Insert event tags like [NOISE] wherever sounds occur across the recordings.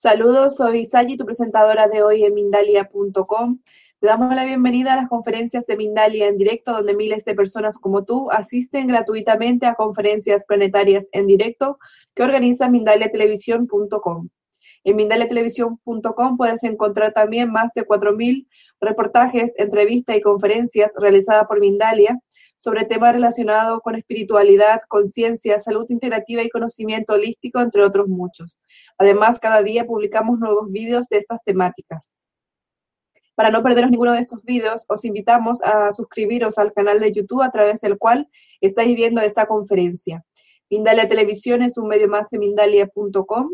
Saludos, soy Sayi, tu presentadora de hoy en Mindalia.com. Te damos la bienvenida a las conferencias de Mindalia en directo, donde miles de personas como tú asisten gratuitamente a conferencias planetarias en directo que organiza mindaliatelevisión.com. En mindaliatelevisión.com puedes encontrar también más de 4.000 reportajes, entrevistas y conferencias realizadas por Mindalia sobre temas relacionados con espiritualidad, conciencia, salud integrativa y conocimiento holístico, entre otros muchos. Además, cada día publicamos nuevos vídeos de estas temáticas. Para no perderos ninguno de estos vídeos, os invitamos a suscribiros al canal de YouTube a través del cual estáis viendo esta conferencia. Mindalia Televisión es un medio más de mindalia.com,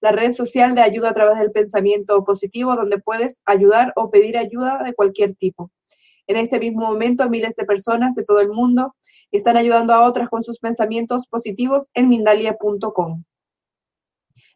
la red social de ayuda a través del pensamiento positivo, donde puedes ayudar o pedir ayuda de cualquier tipo. En este mismo momento, miles de personas de todo el mundo están ayudando a otras con sus pensamientos positivos en mindalia.com.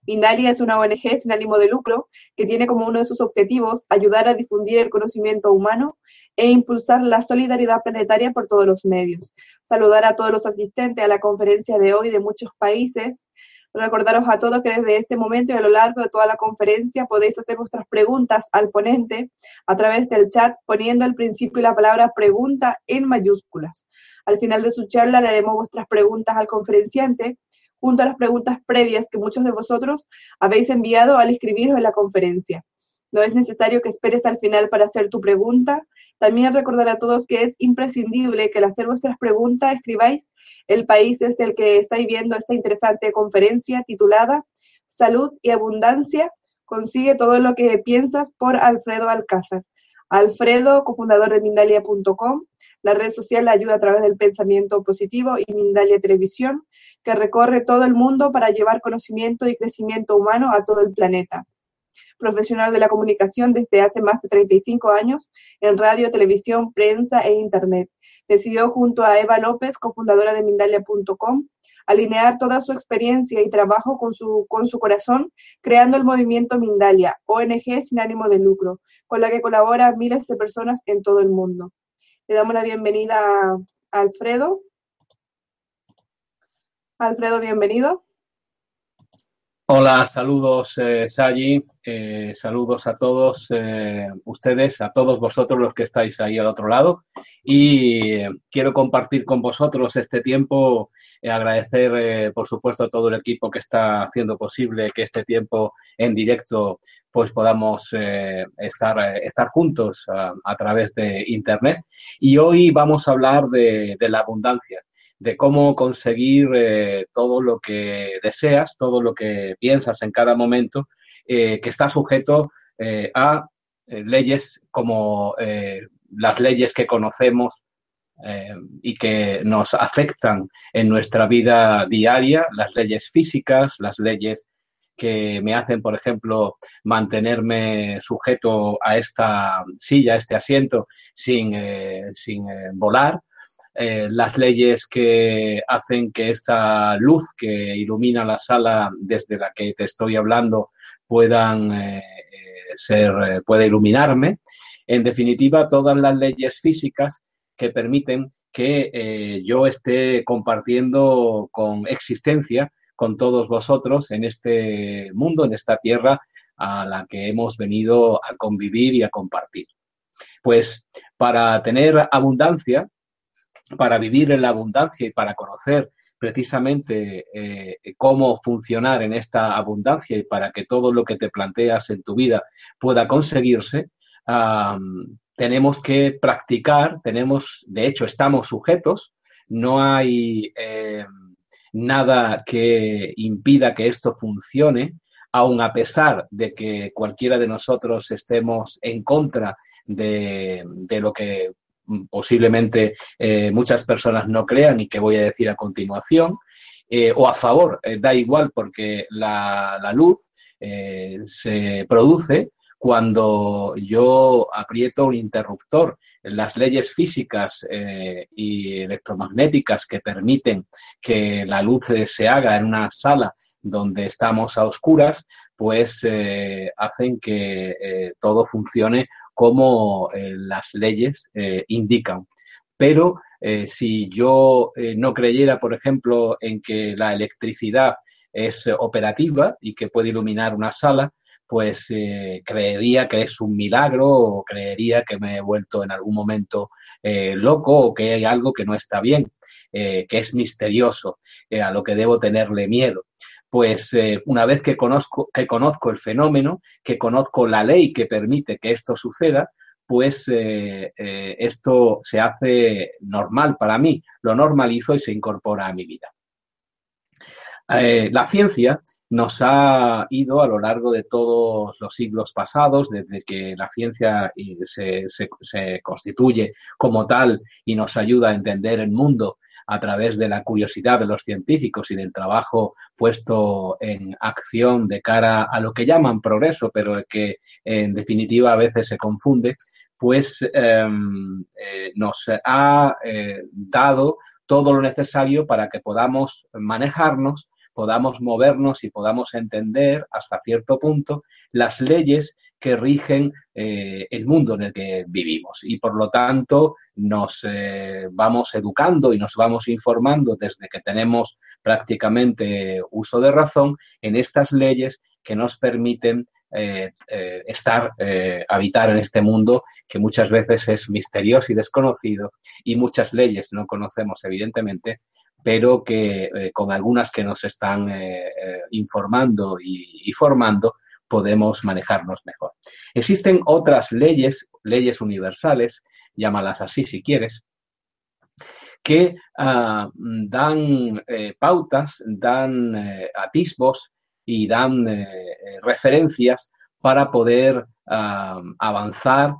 Mindalia es una ONG sin ánimo de lucro que tiene como uno de sus objetivos ayudar a difundir el conocimiento humano e impulsar la solidaridad planetaria por todos los medios. Saludar a todos los asistentes a la conferencia de hoy de muchos países. Recordaros a todos que desde este momento y a lo largo de toda la conferencia podéis hacer vuestras preguntas al ponente a través del chat poniendo al principio la palabra pregunta en mayúsculas. Al final de su charla le haremos vuestras preguntas al conferenciante junto a las preguntas previas que muchos de vosotros habéis enviado al inscribiros en la conferencia. No es necesario que esperes al final para hacer tu pregunta. También recordar a todos que es imprescindible que al hacer vuestras preguntas escribáis el país es el que estáis viendo esta interesante conferencia titulada Salud y Abundancia. Consigue todo lo que piensas por Alfredo Alcázar. Alfredo, cofundador de Mindalia.com, la red social ayuda a través del pensamiento positivo y Mindalia Televisión, que recorre todo el mundo para llevar conocimiento y crecimiento humano a todo el planeta. Profesional de la comunicación desde hace más de 35 años en radio, televisión, prensa e internet. Decidió junto a Eva López, cofundadora de Mindalia.com, alinear toda su experiencia y trabajo con su, con su corazón, creando el movimiento Mindalia, ONG sin ánimo de lucro, con la que colabora miles de personas en todo el mundo. Le damos la bienvenida a Alfredo. Alfredo, bienvenido. Hola, saludos eh, eh, saludos a todos eh, ustedes, a todos vosotros los que estáis ahí al otro lado. Y eh, quiero compartir con vosotros este tiempo, agradecer por supuesto a todo el equipo que está haciendo posible que este tiempo en directo pues podamos estar, estar juntos a, través de Internet. Y hoy vamos a hablar de la abundancia de cómo conseguir eh, todo lo que deseas, todo lo que piensas en cada momento, eh, que está sujeto eh, a leyes como las leyes que conocemos y que nos afectan en nuestra vida diaria, las leyes físicas, las leyes que me hacen, por ejemplo, mantenerme sujeto a esta silla, a este asiento, sin, sin volar, eh, las leyes que hacen que esta luz que ilumina la sala desde la que te estoy hablando puedan eh, eh, ser, pueda iluminarme. En definitiva, todas las leyes físicas que permiten que yo esté compartiendo con existencia con todos vosotros en este mundo, en esta tierra a la que hemos venido a convivir y a compartir. Pues para tener abundancia para vivir en la abundancia y para conocer precisamente eh, cómo funcionar en esta abundancia y para que todo lo que te planteas en tu vida pueda conseguirse, tenemos que practicar, tenemos, de hecho, estamos sujetos, no hay eh, nada que impida que esto funcione, aun a pesar de que cualquiera de nosotros estemos en contra de, de lo que posiblemente eh, muchas personas no crean y que voy a decir a continuación, eh, o a favor, eh, da igual porque la, la luz se produce cuando yo aprieto un interruptor. Las leyes físicas y electromagnéticas que permiten que la luz se haga en una sala donde estamos a oscuras, pues hacen que todo funcione como eh, las leyes eh, indican. Pero eh, si yo no creyera, por ejemplo, en que la electricidad es operativa y que puede iluminar una sala, pues creería que es un milagro o creería que me he vuelto en algún momento loco o que hay algo que no está bien, que es misterioso, a lo que debo tenerle miedo pues una vez que conozco, que conozco el fenómeno, que conozco la ley que permite que esto suceda, pues esto se hace normal para mí, lo normalizo y se incorpora a mi vida. la ciencia nos ha ido a lo largo de todos los siglos pasados, desde que la ciencia se, constituye como tal y nos ayuda a entender el mundo a través de la curiosidad de los científicos y del trabajo puesto en acción de cara a lo que llaman progreso, pero que en definitiva a veces se confunde, pues em, eh, nos ha eh, dado todo lo necesario para que podamos manejarnos podamos movernos y podamos entender hasta cierto punto las leyes que rigen eh, el mundo en el que vivimos. Y por lo tanto nos eh, vamos educando y nos vamos informando desde que tenemos prácticamente uso de razón en estas leyes que nos permiten eh, estar, habitar en este mundo que muchas veces es misterioso y desconocido y muchas leyes no conocemos evidentemente, pero que eh, con algunas que nos están eh, eh, informando y, formando podemos manejarnos mejor. Existen otras leyes, leyes universales, llámalas así si quieres, que ah, dan pautas, dan atisbos y dan referencias para poder ah, avanzar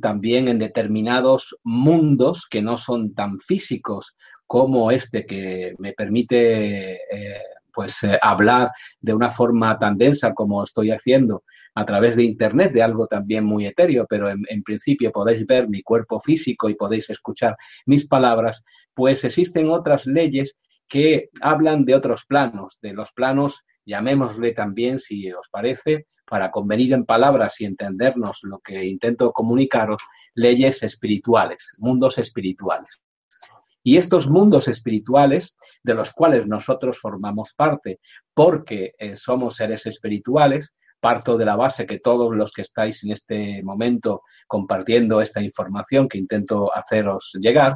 también en determinados mundos que no son tan físicos como este que me permite eh, pues eh, hablar de una forma tan densa como estoy haciendo a través de internet de algo también muy etéreo, pero en, en, principio podéis ver mi cuerpo físico y podéis escuchar mis palabras, pues existen otras leyes que hablan de otros planos, de los planos, llamémosle también, si os parece, para convenir en palabras y entendernos lo que intento comunicaros, leyes espirituales, mundos espirituales. Y estos mundos espirituales, de los cuales nosotros formamos parte, porque eh, somos seres espirituales, parto de la base que todos los que estáis en este momento compartiendo esta información que intento haceros llegar,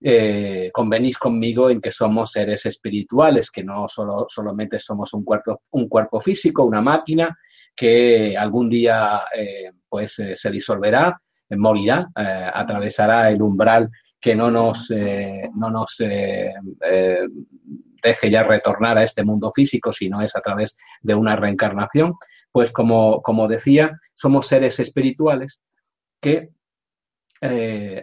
eh, convenís conmigo en que somos seres espirituales, que no solo, solamente somos un cuerpo, un cuerpo físico, una máquina que algún día eh, pues se disolverá, morirá, atravesará el umbral que no nos, eh, no nos eh, eh, deje ya retornar a este mundo físico, sino es a través de una reencarnación, pues como, como decía, somos seres espirituales que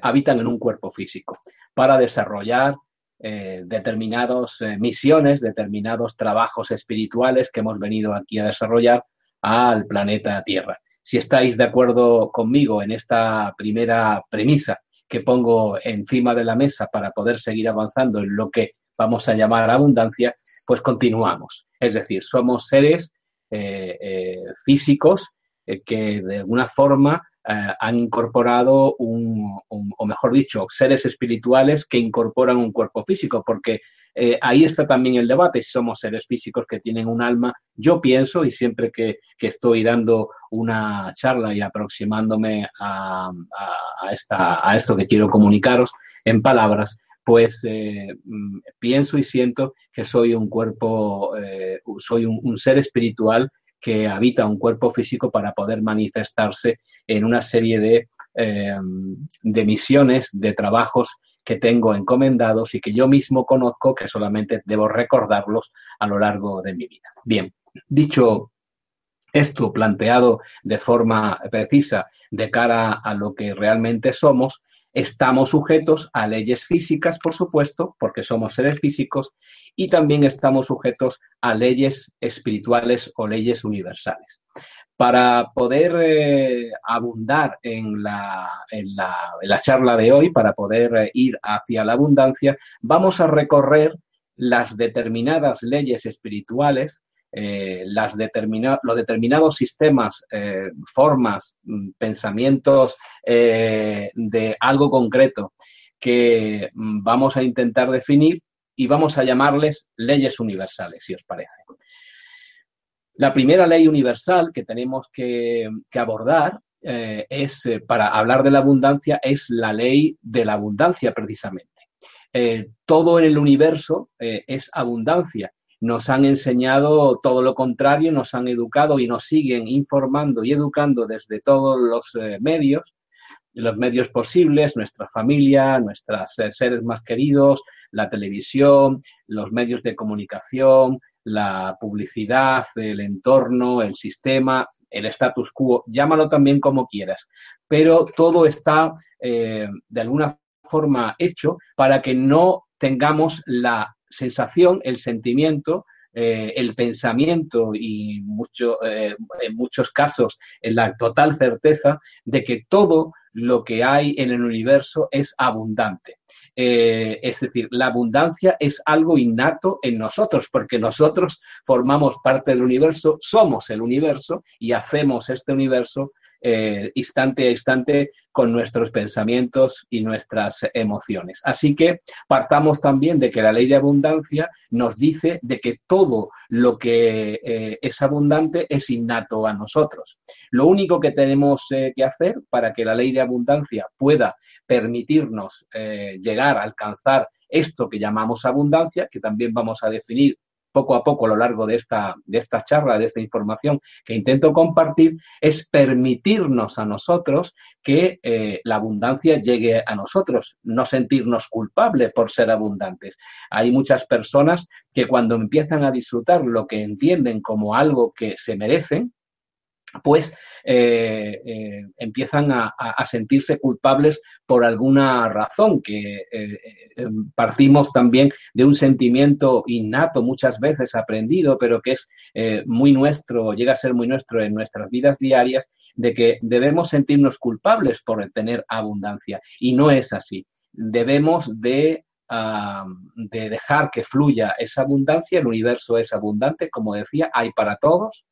habitan en un cuerpo físico para desarrollar determinadas misiones, determinados trabajos espirituales que hemos venido aquí a desarrollar al planeta Tierra. Si estáis de acuerdo conmigo en esta primera premisa que pongo encima de la mesa para poder seguir avanzando en lo que vamos a llamar abundancia, pues continuamos. Es decir, somos seres eh, eh, físicos eh, que de alguna forma han incorporado un, o mejor dicho, seres espirituales que incorporan un cuerpo físico, porque eh, ahí está también el debate, si somos seres físicos que tienen un alma. Yo pienso, y siempre que, estoy dando una charla y aproximándome a, esta, a esto que quiero comunicaros en palabras, pues eh, mm, pienso y siento que soy un cuerpo, eh, soy un, ser espiritual que habita un cuerpo físico para poder manifestarse en una serie de, de misiones, de trabajos que tengo encomendados y que yo mismo conozco que solamente debo recordarlos a lo largo de mi vida. Bien, dicho esto planteado de forma precisa de cara a lo que realmente somos, estamos sujetos a leyes físicas, por supuesto, porque somos seres físicos, y también estamos sujetos a leyes espirituales o leyes universales. Para poder eh, abundar en la, en, la, charla de hoy, para poder eh, ir hacia la abundancia, vamos a recorrer las determinadas leyes espirituales, eh, las los determinados sistemas, formas, mm, pensamientos de algo concreto que mm, vamos a intentar definir y vamos a llamarles leyes universales, si os parece. La primera ley universal que tenemos que, abordar eh, es, eh, para hablar de la abundancia, es la ley de la abundancia precisamente. todo en el universo es abundancia nos han enseñado todo lo contrario, nos han educado y nos siguen informando y educando desde todos los eh, medios, los medios posibles, nuestra familia, nuestros eh, seres más queridos, la televisión, los medios de comunicación, la publicidad, el entorno, el sistema, el status quo, llámalo también como quieras, pero todo está eh, de alguna forma hecho para que no tengamos la sensación, el sentimiento, eh, el pensamiento y eh, en muchos casos la total certeza de que todo lo que hay en el universo es abundante. Eh, es decir, la abundancia es algo innato en nosotros, porque nosotros formamos parte del universo, somos el universo y hacemos este universo eh, instante a instante con nuestros pensamientos y nuestras emociones. Así que partamos también de que la ley de abundancia nos dice de que todo lo que eh, es abundante es innato a nosotros. Lo único que tenemos eh, que hacer para que la ley de abundancia pueda permitirnos llegar a alcanzar esto que llamamos abundancia, que también vamos a definir poco a poco a lo largo de esta, de esta charla, de esta información que intento compartir, es permitirnos a nosotros que eh, la abundancia llegue a nosotros, no sentirnos culpables por ser abundantes. Hay muchas personas que cuando empiezan a disfrutar lo que entienden como algo que se merecen, pues eh, eh, empiezan a, sentirse culpables por alguna razón, que eh, partimos también de un sentimiento innato, muchas veces aprendido, pero que es muy nuestro, llega a ser muy nuestro en nuestras vidas diarias, de que debemos sentirnos culpables por tener abundancia. Y no es así. Debemos de de dejar que fluya esa abundancia, el universo es abundante, como decía, hay para todos,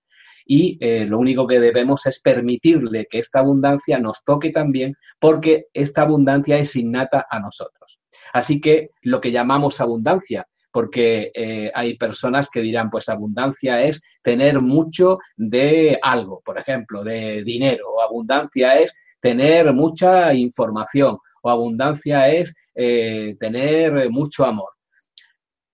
y eh, lo único que debemos es permitirle que esta abundancia nos toque también porque esta abundancia es innata a nosotros. Así que lo que llamamos abundancia, porque eh, hay personas que dirán, pues abundancia es tener mucho de algo, por ejemplo, de dinero, o abundancia es tener mucha información, o abundancia es eh, tener mucho amor.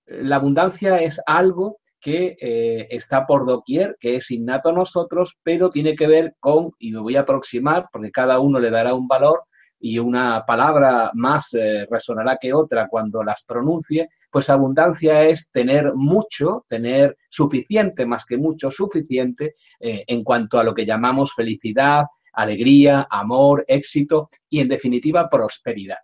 La abundancia es algo que eh, está por doquier, que es innato a nosotros, pero tiene que ver con, y me voy a aproximar, porque cada uno le dará un valor y una palabra más eh, resonará que otra cuando las pronuncie, pues abundancia es tener mucho, tener suficiente, más que mucho, suficiente, eh, en cuanto a lo que llamamos felicidad, alegría, amor, éxito y, en definitiva, prosperidad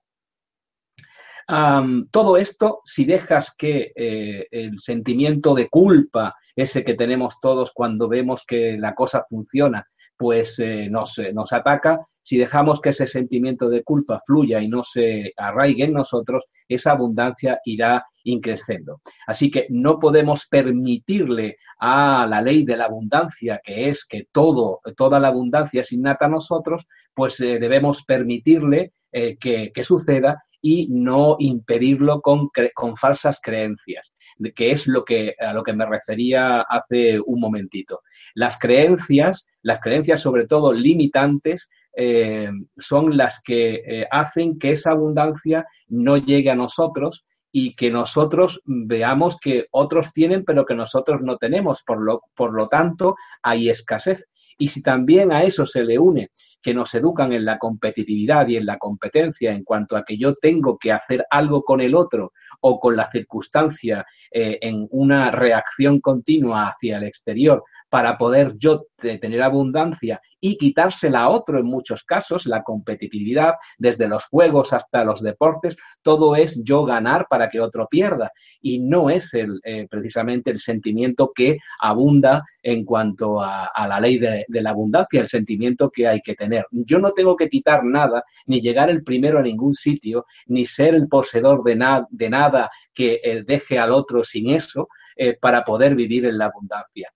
todo esto, si dejas que eh, el sentimiento de culpa, ese que tenemos todos cuando vemos que la cosa funciona, pues eh, nos, eh, nos ataca, si dejamos que ese sentimiento de culpa fluya y no se arraigue en nosotros, esa abundancia irá increciendo. Así que no podemos permitirle a la ley de la abundancia, que es que todo, toda la abundancia es innata a nosotros, pues debemos permitirle que, que, suceda y no impedirlo con, con falsas creencias, que es lo que, a lo que me refería hace un momentito. Las creencias, las creencias sobre todo limitantes, eh, son las que eh, hacen que esa abundancia no llegue a nosotros y que nosotros veamos que otros tienen pero que nosotros no tenemos. Por lo, por lo tanto, hay escasez. Y si también a eso se le une que nos educan en la competitividad y en la competencia en cuanto a que yo tengo que hacer algo con el otro o con la circunstancia eh, en una reacción continua hacia el exterior para poder yo tener abundancia y quitársela a otro en muchos casos, la competitividad, desde los juegos hasta los deportes, todo es yo ganar para que otro pierda. Y no es el, eh, precisamente el sentimiento que abunda en cuanto a, la ley de, la abundancia, el sentimiento que hay que tener. Yo no tengo que quitar nada, ni llegar el primero a ningún sitio, ni ser el poseedor de, de nada que eh, deje al otro sin eso, eh, para poder vivir en la abundancia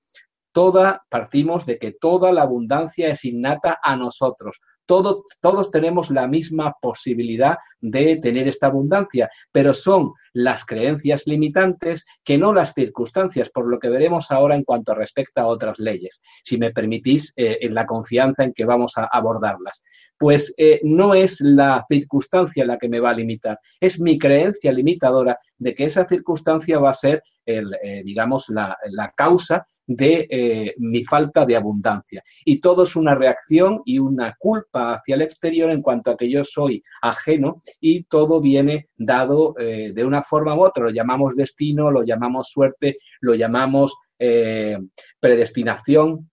toda, partimos de que toda la abundancia es innata a nosotros. todos tenemos la misma posibilidad de tener esta abundancia, pero son las creencias limitantes que no las circunstancias, por lo que veremos ahora en cuanto respecta a otras leyes, si me permitís, eh, en la confianza en que vamos a abordarlas. Pues eh, no es la circunstancia la que me va a limitar, es mi creencia limitadora de que esa circunstancia va a ser, el, eh, digamos, la, la causa de eh, mi falta de abundancia. Y todo es una reacción y una culpa hacia el exterior en cuanto a que yo soy ajeno y todo viene dado de una forma u otra. Lo llamamos destino, lo llamamos suerte, lo llamamos predestinación.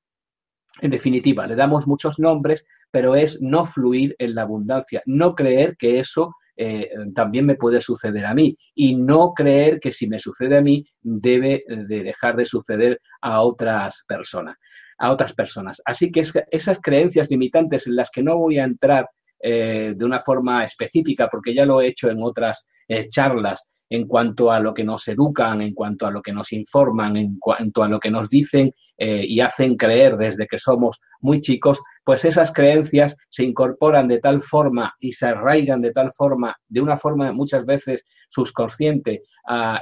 En definitiva, le damos muchos nombres, pero es no fluir en la abundancia, no creer que eso eh, también me puede suceder a mí y no creer que si me sucede a mí debe de dejar de suceder a otras personas a otras personas. Así que esas creencias limitantes en las que no voy a entrar eh, de una forma específica, porque ya lo he hecho en otras eh, charlas, en cuanto a lo que nos educan, en cuanto a lo que nos informan, en cuanto a lo que nos dicen eh, y hacen creer desde que somos muy chicos, pues esas creencias se incorporan de tal forma y se arraigan de tal forma, de una forma muchas veces subconsciente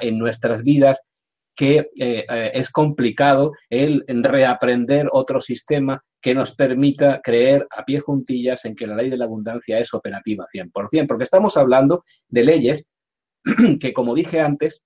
en nuestras vidas, que eh, es complicado el reaprender otro sistema que nos permita creer a pie juntillas en que la ley de la abundancia es operativa 100%, porque estamos hablando de leyes [CLEARS THROAT] que, como dije antes,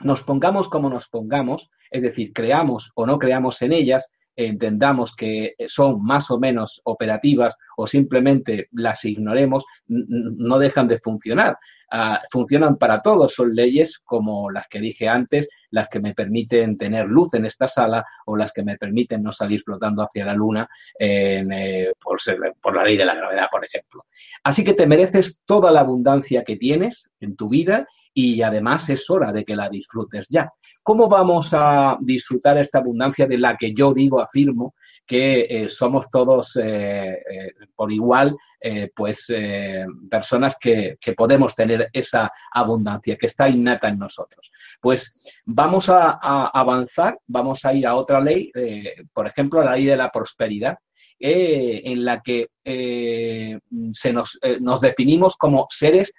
nos pongamos como nos pongamos, es decir, creamos o no creamos en ellas, entendamos que son más o menos operativas o simplemente las ignoremos, no dejan de funcionar. Ah, funcionan para todos, son leyes como las que dije antes, las que me permiten tener luz en esta sala o las que me permiten no salir flotando hacia la luna eh, por, por la ley de la gravedad, por ejemplo. Así que te mereces toda la abundancia que tienes en tu vida y además es hora de que la disfrutes ya. ¿Cómo vamos a disfrutar esta abundancia de la que yo digo, afirmo, que eh, somos todos eh, eh, por igual, pues personas que, que, podemos tener esa abundancia que está innata en nosotros? Pues vamos a, avanzar, vamos a ir a otra ley, por ejemplo, la ley de la prosperidad. en la que se nos, nos definimos como seres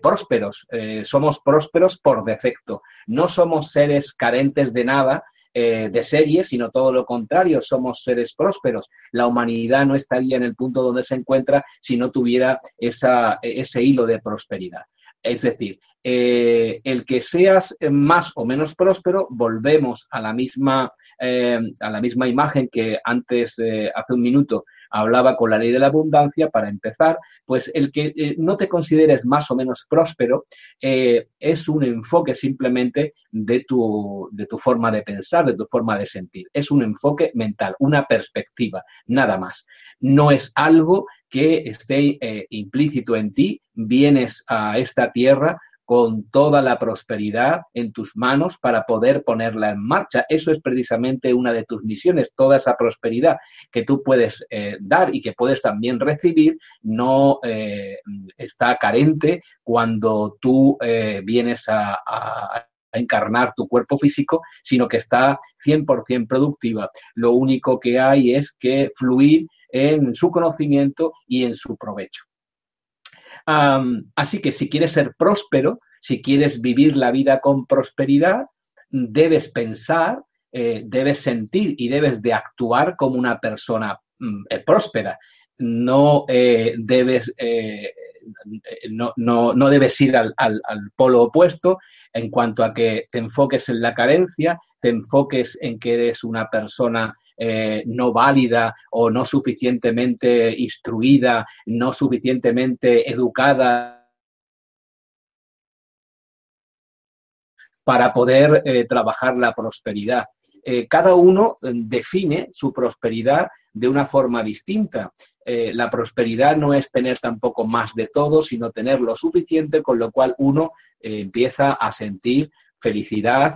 prósperos, somos prósperos por defecto. No somos seres carentes de nada, eh, de serie, sino todo lo contrario, somos seres prósperos. La humanidad no estaría en el punto donde se encuentra si no tuviera esa, ese hilo de prosperidad. Es decir, el que seas más o menos próspero, volvemos a la misma, a la misma imagen que antes, hace un minuto, hablaba con la ley de la abundancia, para empezar, pues el que eh, no te consideres más o menos próspero eh, es un enfoque simplemente de tu, de tu forma de pensar, de tu forma de sentir. Es un enfoque mental, una perspectiva, nada más. No es algo que esté eh, implícito en ti, vienes a esta tierra con toda la prosperidad en tus manos para poder ponerla en marcha. Eso es precisamente una de tus misiones, toda esa prosperidad que tú puedes eh, dar y que puedes también recibir, no eh, está carente cuando tú eh, vienes a, a encarnar tu cuerpo físico, sino que está 100% productiva. Lo único que hay es que fluir en su conocimiento y en su provecho así que si quieres ser próspero, si quieres vivir la vida con prosperidad, debes pensar, eh, debes sentir y debes de actuar como una persona mm, eh, próspera. No eh, debes no, no, debes ir al, al, polo opuesto en cuanto a que te enfoques en la carencia, te enfoques en que eres una persona eh, no válida o no suficientemente instruida, no suficientemente educada para poder eh, trabajar la prosperidad. Eh, cada uno define su prosperidad de una forma distinta. la prosperidad no es tener tampoco más de todo, sino tener lo suficiente, con lo cual uno empieza a sentir felicidad,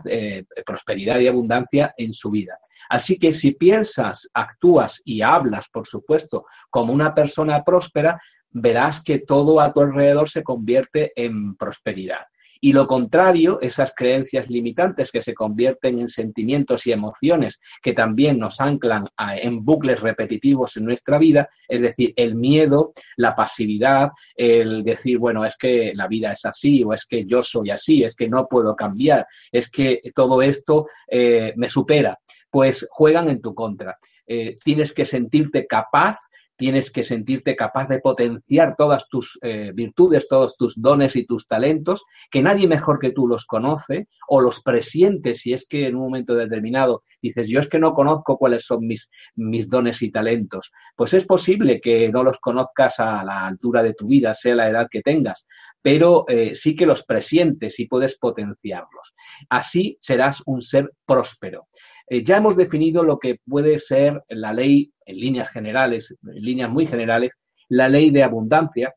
prosperidad y abundancia en su vida. Así que si piensas, actúas y hablas, por supuesto, como una persona próspera, verás que todo a tu alrededor se convierte en prosperidad. Y lo contrario, esas creencias limitantes que se convierten en sentimientos y emociones que también nos anclan en bucles repetitivos en nuestra vida, es decir, el miedo, la pasividad, el decir, bueno, es que la vida es así o es que yo soy así, es que no puedo cambiar, es que todo esto eh, me supera, pues juegan en tu contra. Eh, tienes que sentirte capaz tienes que sentirte capaz de potenciar todas tus eh, virtudes, todos tus dones y tus talentos, que nadie mejor que tú los conoce o los presiente si es que en un momento determinado dices, yo es que no conozco cuáles son mis, mis dones y talentos. Pues es posible que no los conozcas a la altura de tu vida, sea la edad que tengas, pero eh, sí que los presientes y puedes potenciarlos. Así serás un ser próspero. Eh, ya hemos definido lo que puede ser la ley, en líneas generales, en líneas muy generales, la ley de abundancia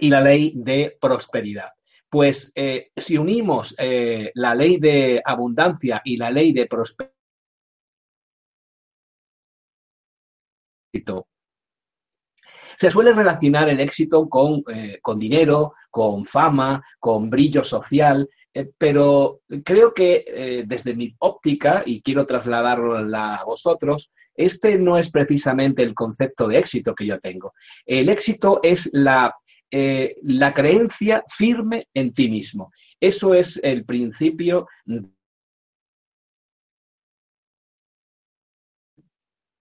y la ley de prosperidad. Pues eh, si unimos eh, la ley de abundancia y la ley de prosperidad, se suele relacionar el éxito con, con, dinero, con fama, con brillo social, eh, pero creo que eh, desde mi óptica, y quiero trasladarlo a vosotros, este no es precisamente el concepto de éxito que yo tengo. El éxito es la, eh, la creencia firme en ti mismo. Eso es el principio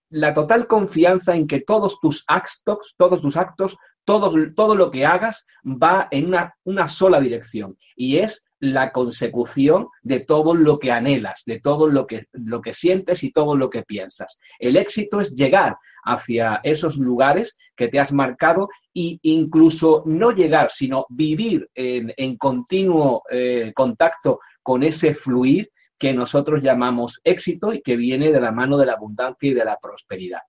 la total confianza en que todos tus actos, todos tus actos, todo, todo lo que hagas va en una, una sola dirección y es la consecución de todo lo que anhelas, de todo lo que, lo que sientes y todo lo que piensas. El éxito es llegar hacia esos lugares que te has marcado e incluso no llegar, sino vivir en, continuo eh, contacto con ese fluir que nosotros llamamos éxito y que viene de la mano de la abundancia y de la prosperidad.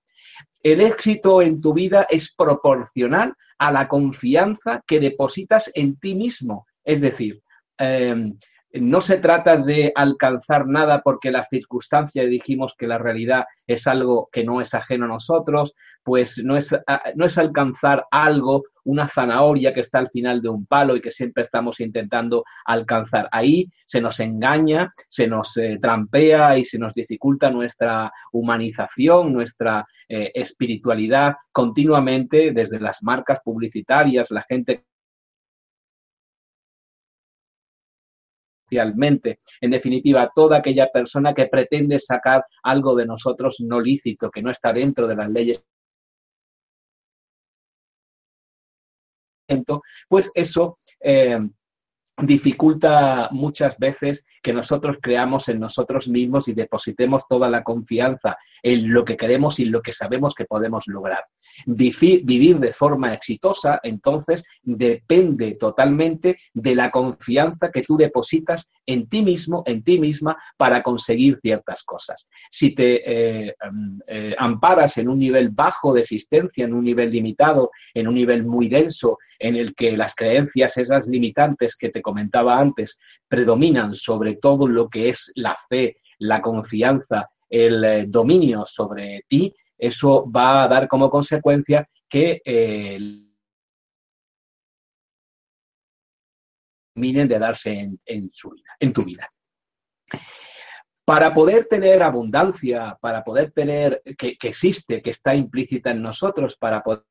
El éxito en tu vida es proporcional a la confianza que depositas en ti mismo. Es decir, Em, no se trata de alcanzar nada porque la circunstancia dijimos que la realidad es algo que no es ajeno a nosotros, pues no es, no es alcanzar algo, una zanahoria que está al final de un palo y que siempre estamos intentando alcanzar. Ahí se nos engaña, se nos eh, trampea y se nos dificulta nuestra humanización, nuestra eh, espiritualidad continuamente desde las marcas publicitarias, la gente En definitiva, toda aquella persona que pretende sacar algo de nosotros no lícito, que no está dentro de las leyes pues eso eh, dificulta muchas veces que nosotros creamos en nosotros mismos y depositemos toda la confianza en lo que queremos y en lo que sabemos que podemos lograr. Vivir de forma exitosa, entonces, depende totalmente de la confianza que tú depositas en ti mismo, en ti misma, para conseguir ciertas cosas. Si te eh, eh, amparas en un nivel bajo de existencia, en un nivel limitado, en un nivel muy denso, en el que las creencias, esas limitantes que te comentaba antes, predominan sobre todo lo que es la fe, la confianza, el eh, dominio sobre ti, eso va a dar como consecuencia que eh, de darse en, su vida, en tu vida. Para poder tener abundancia, para poder tener que, que existe, que está implícita en nosotros, para poder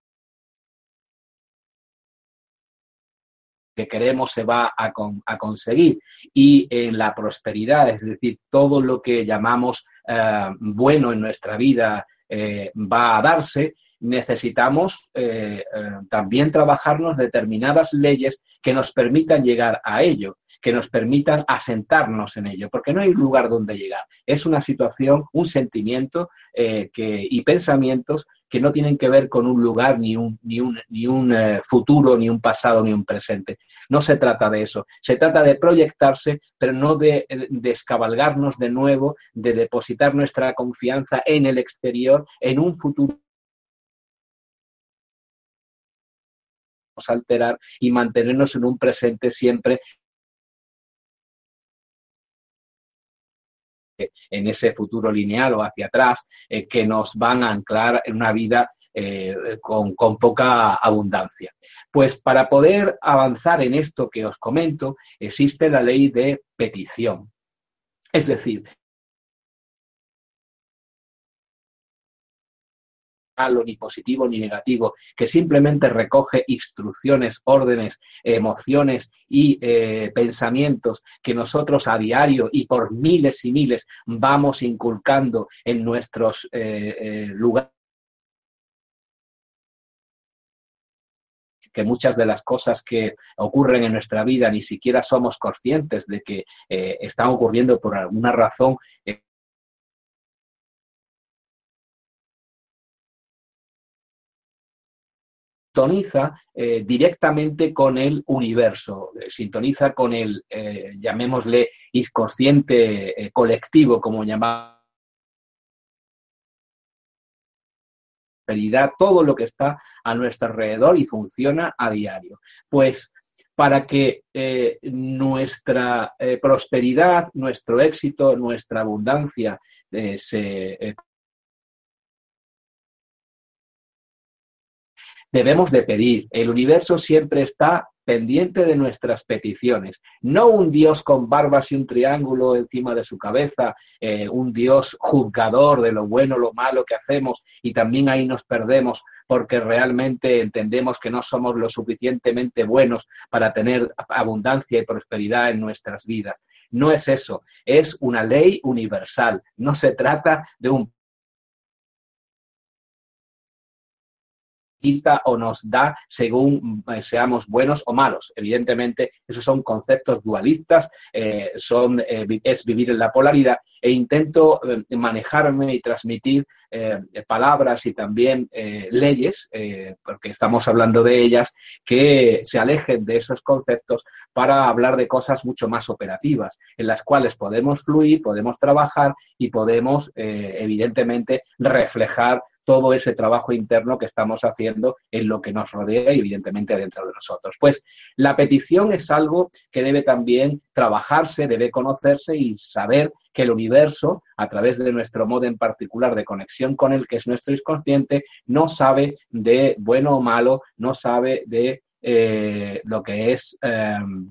que queremos se va a, conseguir y en la prosperidad, es decir, todo lo que llamamos eh, bueno en nuestra vida eh, va a darse, necesitamos eh, también trabajarnos determinadas leyes que nos permitan llegar a ello que nos permitan asentarnos en ello, porque no hay lugar donde llegar. Es una situación, un sentimiento que, y pensamientos que no tienen que ver con un lugar, ni un, ni un, ni un eh, futuro, ni un pasado, ni un presente. No se trata de eso. Se trata de proyectarse, pero no de, descabalgarnos de nuevo, de depositar nuestra confianza en el exterior, en un futuro alterar y mantenernos en un presente siempre en ese futuro lineal o hacia atrás, eh, que nos van a anclar en una vida con, con poca abundancia. Pues para poder avanzar en esto que os comento, existe la ley de petición. Es decir, ni positivo ni negativo, que simplemente recoge instrucciones, órdenes, emociones y eh, pensamientos que nosotros a diario y por miles y miles vamos inculcando en nuestros eh, eh, lugares. Que muchas de las cosas que ocurren en nuestra vida ni siquiera somos conscientes de que están ocurriendo por alguna razón sintoniza eh, directamente con el universo, eh, sintoniza con el, eh, llamémosle, inconsciente colectivo, como llamamos todo lo que está a nuestro alrededor y funciona a diario. Pues para que nuestra prosperidad, nuestro éxito, nuestra abundancia se debemos de pedir. El universo siempre está pendiente de nuestras peticiones. No un Dios con barbas y un triángulo encima de su cabeza, eh, un Dios juzgador de lo bueno, lo malo que hacemos y también ahí nos perdemos porque realmente entendemos que no somos lo suficientemente buenos para tener abundancia y prosperidad en nuestras vidas. No es eso, es una ley universal. No se trata de un quita o nos da según eh, seamos buenos o malos. Evidentemente, esos son conceptos dualistas, eh, son, eh, es vivir en la polaridad e intento manejarme y transmitir palabras y también leyes, porque estamos hablando de ellas, que se alejen de esos conceptos para hablar de cosas mucho más operativas, en las cuales podemos fluir, podemos trabajar y podemos, evidentemente, reflejar todo ese trabajo interno que estamos haciendo en lo que nos rodea y evidentemente dentro de nosotros. Pues la petición es algo que debe también trabajarse, debe conocerse y saber que el universo, a través de nuestro modo en particular de conexión con él, que es nuestro inconsciente, no sabe de bueno o malo, no sabe de eh, lo que es em,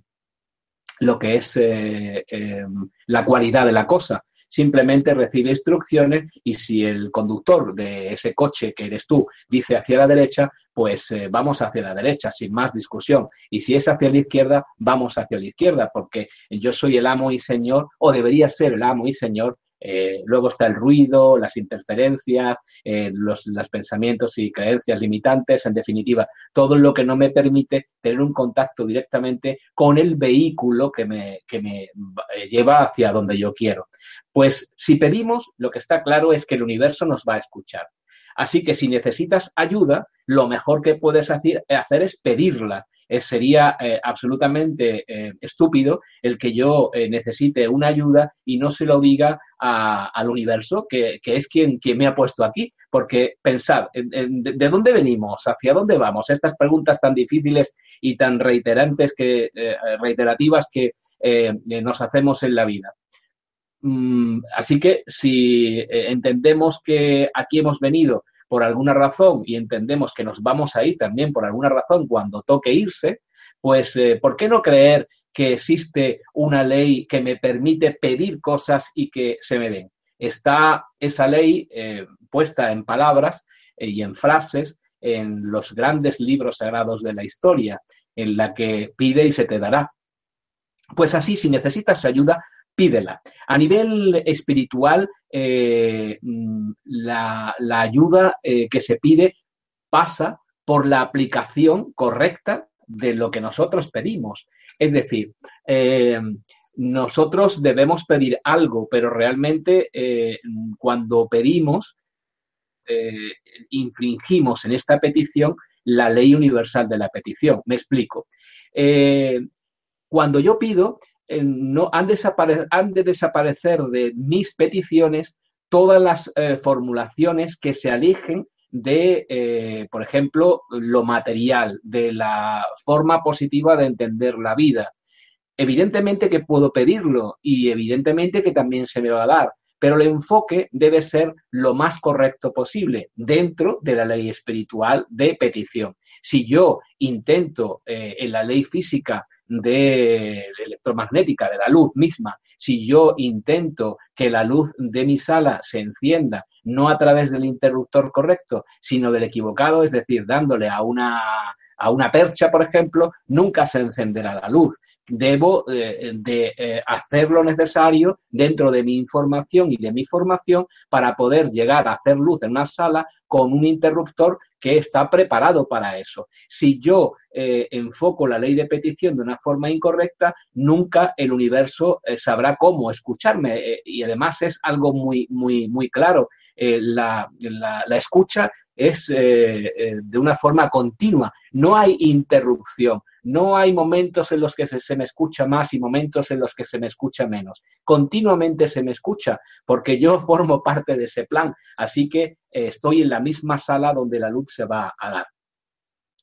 lo que es eh, la cualidad de la cosa, simplemente recibe instrucciones y si el conductor de ese coche que eres tú dice hacia la derecha, pues eh, vamos hacia la derecha sin más discusión. Y si es hacia la izquierda, vamos hacia la izquierda, porque yo soy el amo y señor, o debería ser el amo y señor eh, luego está el ruido, las interferencias, eh, los, pensamientos y creencias limitantes, en definitiva, todo lo que no me permite tener un contacto directamente con el vehículo que me, que me eh, lleva hacia donde yo quiero. Pues si pedimos, lo que está claro es que el universo nos va a escuchar. Así que si necesitas ayuda, lo mejor que puedes hacer es pedirla eh, sería eh, absolutamente eh, estúpido el que yo necesite una ayuda y no se lo diga al universo, que, es quien, quien, me ha puesto aquí. Porque pensad, de, dónde venimos? ¿Hacia dónde vamos? Estas preguntas tan difíciles y tan reiterantes que, reiterativas que nos hacemos en la vida. Mm, así que si entendemos que aquí hemos venido por alguna razón y entendemos que nos vamos a ir también por alguna razón cuando toque irse, pues eh, ¿por qué no creer que existe una ley que me permite pedir cosas y que se me den? Está esa ley eh, puesta en palabras eh, y en frases en los grandes libros sagrados de la historia, en la que pide y se te dará. Pues así, si necesitas ayuda, pídela. A nivel espiritual, eh, mm, la, ayuda eh, que se pide pasa por la aplicación correcta de lo que nosotros pedimos. Es decir, eh, nosotros debemos pedir algo, pero realmente cuando pedimos, infringimos en esta petición la ley universal de la petición. Me explico. cuando yo pido, no, han, han, de desaparecer de mis peticiones todas las eh, formulaciones que se alejen de, eh, por ejemplo, lo material, de la forma positiva de entender la vida. Evidentemente que puedo pedirlo y evidentemente que también se me va a dar, pero el enfoque debe ser lo más correcto posible dentro de la ley espiritual de petición. Si yo intento eh, en la ley física de electromagnética, de la luz misma, si yo intento que la luz de mi sala se encienda no a través del interruptor correcto, sino del equivocado, es decir, dándole a una a una percha, por ejemplo, nunca se encenderá la luz. Debo eh, de eh, hacer lo necesario dentro de mi información y de mi formación para poder llegar a hacer luz en una sala con un interruptor que está preparado para eso. Si yo eh, enfoco la ley de petición de una forma incorrecta, nunca el universo sabrá cómo escucharme. y además es algo muy, muy, muy claro. La, la, la, escucha es eh, eh, de una forma continua, no hay interrupción, no hay momentos en los que se, me escucha más y momentos en los que se me escucha menos. Continuamente se me escucha porque yo [LAUGHS] formo parte de ese plan, así que eh, estoy en la misma sala donde la luz se va a dar.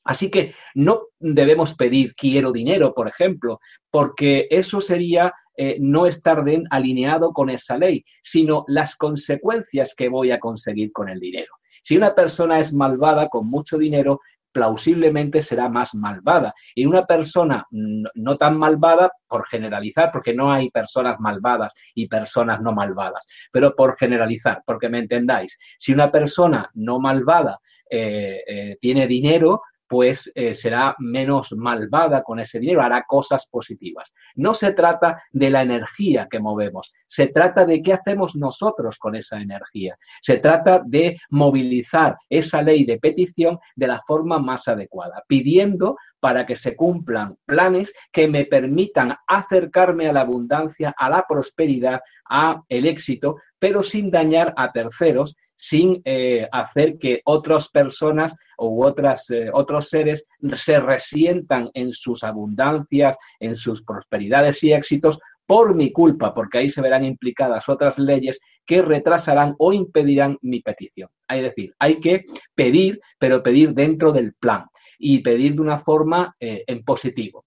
Así que no debemos pedir quiero dinero, por ejemplo, porque eso sería no estar alineado con esa ley, sino las consecuencias que voy a conseguir con el dinero. Si una persona es malvada con mucho dinero, plausiblemente será más malvada. Y una persona no tan malvada, por generalizar, porque no hay personas malvadas y personas no malvadas, pero por generalizar, porque me entendáis, si una persona no malvada eh, eh, tiene dinero, pues eh, será menos malvada con ese dinero, hará cosas positivas. No se trata de la energía que movemos, se trata de qué hacemos nosotros con esa energía. Se trata de movilizar esa ley de petición de la forma más adecuada, pidiendo para que se cumplan planes que me permitan acercarme a la abundancia, a la prosperidad, a el éxito, pero sin dañar a terceros sin eh, hacer que otras personas u otras, eh, otros seres se resientan en sus abundancias, en sus prosperidades y éxitos por mi culpa, porque ahí se verán implicadas otras leyes que retrasarán o impedirán mi petición. Es decir, hay que pedir, pero pedir dentro del plan y pedir de una forma eh, en positivo.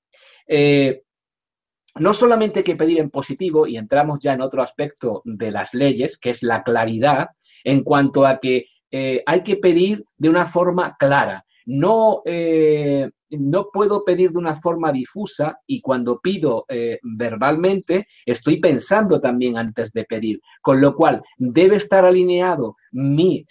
No solamente hay que pedir en positivo, y entramos ya en otro aspecto de las leyes, que es la claridad, en cuanto a que eh, hay que pedir de una forma clara. No, eh, no puedo pedir de una forma difusa y cuando pido eh, verbalmente estoy pensando también antes de pedir, con lo cual debe estar alineado mi,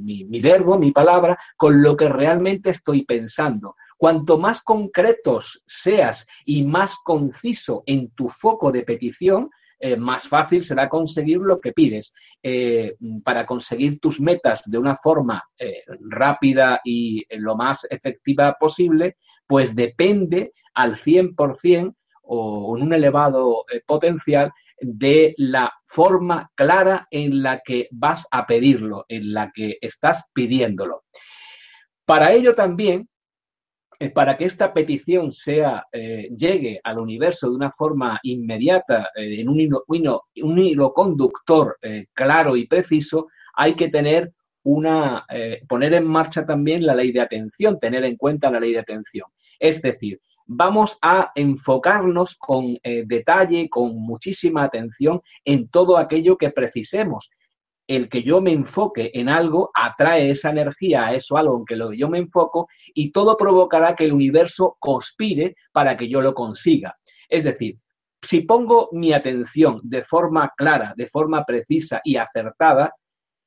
mi, mi verbo, mi palabra, con lo que realmente estoy pensando. Cuanto más concretos seas y más conciso en tu foco de petición, eh, más fácil será conseguir lo que pides. Eh, para conseguir tus metas de una forma eh, rápida y lo más efectiva posible, pues depende al 100% o en un elevado potencial de la forma clara en la que vas a pedirlo, en la que estás pidiéndolo. Para ello también para que esta petición sea, eh, llegue al universo de una forma inmediata, eh, en un hilo, conductor claro y preciso, hay que tener una, poner en marcha también la ley de atención, tener en cuenta la ley de atención. Es decir, vamos a enfocarnos con detalle, con muchísima atención en todo aquello que precisemos el que yo me enfoque en algo atrae esa energía a eso algo en que lo yo me enfoco y todo provocará que el universo conspire para que yo lo consiga. Es decir, si pongo mi atención de forma clara, de forma precisa y acertada,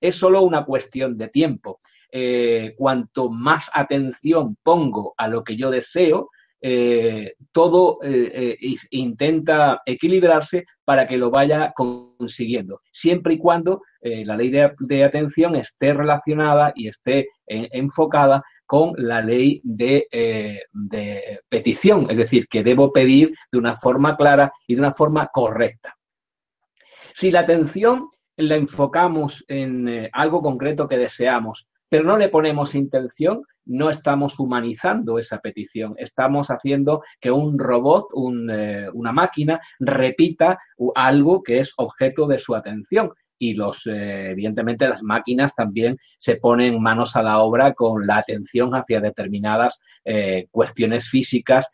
es solo una cuestión de tiempo. Eh, cuanto más atención pongo a lo que yo deseo, eh, todo eh, eh, intenta equilibrarse para que lo vaya consiguiendo, siempre y cuando la ley de, atención esté relacionada y esté enfocada con la ley de, de, petición, es decir, que debo pedir de una forma clara y de una forma correcta. Si la atención la enfocamos en algo concreto que deseamos, pero no le ponemos intención, no estamos humanizando esa petición, estamos haciendo que un robot, eh, una máquina, repita algo que es objeto de su atención. y los, eh, evidentemente las máquinas también se ponen manos a la obra con la atención hacia determinadas eh, cuestiones físicas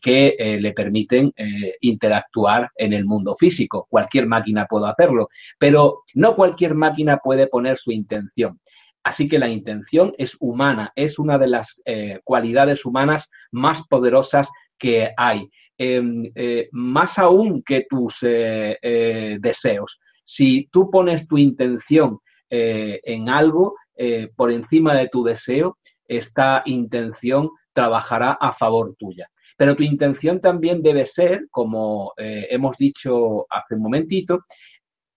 que le permiten interactuar en el mundo físico. Cualquier máquina puede hacerlo, pero no cualquier máquina puede poner su intención. Así que la intención es humana, es una de las cualidades humanas más poderosas que hay, em, más aún que tus deseos. Si tú pones tu intención eh, en algo eh, por encima de tu deseo, esta intención trabajará a favor tuya. Pero tu intención también debe ser, como eh, hemos dicho hace un momentito,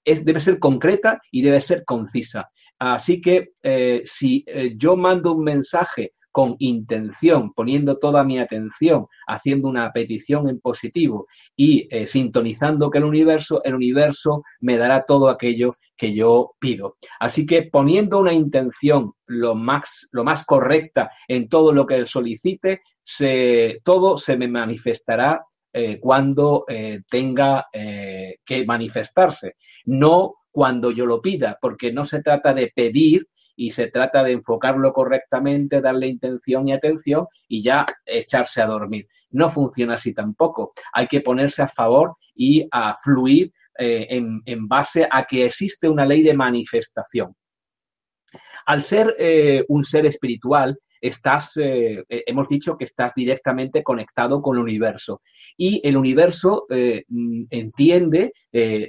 es, debe ser concreta y debe ser concisa. Así que si yo mando un mensaje con intención, poniendo toda mi atención, haciendo una petición en positivo y eh, sintonizando que el universo, el universo me dará todo aquello que yo pido. Así que poniendo una intención lo más, lo más correcta en todo lo que solicite, todo se me manifestará eh, cuando eh, tenga que manifestarse, no cuando yo lo pida, porque no se trata de pedir, y se trata de enfocarlo correctamente, darle intención y atención y ya echarse a dormir. No funciona así tampoco. Hay que ponerse a favor y a fluir eh, en, base a que existe una ley de manifestación. Al ser eh, un ser espiritual, estás, eh, eh, hemos dicho que estás directamente conectado con el universo y el universo eh, mm, entiende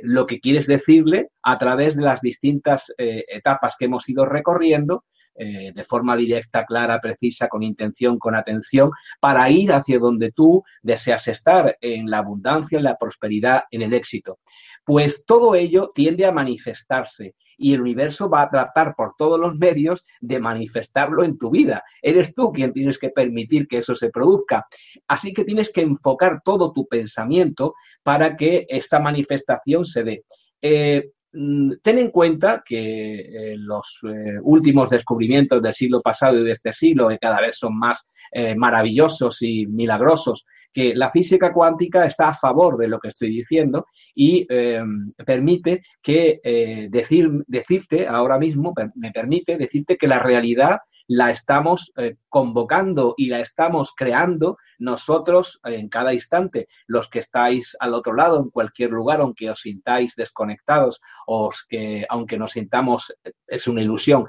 lo que quieres decirle a través de las distintas etapas que hemos ido recorriendo de forma directa, clara, precisa, con intención, con atención, para ir hacia donde tú deseas estar, en la abundancia, en la prosperidad, en el éxito. Pues todo ello tiende a manifestarse y el universo va a tratar por todos los medios de manifestarlo en tu vida. Eres tú quien tienes que permitir que eso se produzca. Así que tienes que enfocar todo tu pensamiento para que esta manifestación se dé. Eh, ten en cuenta que eh, los eh, últimos descubrimientos del siglo pasado y de este siglo, que cada vez son más maravillosos y milagrosos, que la física cuántica está a favor de lo que estoy diciendo y eh, permite que eh, decir, decirte ahora mismo, me permite decirte que la realidad la estamos eh, convocando y la estamos creando nosotros en cada instante. Los que estáis al otro lado, en cualquier lugar, aunque os sintáis desconectados o que aunque nos sintamos, es una ilusión,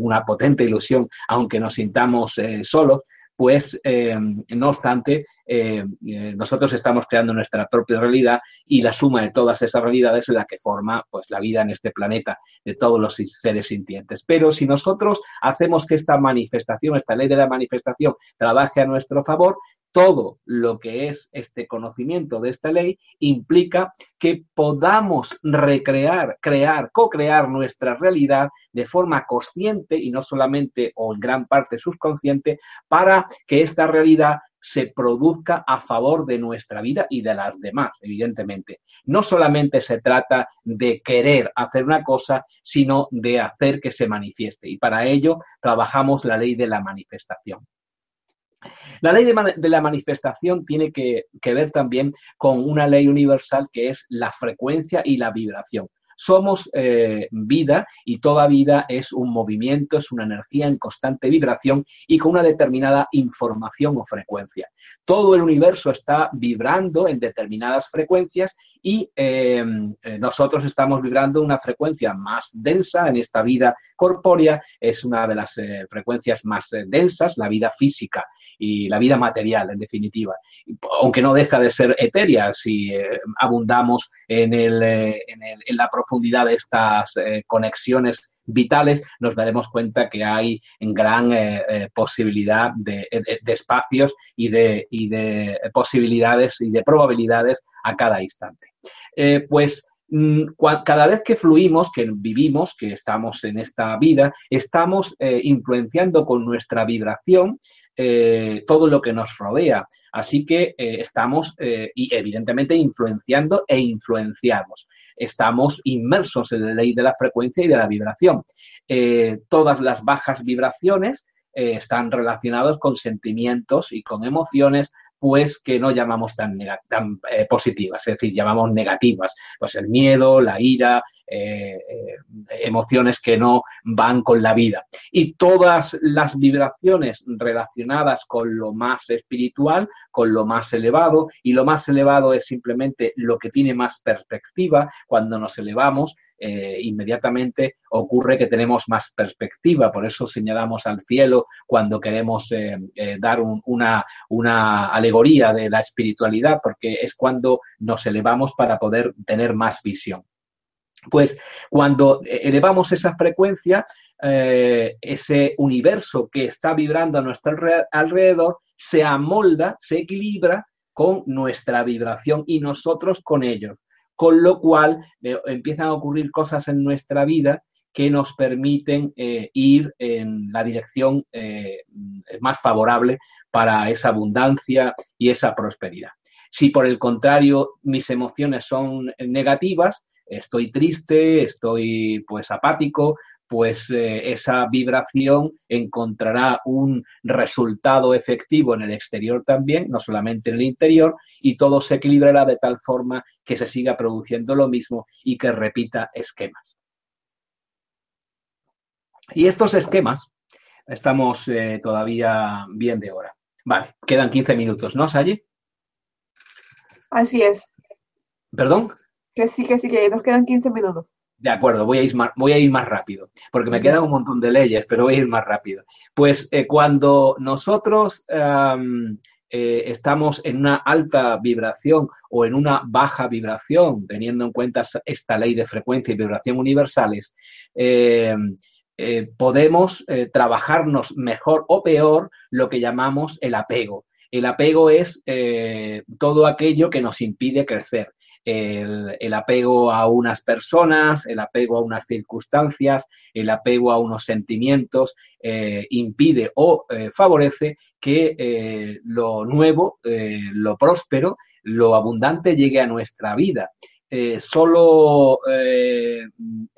una potente ilusión, aunque nos sintamos solos, pues eh, no obstante, eh, eh, nosotros estamos creando nuestra propia realidad y la suma de todas esas realidades es la que forma pues, la vida en este planeta de todos los seres sintientes. Pero si nosotros hacemos que esta manifestación, esta ley de la manifestación, trabaje a nuestro favor, todo lo que es este conocimiento de esta ley implica que podamos recrear, crear, co-crear nuestra realidad de forma consciente y no solamente o en gran parte subconsciente para que esta realidad se produzca a favor de nuestra vida y de las demás, evidentemente. No solamente se trata de querer hacer una cosa, sino de hacer que se manifieste. Y para ello trabajamos la ley de la manifestación. La ley de, la manifestación tiene que, ver también con una ley universal que es la frecuencia y la vibración. Somos eh, vida y toda vida es un movimiento, es una energía en constante vibración y con una determinada información o frecuencia. Todo el universo está vibrando en determinadas frecuencias y eh, eh, nosotros estamos vibrando una frecuencia más densa en esta vida corpórea, es una de las frecuencias más densas, la vida física y la vida material, en definitiva. Aunque no deja de ser etérea si abundamos en, el, en, la profundidad de estas eh, conexiones vitales, nos daremos cuenta que hay gran eh, eh, posibilidad de, espacios y de, y de, posibilidades y de probabilidades a cada instante. pues mm, cada vez que fluimos, que vivimos, que estamos en esta vida, estamos influenciando con nuestra vibración todo lo que nos rodea. Así que estamos, y evidentemente, influenciando e influenciamos estamos inmersos en la ley de la frecuencia y de la vibración. Eh, todas las bajas vibraciones eh, están relacionadas con sentimientos y con emociones pues que no llamamos tan, tan eh, positivas, es decir, llamamos negativas, pues el miedo, la ira, emociones que no van con la vida. Y todas las vibraciones relacionadas con lo más espiritual, con lo más elevado, y lo más elevado es simplemente lo que tiene más perspectiva cuando nos elevamos, eh, inmediatamente ocurre que tenemos más perspectiva. Por eso señalamos al cielo cuando queremos eh, eh, dar una, una alegoría de la espiritualidad, porque es cuando nos elevamos para poder tener más visión. Pues cuando elevamos esa frecuencia, ese universo que está vibrando a nuestro alrededor se amolda, se equilibra con nuestra vibración y nosotros con ellos con lo cual eh, empiezan a ocurrir cosas en nuestra vida que nos permiten eh, ir en la dirección eh, más favorable para esa abundancia y esa prosperidad. Si por el contrario mis emociones son negativas, estoy triste, estoy pues apático, pues eh, esa vibración encontrará un resultado efectivo en el exterior también, no solamente en el interior, y todo se equilibrará de tal forma que se siga produciendo lo mismo y que repita esquemas. Y estos esquemas, estamos eh, todavía bien de hora. Vale, quedan 15 minutos, ¿no, Sayi? Así es. ¿Perdón? Que sí, que sí, que nos quedan 15 minutos. De acuerdo, voy a, ir más, voy a ir más rápido, porque me quedan un montón de leyes, pero voy a ir más rápido. Pues eh, cuando nosotros eh, estamos en una alta vibración o en una baja vibración, teniendo en cuenta esta ley de frecuencia y vibración universales, eh, podemos trabajarnos mejor o peor lo que llamamos el apego. El apego es todo aquello que nos impide crecer el, apego a unas personas, el apego a unas circunstancias, el apego a unos sentimientos, eh, impide o eh, favorece que eh, lo nuevo, lo próspero, lo abundante llegue a nuestra vida. solo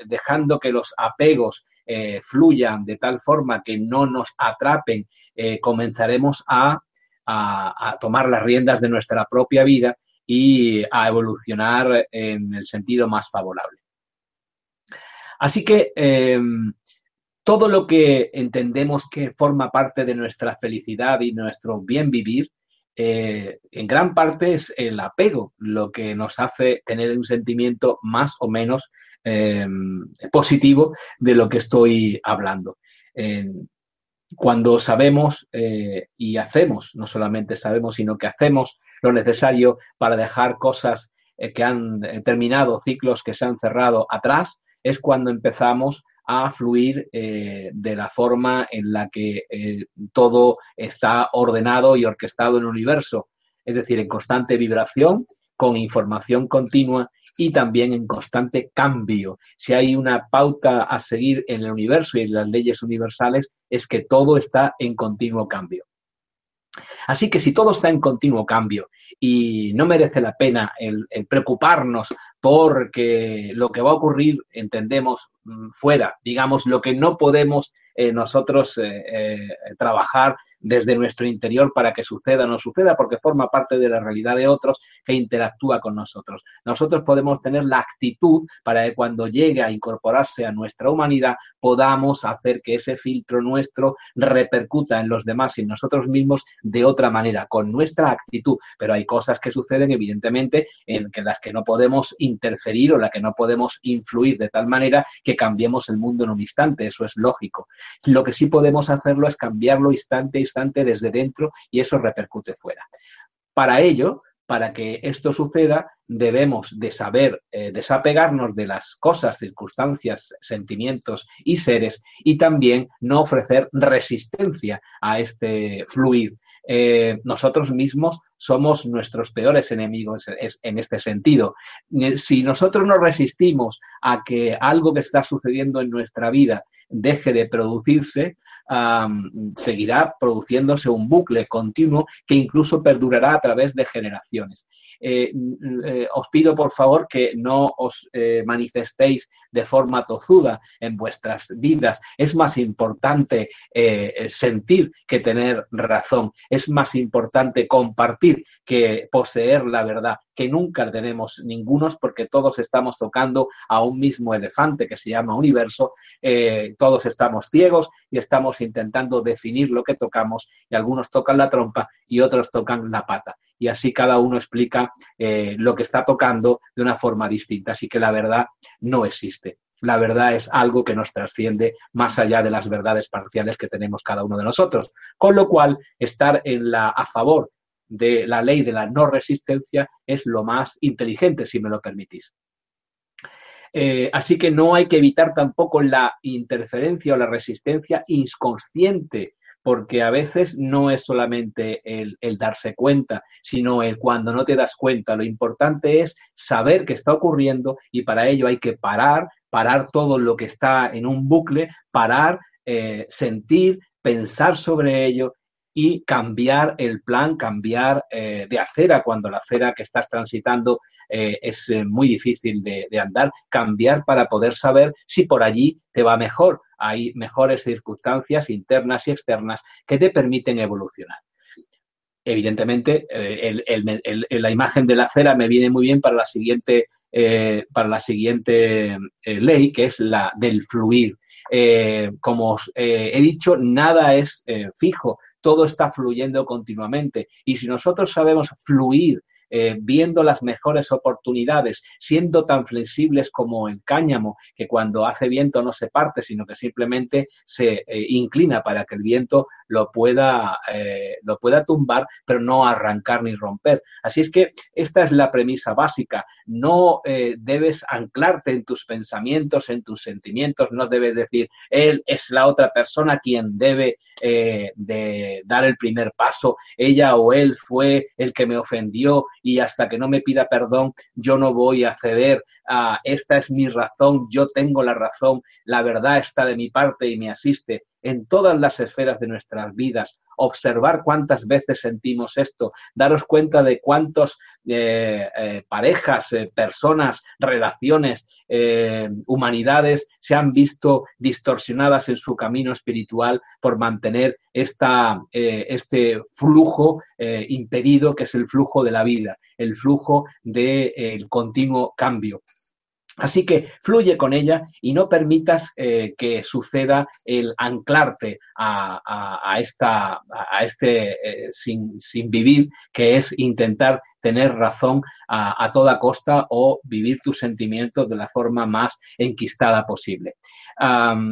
dejando que los apegos fluyan de tal forma que no nos atrapen, comenzaremos a, a, tomar las riendas de nuestra propia vida y a evolucionar en el sentido más favorable. Así que em, todo lo que entendemos que forma parte de nuestra felicidad y nuestro bien vivir, eh, en gran parte es el apego lo que nos hace tener un sentimiento más o menos em, positivo de lo que estoy hablando. cuando sabemos eh, y hacemos, no solamente sabemos, sino que hacemos lo necesario para dejar cosas eh, que han eh, terminado, ciclos que se han cerrado atrás, es cuando empezamos a fluir eh, de la forma en la que todo está ordenado y orquestado en el universo, es decir, en constante vibración, con información continua y también en constante cambio. Si hay una pauta a seguir en el universo y en las leyes universales, es que todo está en continuo cambio. Así que si todo está en continuo cambio y no merece la pena el, preocuparnos porque lo que va a ocurrir, entendemos, mm, fuera, digamos, lo que no podemos eh, nosotros eh, eh, trabajar desde nuestro interior para que suceda o no suceda, porque forma parte de la realidad de otros que interactúa con nosotros. Nosotros podemos tener la actitud para que cuando llegue a incorporarse a nuestra humanidad podamos hacer que ese filtro nuestro repercuta en los demás y en nosotros mismos de otra manera, con nuestra actitud. Pero hay cosas que suceden, evidentemente, en las que no podemos interferir o las que no podemos influir de tal manera que cambiemos el mundo en un instante. Eso es lógico. Lo que sí podemos hacerlo es cambiarlo instante desde dentro y eso repercute fuera. Para ello, para que esto suceda, debemos de saber eh, desapegarnos de las cosas, circunstancias, sentimientos y seres y también no ofrecer resistencia a este fluir. Eh, nosotros mismos somos nuestros peores enemigos en este sentido. Eh, si nosotros no resistimos a que algo que está sucediendo en nuestra vida deje de producirse, seguirá produciéndose un bucle continuo que incluso perdurará a través de generaciones. eh, eh, os pido por favor que no os manifestéis de forma tozuda en vuestras vidas. Es más importante sentir que tener razón. Es más importante compartir que poseer la verdad, que nunca tenemos ningunos porque todos estamos tocando a un mismo elefante que se llama universo. todos estamos ciegos y estamos intentando definir lo que tocamos y algunos tocan la trompa y otros tocan la pata. Y así cada uno explica eh, lo que está tocando de una forma distinta. Así que la verdad no existe. La verdad es algo que nos trasciende más allá de las verdades parciales que tenemos cada uno de nosotros. Con lo cual, estar en la, a favor de la ley de la no resistencia es lo más inteligente, si me lo permitís. Eh, así que no hay que evitar tampoco la interferencia o la resistencia inconsciente porque a veces no es solamente el, darse cuenta, sino el cuando no te das cuenta. Lo importante es saber qué está ocurriendo y para ello hay que parar, parar todo lo que está en un bucle, parar, eh, sentir, pensar sobre ello y cambiar el plan, cambiar eh, de acera cuando la acera que estás transitando eh, es eh, muy difícil de, andar, cambiar para poder saber si por allí te va mejor. Hay mejores circunstancias internas y externas que te permiten evolucionar. Evidentemente, la imagen de la acera me viene muy bien para la siguiente, para la siguiente ley, que es la del fluir. Como os he dicho, nada es fijo, todo está fluyendo continuamente. Y si nosotros sabemos fluir eh, viendo las mejores oportunidades, siendo tan flexibles como el cáñamo, que cuando hace viento no se parte, sino que simplemente se eh, inclina para que el viento lo pueda, eh, lo pueda tumbar, pero no arrancar ni romper. Así es que esta es la premisa básica. No debes anclarte en tus pensamientos, en tus sentimientos, no debes decir, él es la otra persona quien debe de dar el primer paso, ella o él fue el que me ofendió y hasta que no me pida perdón, yo no voy a ceder. A esta es mi razón, yo tengo la razón, la verdad está de mi parte y me asiste en todas las esferas de nuestras vidas, observar cuántas veces sentimos esto, daros cuenta de cuántas eh, eh, parejas, eh, personas, relaciones, humanidades se han visto distorsionadas en su camino espiritual por mantener esta, este flujo impedido que es el flujo de la vida, el flujo del continuo cambio. Así que fluye con ella y no permitas eh, que suceda el anclarte a, esta, a este eh, sin, vivir, que es intentar tener razón a, toda costa o vivir tus sentimientos de la forma más enquistada posible.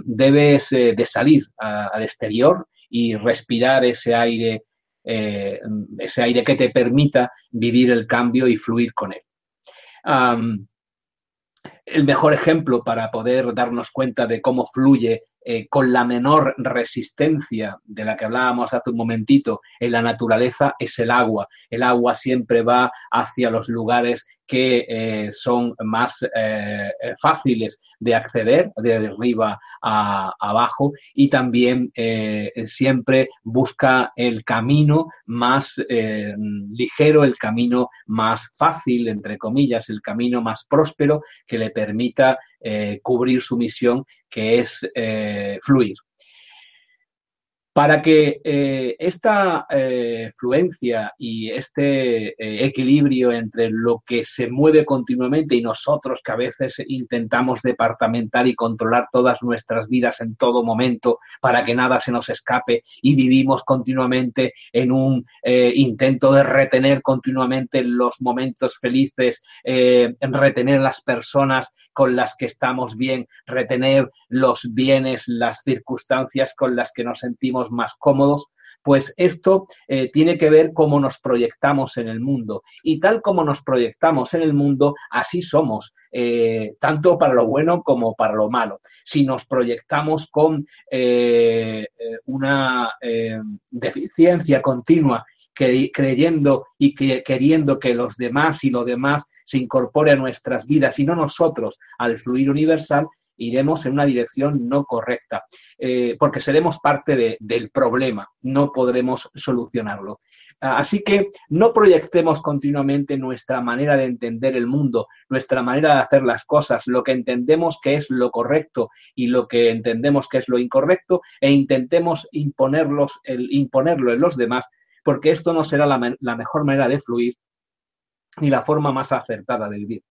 debes eh, de salir al exterior y respirar ese aire, ese aire que te permita vivir el cambio y fluir con él el mejor ejemplo para poder darnos cuenta de cómo fluye eh, con la menor resistencia de la que hablábamos hace un momentito en la naturaleza es el agua. El agua siempre va hacia los lugares que eh, son más eh, fáciles de acceder de arriba a, abajo y también siempre busca el camino más ligero, el camino más fácil, entre comillas, el camino más próspero que le permita cubrir su misión que es eh, fluir. Para que eh, esta eh, fluencia y este eh, equilibrio entre lo que se mueve continuamente y nosotros que a veces intentamos departamentar y controlar todas nuestras vidas en todo momento para que nada se nos escape y vivimos continuamente en un intento de retener continuamente los momentos felices, en retener las personas con las que estamos bien, retener los bienes, las circunstancias con las que nos sentimos más cómodos, pues esto eh, tiene que ver cómo nos proyectamos en el mundo. Y tal como nos proyectamos en el mundo, así somos, eh, tanto para lo bueno como para lo malo. Si nos proyectamos con eh, una deficiencia continua, creyendo y queriendo que los demás y lo demás se incorpore a nuestras vidas y no nosotros al fluir universal, iremos en una dirección no correcta, eh, porque seremos parte del problema, no podremos solucionarlo. Así que no proyectemos continuamente nuestra manera de entender el mundo, nuestra manera de hacer las cosas, lo que entendemos que es lo correcto y lo que entendemos que es lo incorrecto, e intentemos imponerlos, el, imponerlo en los demás, porque esto no será la mejor manera de fluir ni la forma más acertada de vivir.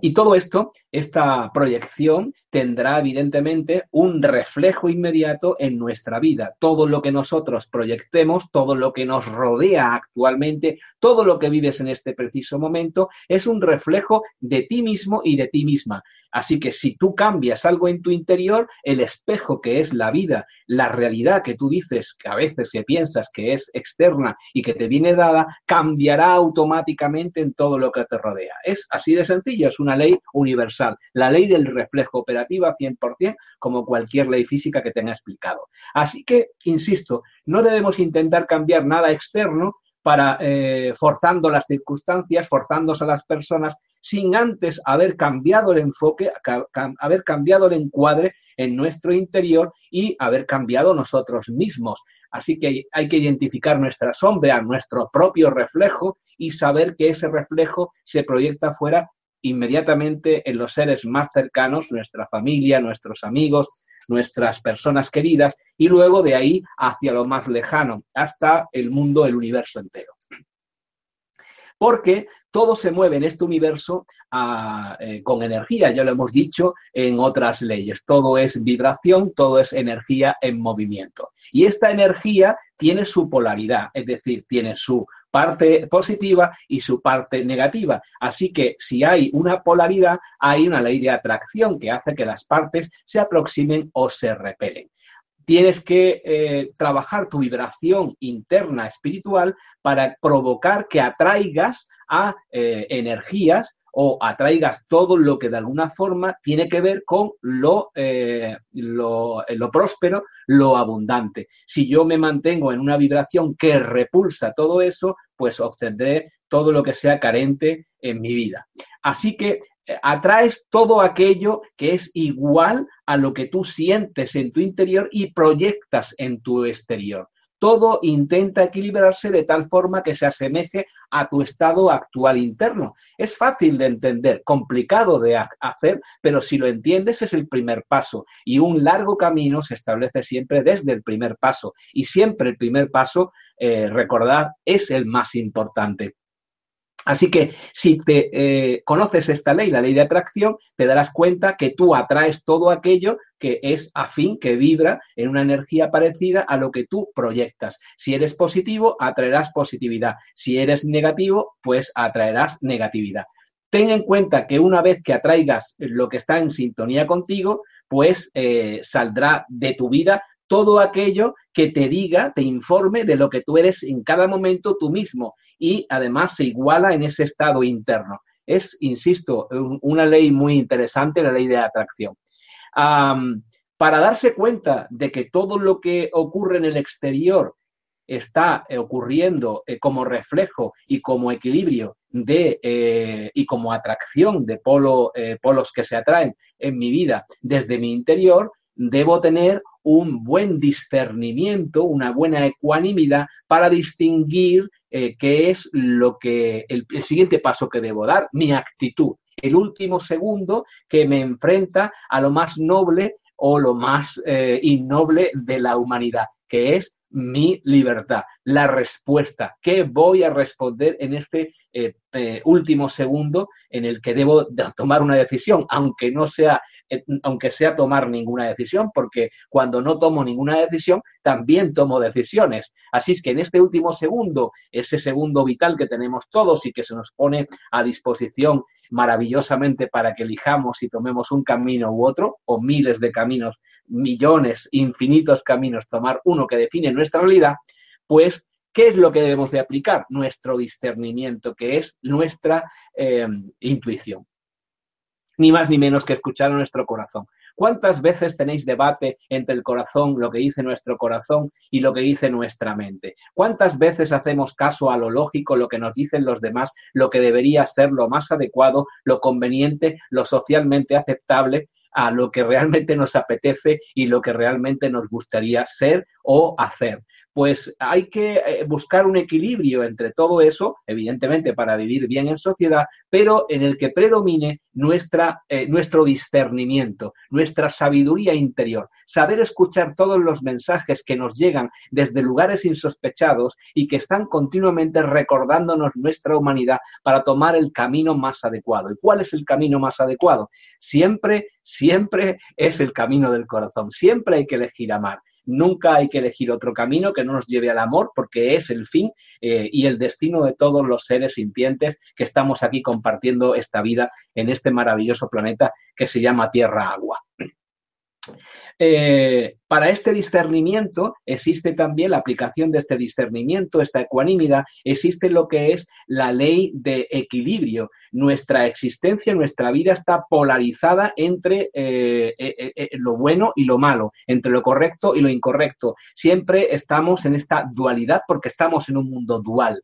Y todo esto, esta proyección, tendrá evidentemente un reflejo inmediato en nuestra vida. Todo lo que nosotros proyectemos, todo lo que nos rodea actualmente, todo lo que vives en este preciso momento, es un reflejo de ti mismo y de ti misma. Así que si tú cambias algo en tu interior, el espejo que es la vida, la realidad que tú dices que a veces que piensas que es externa y que te viene dada, cambiará automáticamente en todo lo que te rodea. Es así de sencillo, una ley universal. La ley del reflejo operativa 100%, como cualquier ley física que tenga explicado. Así que, insisto, no debemos intentar cambiar nada externo para eh, forzando las circunstancias, forzándose a las personas, sin antes haber cambiado el enfoque, haber cambiado el encuadre en nuestro interior y haber cambiado nosotros mismos. Así que hay que identificar nuestra sombra, nuestro propio reflejo y saber que ese reflejo se proyecta fuera inmediatamente en los seres más cercanos, nuestra familia, nuestros amigos, nuestras personas queridas, y luego de ahí hacia lo más lejano, hasta el mundo, el universo entero porque todo se mueve en este universo ah, eh, con energía, ya lo hemos dicho en otras leyes. Todo es vibración, todo es energía en movimiento. Y esta energía tiene su polaridad, es decir, tiene su parte positiva y su parte negativa. Así que si hay una polaridad, hay una ley de atracción que hace que las partes se aproximen o se repelen tienes que eh, trabajar tu vibración interna espiritual para provocar que atraigas a eh, energías o atraigas todo lo que de alguna forma tiene que ver con lo, eh, lo, lo, próspero, lo abundante. Si yo me mantengo en una vibración que repulsa todo eso, pues obtendré todo lo que sea carente en mi vida. Así que atraes todo aquello que es igual a lo que tú sientes en tu interior y proyectas en tu exterior. Todo intenta equilibrarse de tal forma que se asemeje a tu estado actual interno. Es fácil de entender, complicado de hacer, pero si lo entiendes es el primer paso. Y un largo camino se establece siempre desde el primer paso. Y siempre el primer paso, eh, recordad, es el más importante. Así que si te eh, conoces esta ley, la ley de atracción, te darás cuenta que tú atraes todo aquello que es afín, que vibra en una energía parecida a lo que tú proyectas. Si eres positivo, atraerás positividad. Si eres negativo, pues atraerás negatividad. Ten en cuenta que una vez que atraigas lo que está en sintonía contigo, pues eh, saldrá de tu vida todo aquello que te diga, te informe de lo que tú eres en cada momento tú mismo y además se iguala en ese estado interno. Es, insisto, una ley muy interesante, la ley de atracción. para darse cuenta de que todo lo que ocurre en el exterior está ocurriendo eh, como reflejo y como equilibrio de eh, y como atracción de polo, eh, polos que se atraen en mi vida desde mi interior, debo tener un buen discernimiento, una buena ecuanimidad para distinguir eh, qué es lo que el, siguiente paso que debo dar, mi actitud, el último segundo que me enfrenta a lo más noble o lo más eh, innoble de la humanidad, que es mi libertad, la respuesta. ¿Qué voy a responder en este eh, último segundo en el que debo tomar una decisión, aunque no sea aunque sea tomar ninguna decisión, porque cuando no tomo ninguna decisión, también tomo decisiones. Así es que en este último segundo, ese segundo vital que tenemos todos y que se nos pone a disposición maravillosamente para que elijamos y tomemos un camino u otro, o miles de caminos, millones, infinitos caminos, tomar uno que define nuestra realidad, pues ¿Qué es lo que debemos de aplicar? Nuestro discernimiento, que es nuestra eh, intuición. Ni más ni menos que escuchar a nuestro corazón. ¿Cuántas veces tenéis debate entre el corazón, lo que dice nuestro corazón y lo que dice nuestra mente? ¿Cuántas veces hacemos caso a lo lógico, lo que nos dicen los demás, lo que debería ser lo más adecuado, lo conveniente, lo socialmente aceptable? a lo que realmente nos apetece y lo que realmente nos gustaría ser o hacer pues hay que eh, buscar un equilibrio entre todo eso, evidentemente para vivir bien en sociedad, pero en el que predomine nuestra, eh, nuestro discernimiento, nuestra sabiduría interior, saber escuchar todos los mensajes que nos llegan desde lugares insospechados y que están continuamente recordándonos nuestra humanidad para tomar el camino más adecuado. ¿Y cuál es el camino más adecuado? Siempre, siempre es el camino del corazón, siempre hay que elegir amar. Nunca hay que elegir otro camino que no nos lleve al amor, porque es el fin eh, y el destino de todos los seres sintientes que estamos aquí compartiendo esta vida en este maravilloso planeta que se llama Tierra Agua. Eh, para este discernimiento existe también la aplicación de este discernimiento, esta ecuanimidad, existe lo que es la ley de equilibrio. Nuestra existencia, nuestra vida está polarizada entre eh, eh, lo bueno y lo malo, entre lo correcto y lo incorrecto. Siempre estamos en esta dualidad porque estamos en un mundo dual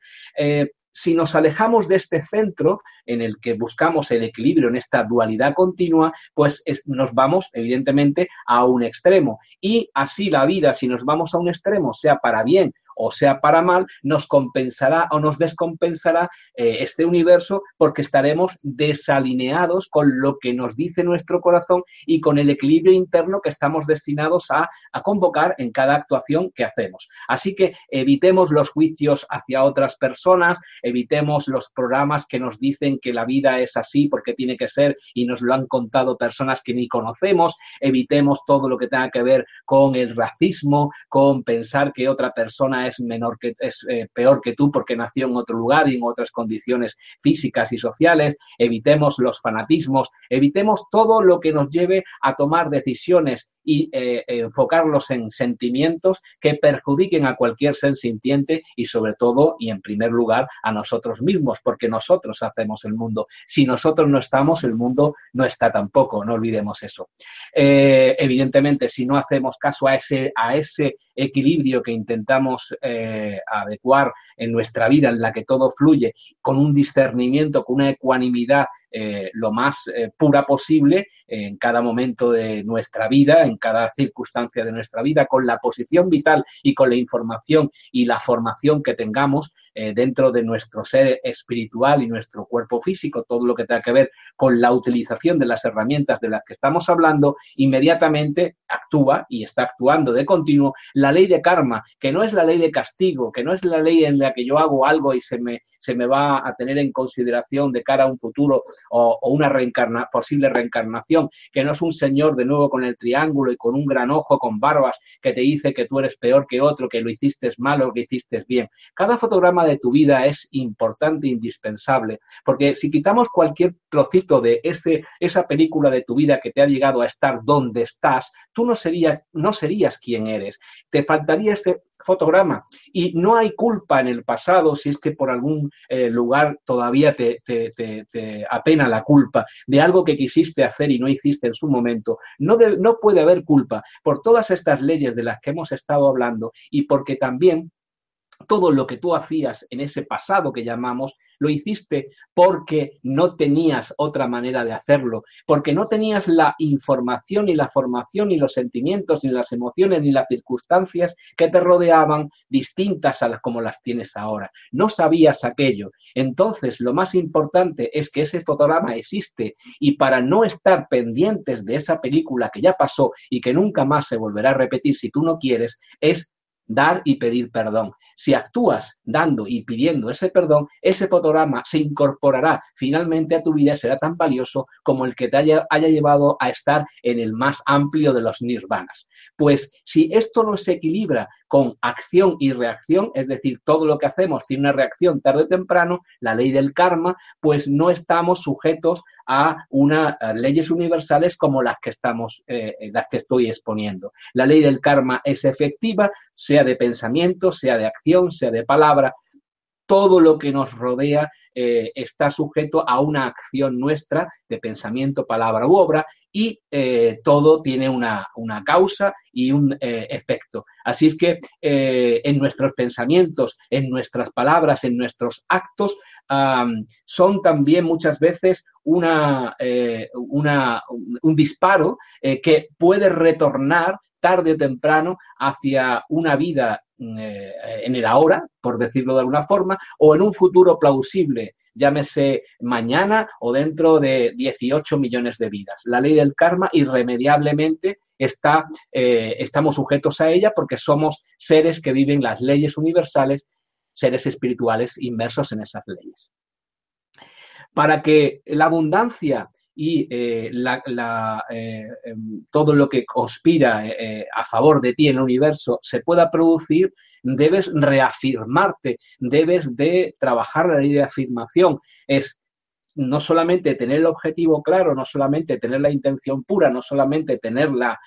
si nos alejamos de este centro en el que buscamos el equilibrio en esta dualidad continua, pues nos vamos, evidentemente, a un extremo. Y así la vida, si nos vamos a un extremo, sea para bien o sea para mal, nos compensará o nos descompensará eh, este universo porque estaremos desalineados con lo que nos dice nuestro corazón y con el equilibrio interno que estamos destinados a, a convocar en cada actuación que hacemos. Así que evitemos los juicios hacia otras personas, evitemos los programas que nos dicen que la vida es así porque tiene que ser y nos lo han contado personas que ni conocemos, evitemos todo lo que tenga que ver con el racismo, con pensar que otra persona es menor que es eh, peor que tú porque nació en otro lugar y en otras condiciones físicas y sociales, evitemos los fanatismos, evitemos todo lo que nos lleve a tomar decisiones y eh, enfocarlos en sentimientos que perjudiquen a cualquier ser sintiente y sobre todo y en primer lugar a nosotros mismos, porque nosotros hacemos el mundo. Si nosotros no estamos, el mundo no está tampoco, no olvidemos eso. Eh, evidentemente, si no hacemos caso a ese, a ese equilibrio que intentamos eh, adecuar en nuestra vida, en la que todo fluye, con un discernimiento, con una ecuanimidad eh, lo más eh, pura posible en cada momento de nuestra vida, en cada circunstancia de nuestra vida, con la posición vital y con la información y la formación que tengamos eh, dentro de nuestro ser espiritual y nuestro cuerpo físico, todo lo que tenga que ver con la utilización de las herramientas de las que estamos hablando, inmediatamente actúa y está actuando de continuo la ley de karma, que no es la ley de castigo, que no es la ley en la que yo hago algo y se me, se me va a tener en consideración de cara a un futuro o, una reencarna, posible reencarnación, que no es un señor de nuevo con el triángulo y con un gran ojo, con barbas, que te dice que tú eres peor que otro, que lo hiciste mal o que hiciste bien. Cada fotograma de tu vida es importante indispensable, porque si quitamos cualquier trocito de ese, esa película de tu vida que te ha llegado a estar donde estás, tú no, serías no serías quien eres. Te faltaría este fotograma. Y no hay culpa en el pasado si es que por algún eh, lugar todavía te, apena la culpa de algo que quisiste hacer y no hiciste en su momento. No, no puede haber culpa por todas estas leyes de las que hemos estado hablando y porque también todo lo que tú hacías en ese pasado que llamamos lo hiciste porque no tenías otra manera de hacerlo, porque no tenías la información ni la formación ni los sentimientos ni las emociones ni las circunstancias que te rodeaban distintas a las como las tienes ahora. No sabías aquello. Entonces, lo más importante es que ese fotograma existe y para no estar pendientes de esa película que ya pasó y que nunca más se volverá a repetir si tú no quieres, es dar y pedir perdón. Si actúas dando y pidiendo ese perdón, ese fotograma se incorporará finalmente a tu vida y será tan valioso como el que te haya, llevado a estar en el más amplio de los nirvanas. Pues si esto no se equilibra con acción y reacción, es decir, todo lo que hacemos tiene una reacción tarde o temprano, la ley del karma, pues no estamos sujetos a unas leyes universales como las que estamos, eh, las que estoy exponiendo. La ley del karma es efectiva, sea de pensamiento, sea de acción, sea de palabra, todo lo que nos rodea eh, está sujeto a una acción nuestra de pensamiento, palabra u obra y eh, todo tiene una, causa y un eh, efecto. Así es que en nuestros pensamientos, en nuestras palabras, en nuestros actos, son también muchas veces una, un disparo que puede retornar tarde o temprano hacia una vida eh, en el ahora, por decirlo de alguna forma, o en un futuro plausible, llámese mañana o dentro de 18 millones de vidas. La ley del karma irremediablemente está, eh, estamos sujetos a ella porque somos seres que viven las leyes universales, seres espirituales inmersos en esas leyes. Para que la abundancia y eh, eh, em, todo lo que conspira eh, a favor de ti en el universo se pueda producir, debes reafirmarte, debes de trabajar la ley de afirmación. Es no solamente tener el objetivo claro, no solamente tener la intención pura, no solamente tener la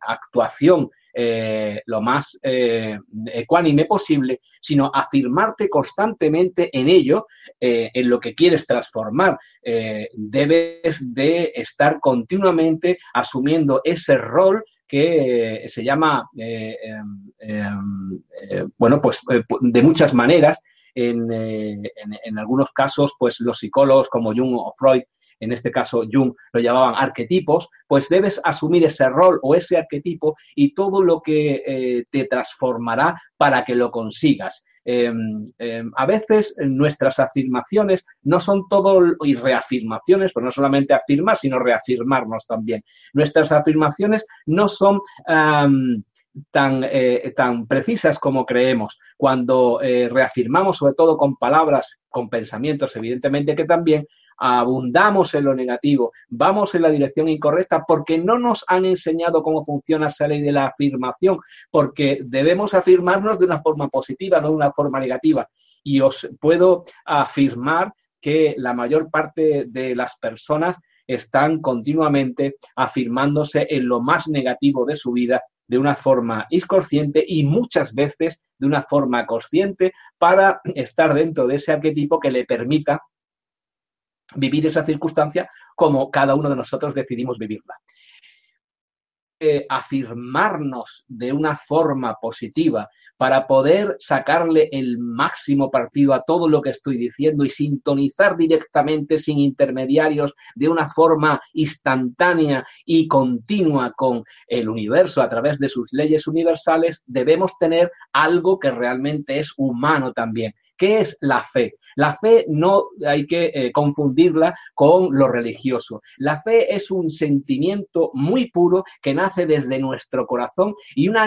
actuación eh, lo más eh, ecuánime posible, sino afirmarte constantemente en ello, eh, en lo que quieres transformar. debes de estar continuamente asumiendo ese rol que se llama, em, em, bueno, pues de muchas maneras, en, en, algunos casos, pues los psicólogos como Jung o Freud en este caso Jung lo llamaban arquetipos, pues debes asumir ese rol o ese arquetipo y todo lo que eh, te transformará para que lo consigas. Em, em, a veces nuestras afirmaciones no son todo y reafirmaciones, pues no solamente afirmar, sino reafirmarnos también. Nuestras afirmaciones no son tan, eh, tan precisas como creemos. Cuando eh, reafirmamos, sobre todo con palabras, con pensamientos, evidentemente que también, abundamos en lo negativo, vamos en la dirección incorrecta porque no nos han enseñado cómo funciona esa ley de la afirmación, porque debemos afirmarnos de una forma positiva, no de una forma negativa. Y os puedo afirmar que la mayor parte de las personas están continuamente afirmándose en lo más negativo de su vida de una forma inconsciente y muchas veces de una forma consciente para estar dentro de ese arquetipo que le permita vivir esa circunstancia como cada uno de nosotros decidimos vivirla. Eh, afirmarnos de una forma positiva para poder sacarle el máximo partido a todo lo que estoy diciendo y sintonizar directamente sin intermediarios de una forma instantánea y continua con el universo a través de sus leyes universales, debemos tener algo que realmente es humano también. ¿Qué es la fe? La fe no hay que eh, confundirla con lo religioso. La fe es un sentimiento muy puro que nace desde nuestro corazón y una,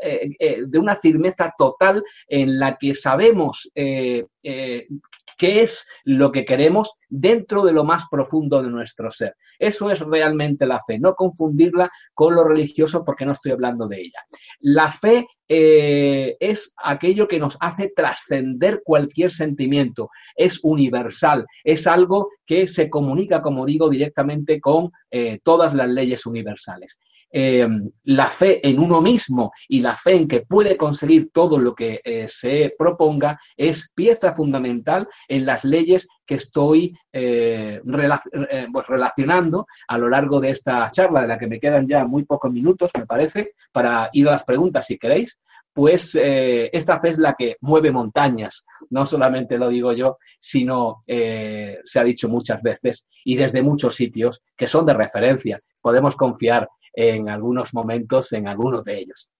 eh, eh, de una firmeza total en la que sabemos qué es lo que queremos dentro de lo más profundo de nuestro ser. Eso es realmente la fe, no confundirla con lo religioso porque no estoy hablando de ella. La fe es aquello que nos hace trascender cualquier sentimiento, es universal, es algo que se comunica, como digo, directamente con eh, todas las leyes universales. Eh, la fe en uno mismo y la fe en que puede conseguir todo lo que eh, se proponga es pieza fundamental en las leyes que estoy pues relacionando a lo largo de esta charla, de la que me quedan ya muy pocos minutos, me parece, para ir a las preguntas si queréis pues esta fe es la que mueve montañas. No solamente lo digo yo, sino se ha dicho muchas veces y desde muchos sitios que son de referencia. Podemos confiar en algunos momentos en algunos de ellos.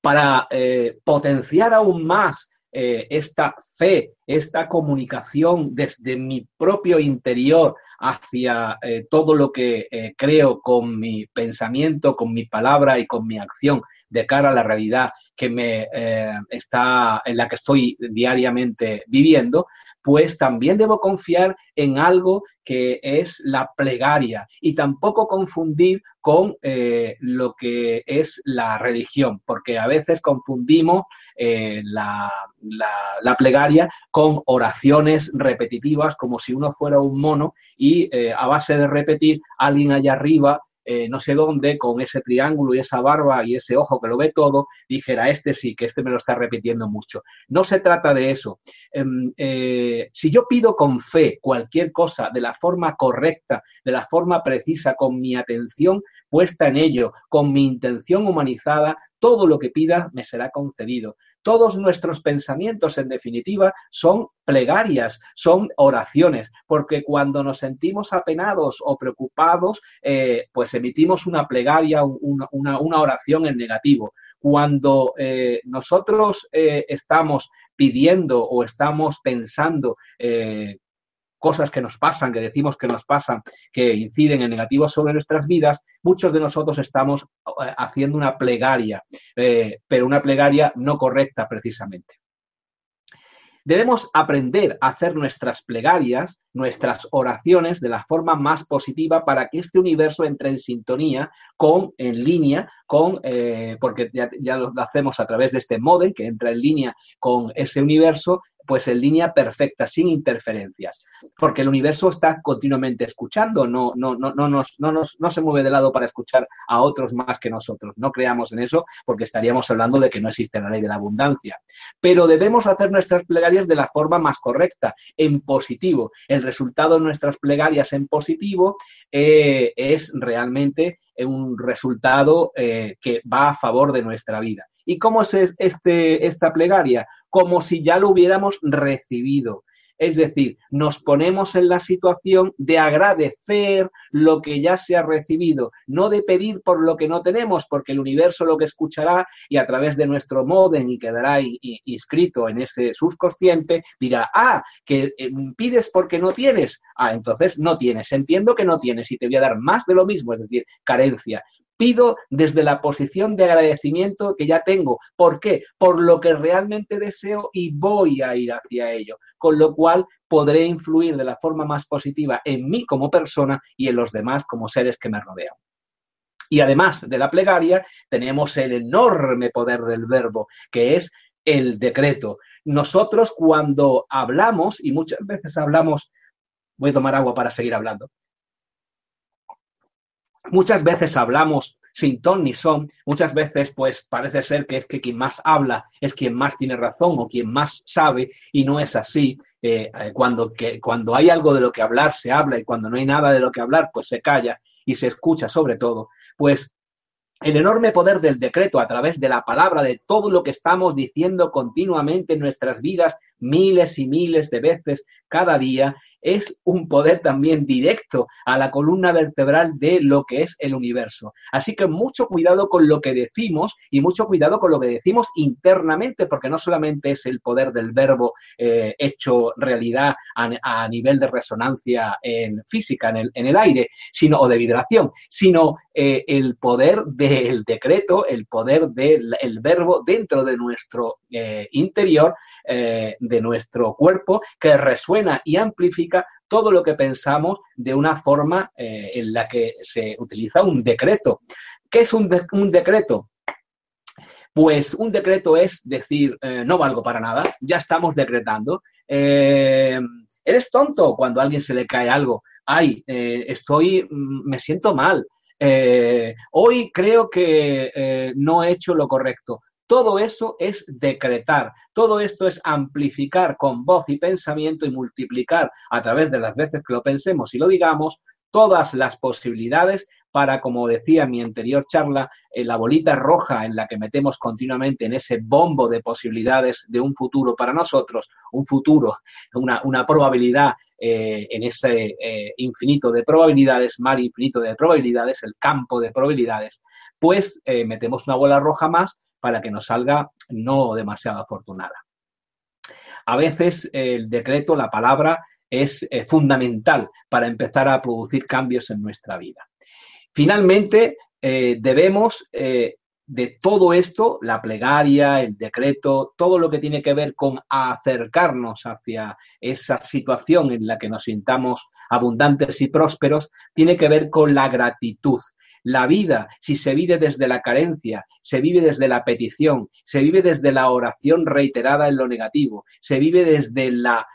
Para eh, potenciar aún más eh, esta fe, esta comunicación desde mi propio interior hacia eh, todo lo que creo con mi pensamiento, con mi palabra y con mi acción de cara a la realidad que me está en la que estoy diariamente viviendo, pues también debo confiar en algo que es la plegaria y tampoco confundir con eh, lo que es la religión, porque a veces confundimos eh, la, plegaria con oraciones repetitivas, como si uno fuera un mono y eh, a base de repetir, alguien allá arriba eh, no sé dónde, con ese triángulo y esa barba y ese ojo que lo ve todo, dijera, este sí, que este me lo está repitiendo mucho. No se trata de eso. Em, eh, si yo pido con fe cualquier cosa de la forma correcta, de la forma precisa, con mi atención puesta en ello, con mi intención humanizada, todo lo que pida me será concedido. Todos nuestros pensamientos, en definitiva, son plegarias, son oraciones, porque cuando nos sentimos apenados o preocupados, eh, pues emitimos una plegaria, una, oración en negativo. Cuando eh, nosotros eh, estamos pidiendo o estamos pensando cosas que nos pasan, que decimos que nos pasan, que inciden en negativo sobre nuestras vidas, muchos de nosotros estamos eh, haciendo una plegaria, eh, pero una plegaria no correcta precisamente. Debemos aprender a hacer nuestras plegarias, nuestras oraciones de la forma más positiva para que este universo entre en sintonía con, en línea con, eh, porque ya, lo hacemos a través de este modem que entra en línea con ese universo pues en línea perfecta, sin interferencias, porque el universo está continuamente escuchando, no, no, no, no, nos, no, nos, no se mueve de lado para escuchar a otros más que nosotros. No creamos en eso porque estaríamos hablando de que no existe la ley de la abundancia. Pero debemos hacer nuestras plegarias de la forma más correcta, en positivo. El resultado de nuestras plegarias en positivo eh, es realmente un resultado eh, que va a favor de nuestra vida. ¿Y cómo es este, esta plegaria? Como si ya lo hubiéramos recibido. Es decir, nos ponemos en la situación de agradecer lo que ya se ha recibido, no de pedir por lo que no tenemos, porque el universo lo que escuchará y a través de nuestro modem y quedará inscrito en ese subconsciente, dirá, ah, que eh, pides porque no tienes. Ah, entonces no tienes. Entiendo que no tienes y te voy a dar más de lo mismo, es decir, carencia pido desde la posición de agradecimiento que ya tengo. ¿Por qué? Por lo que realmente deseo y voy a ir hacia ello. Con lo cual podré influir de la forma más positiva en mí como persona y en los demás como seres que me rodean. Y además de la plegaria, tenemos el enorme poder del verbo, que es el decreto. Nosotros cuando hablamos, y muchas veces hablamos, voy a tomar agua para seguir hablando, Muchas veces hablamos sin ton ni son, muchas veces pues parece ser que es que quien más habla es quien más tiene razón o quien más sabe y no es así. Eh, eh, cuando, que, cuando hay algo de lo que hablar se habla y cuando no hay nada de lo que hablar pues se calla y se escucha sobre todo, pues el enorme poder del decreto a través de la palabra, de todo lo que estamos diciendo continuamente en nuestras vidas, miles y miles de veces cada día, es un poder también directo a la columna vertebral de lo que es el universo. Así que mucho cuidado con lo que decimos y mucho cuidado con lo que decimos internamente, porque no solamente es el poder del verbo eh, hecho realidad a, nivel de resonancia en física, en el, en el aire, sino, o de vibración, sino eh, el poder del decreto, el poder del verbo dentro de nuestro eh, interior, de nuestro cuerpo, que resuena y amplifica todo lo que pensamos de una forma eh, en la que se utiliza un decreto. ¿Qué es un, decreto? Pues un decreto es decir, eh, no valgo para nada, ya estamos decretando. Eh, eres tonto cuando a alguien se le cae algo. Ay, estoy, mm, me siento mal. hoy creo que no he hecho lo correcto. Todo eso es decretar, todo esto es amplificar con voz y pensamiento y multiplicar a través de las veces que lo pensemos y lo digamos todas las posibilidades para, como decía en mi anterior charla, en la bolita roja en la que metemos continuamente en ese bombo de posibilidades de un futuro para nosotros, un futuro, una, probabilidad eh, en ese eh, infinito de probabilidades, mar infinito de probabilidades, el campo de probabilidades, pues eh, metemos una bola roja más para que nos salga no demasiado afortunada. A veces el decreto, la palabra, es eh, fundamental para empezar a producir cambios en nuestra vida. Finalmente, eh, debemos eh, de todo esto, la plegaria, el decreto, todo lo que tiene que ver con acercarnos hacia esa situación en la que nos sintamos abundantes y prósperos, tiene que ver con la gratitud. La vida, si se vive desde la carencia, se vive desde la petición, se vive desde la oración reiterada en lo negativo, se vive desde la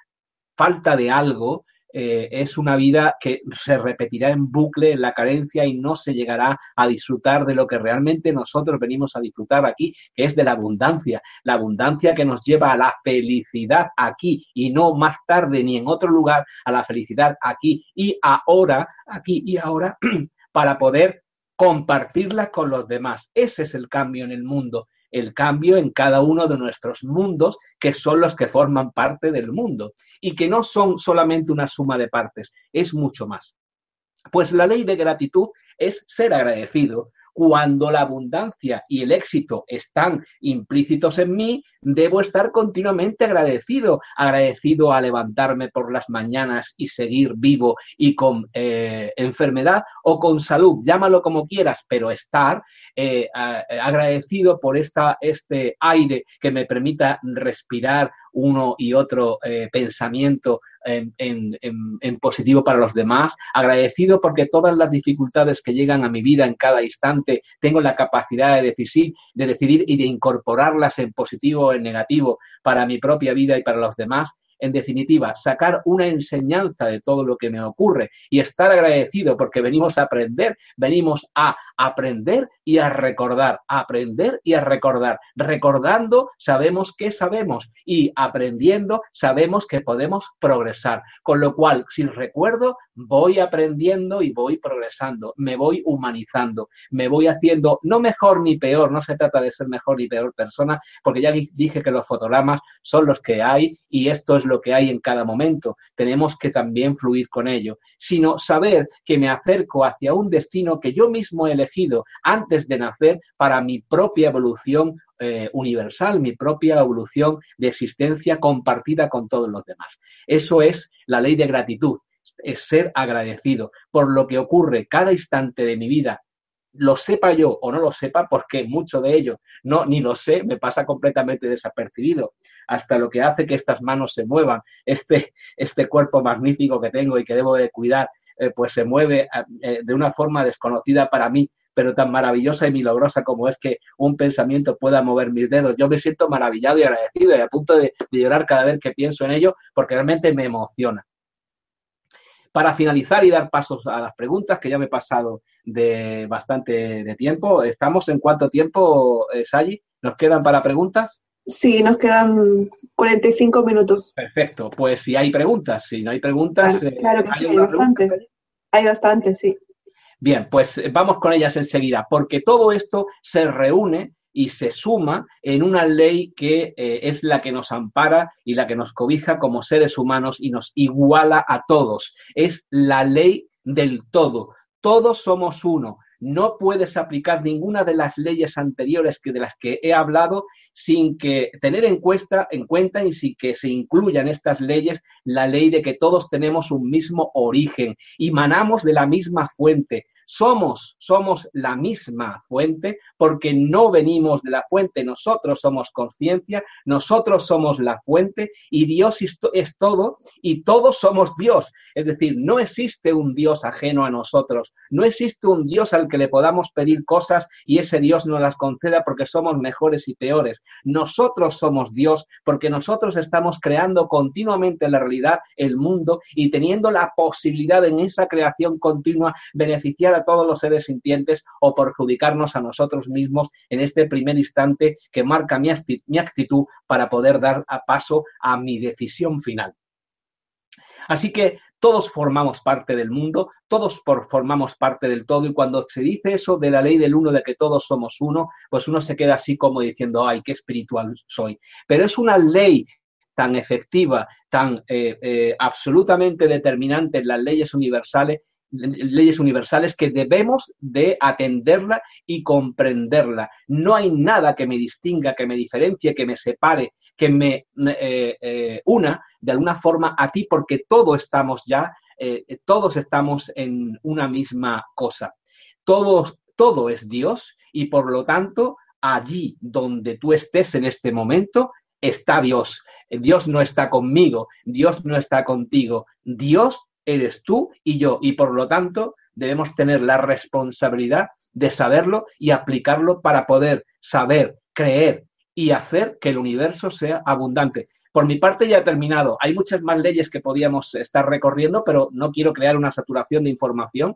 falta de algo, eh, es una vida que se repetirá en bucle en la carencia y no se llegará a disfrutar de lo que realmente nosotros venimos a disfrutar aquí, que es de la abundancia, la abundancia que nos lleva a la felicidad aquí y no más tarde ni en otro lugar, a la felicidad aquí y ahora, aquí y ahora, [CLEARS THROAT] para poder compartirla con los demás. Ese es el cambio en el mundo el cambio en cada uno de nuestros mundos, que son los que forman parte del mundo, y que no son solamente una suma de partes, es mucho más. Pues la ley de gratitud es ser agradecido, cuando la abundancia y el éxito están implícitos en mí, debo estar continuamente agradecido, agradecido a levantarme por las mañanas y seguir vivo y con eh, enfermedad o con salud, llámalo como quieras, pero estar eh, agradecido por esta, este aire que me permita respirar uno y otro eh, pensamiento en, en, positivo para los demás, agradecido porque todas las dificultades que llegan a mi vida en cada instante tengo la capacidad de decidir, de decidir y de incorporarlas en positivo o en negativo para mi propia vida y para los demás en definitiva, sacar una enseñanza de todo lo que me ocurre y estar agradecido porque venimos a aprender, venimos a aprender y a recordar, aprender y a recordar. Recordando sabemos que sabemos y aprendiendo sabemos que podemos progresar. Con lo cual, si recuerdo, voy aprendiendo y voy progresando, me voy humanizando, me voy haciendo no mejor ni peor, no se trata de ser mejor ni peor persona, porque ya dije que los fotogramas son los que hay y esto es lo que hay en cada momento. Tenemos que también fluir con ello, sino saber que me acerco hacia un destino que yo mismo he elegido antes de nacer para mi propia evolución eh, universal, mi propia evolución de existencia compartida con todos los demás. Eso es la ley de gratitud, es ser agradecido por lo que ocurre cada instante de mi vida lo sepa yo o no lo sepa, porque mucho de ello no ni lo sé, me pasa completamente desapercibido, hasta lo que hace que estas manos se muevan, este, este cuerpo magnífico que tengo y que debo de cuidar, eh, pues se mueve eh, de una forma desconocida para mí, pero tan maravillosa y milagrosa como es que un pensamiento pueda mover mis dedos. Yo me siento maravillado y agradecido y a punto de llorar cada vez que pienso en ello, porque realmente me emociona. Para finalizar y dar pasos a las preguntas, que ya me he pasado de bastante de tiempo, ¿estamos en cuánto tiempo, eh, Sayi? ¿Nos quedan para preguntas? Sí, nos quedan 45 minutos. Perfecto, pues si hay preguntas, si no hay preguntas... Claro, eh, que sí, hay bastante. Hay bastante, sí. Bien, pues eh, vamos con ellas enseguida, porque todo esto se reúne y se suma en una ley que eh, es la que nos ampara y la que nos cobija como seres humanos y nos iguala a todos. Es la ley del todo. Todos somos uno. No puedes aplicar ninguna de las leyes anteriores que de las que he hablado sin que tener en, en cuenta y sin que se incluyan estas leyes la ley de que todos tenemos un mismo origen, y manamos de la misma fuente, somos, somos la misma fuente porque no venimos de la fuente, nosotros somos conciencia, nosotros somos la fuente y Dios es todo y todos somos Dios. Es decir, no existe un Dios ajeno a nosotros, no existe un Dios al que le podamos pedir cosas y ese Dios nos las conceda porque somos mejores y peores. Nosotros somos Dios porque nosotros estamos creando continuamente la realidad, el mundo y teniendo la posibilidad en esa creación continua beneficiar a todos los seres sintientes o perjudicarnos a nosotros mismos en este primer instante que marca mi, actitud para poder dar paso a mi decisión final. Así que todos formamos parte del mundo, todos formamos parte del todo y cuando se dice eso de la ley del uno, de que todos somos uno, pues uno se queda así como diciendo, ay, qué espiritual soy. Pero es una ley tan efectiva, tan eh, eh, absolutamente determinante en las leyes universales leyes universales que debemos de atenderla y comprenderla. No hay nada que me distinga, que me diferencie, que me separe, que me eh, eh, una de alguna forma a ti, porque todos estamos ya, eh, todos estamos en una misma cosa. Todos, todo es Dios y por lo tanto allí donde tú estés en este momento está Dios. Dios no está conmigo, Dios no está contigo. Dios eres tú y yo, y por lo tanto debemos tener la responsabilidad de saberlo y aplicarlo para poder saber, creer y hacer que el universo sea abundante. Por mi parte ya he terminado. Hay muchas más leyes que podíamos estar recorriendo, pero no quiero crear una saturación de información.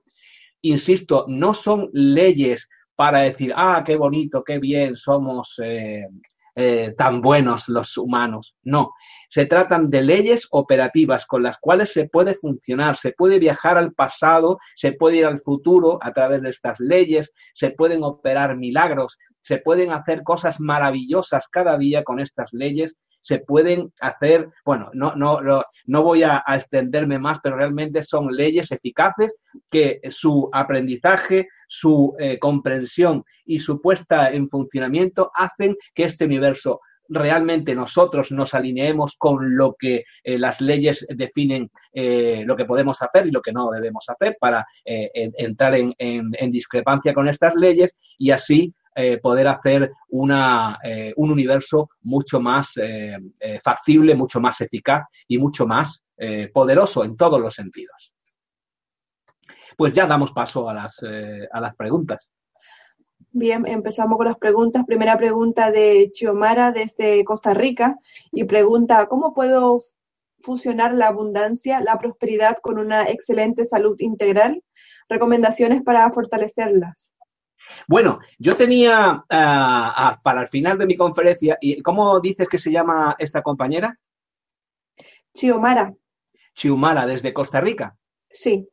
Insisto, no son leyes para decir, ah, qué bonito, qué bien, somos eh, eh, tan buenos los humanos. No, se tratan de leyes operativas con las cuales se puede funcionar, se puede viajar al pasado, se puede ir al futuro a través de estas leyes, se pueden operar milagros, se pueden hacer cosas maravillosas cada día con estas leyes se pueden hacer, bueno, no, no, no, voy a, extenderme más, pero realmente son leyes eficaces que su aprendizaje, su eh, comprensión y su puesta en funcionamiento hacen que este universo realmente nosotros nos alineemos con lo que eh, las leyes definen eh, lo que podemos hacer y lo que no debemos hacer para entrar en, en, discrepancia con estas leyes y así eh, poder hacer una, eh, un universo mucho más eh, factible, mucho más eficaz y mucho más poderoso en todos los sentidos. Pues ya damos paso a las, a las preguntas. Bien, empezamos con las preguntas. Primera pregunta de Chiomara desde Costa Rica y pregunta, ¿cómo puedo fusionar la abundancia, la prosperidad con una excelente salud integral? Recomendaciones para fortalecerlas. Bueno, yo tenía ah, para el final de mi conferencia, ¿y cómo dices que se llama esta compañera? Chiomara. Chiomara, desde Costa Rica. Sí.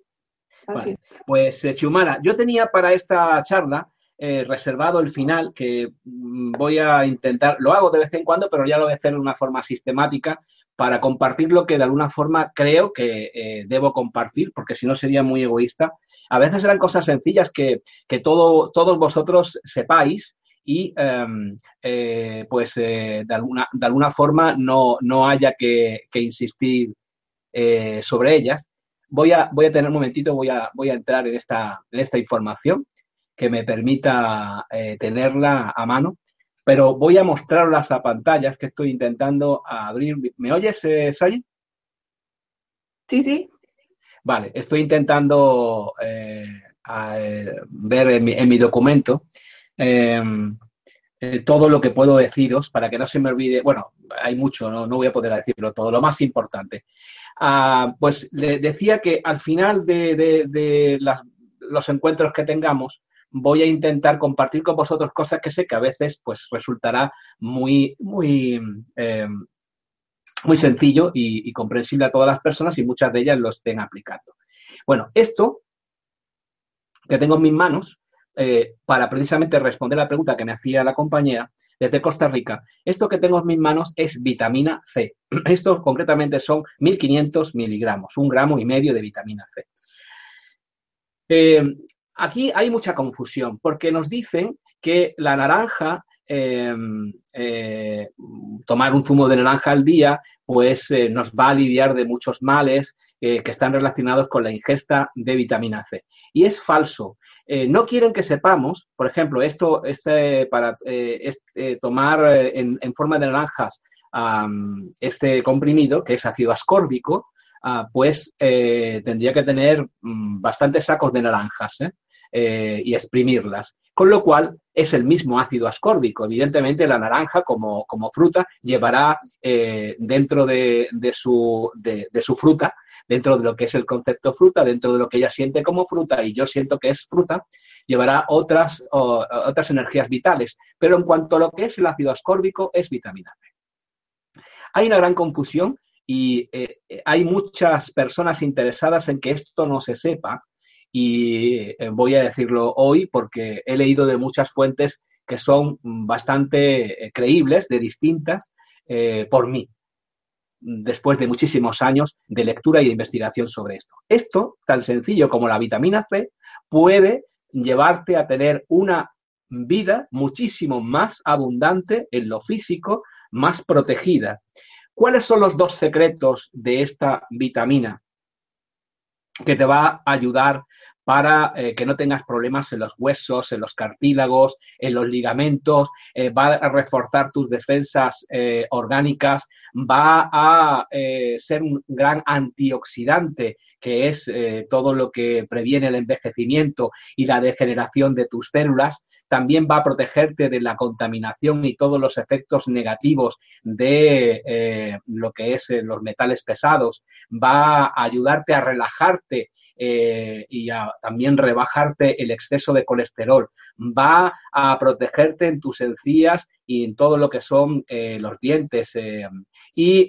Pues eh, Chiomara, yo tenía para esta charla eh, reservado el final, que mm, voy a intentar, lo hago de vez en cuando, pero ya lo voy a hacer de una forma sistemática para compartir lo que de alguna forma creo que eh, debo compartir, porque si no sería muy egoísta a veces eran cosas sencillas que, todo, todos vosotros sepáis y em, eh, pues eh, de, alguna, de alguna forma no, no haya que, insistir eh, sobre ellas. Voy a, voy a tener un momentito, voy a, voy a entrar en esta, en esta información que me permita tenerla a mano, pero voy a mostrarlas a pantallas que estoy intentando abrir. ¿Me oyes, Sayi? Sí, sí. Vale, estoy intentando eh, eh, ver en mi, documento em, eh, todo lo que puedo deciros para que no se me olvide. Bueno, hay mucho, no, voy a poder decirlo todo, lo más importante. Ah, pues le decía que al final de, los encuentros que tengamos, voy a intentar compartir con vosotros cosas que sé que a veces pues resultará muy, muy em, muy sencillo y, comprensible a todas las personas y muchas de ellas lo estén aplicando. Bueno, esto que tengo en mis manos, eh, para precisamente responder la pregunta que me hacía la compañera desde Costa Rica, esto que tengo en mis manos es vitamina C. [CLEARS THROAT] Esto concretamente son 1500 miligramos, un gramo y medio de vitamina C. Eh, aquí hay mucha confusión porque nos dicen que la naranja Em, eh, tomar un zumo de naranja al día, pues eh, nos va a aliviar de muchos males eh, que están relacionados con la ingesta de vitamina C. Y es falso. no quieren que sepamos, por ejemplo, esto este, para tomar en, forma de naranjas este comprimido, que es ácido ascórbico, ah, pues tendría que tener mm, bastantes sacos de naranjas y exprimirlas con lo cual es el mismo ácido ascórbico. Evidentemente, la naranja como, fruta llevará eh, dentro de, su, de, su fruta, dentro de lo que es el concepto fruta, dentro de lo que ella siente como fruta y yo siento que es fruta, llevará otras, otras energías vitales. Pero en cuanto a lo que es el ácido ascórbico, es vitamina B. Hay una gran confusión y eh, hay muchas personas interesadas en que esto no se sepa y eh, voy a decirlo hoy porque he leído de muchas fuentes que son bastante eh, creíbles, de distintas, eh, por mí, después de muchísimos años de lectura y de investigación sobre esto. Esto, tan sencillo como la vitamina C, puede llevarte a tener una vida muchísimo más abundante en lo físico, más protegida. ¿Cuáles son los dos secretos de esta vitamina que te va a ayudar para eh, que no tengas problemas en los huesos, en los cartílagos, en los ligamentos, eh, va a reforzar tus defensas eh, orgánicas, va a ser un gran antioxidante, que es todo lo que previene el envejecimiento y la degeneración de tus células, también va a protegerte de la contaminación y todos los efectos negativos de lo que es los metales pesados, va a ayudarte a relajarte eh, y también rebajarte el exceso de colesterol. Va a protegerte en tus encías y en todo lo que son eh, los dientes eh, y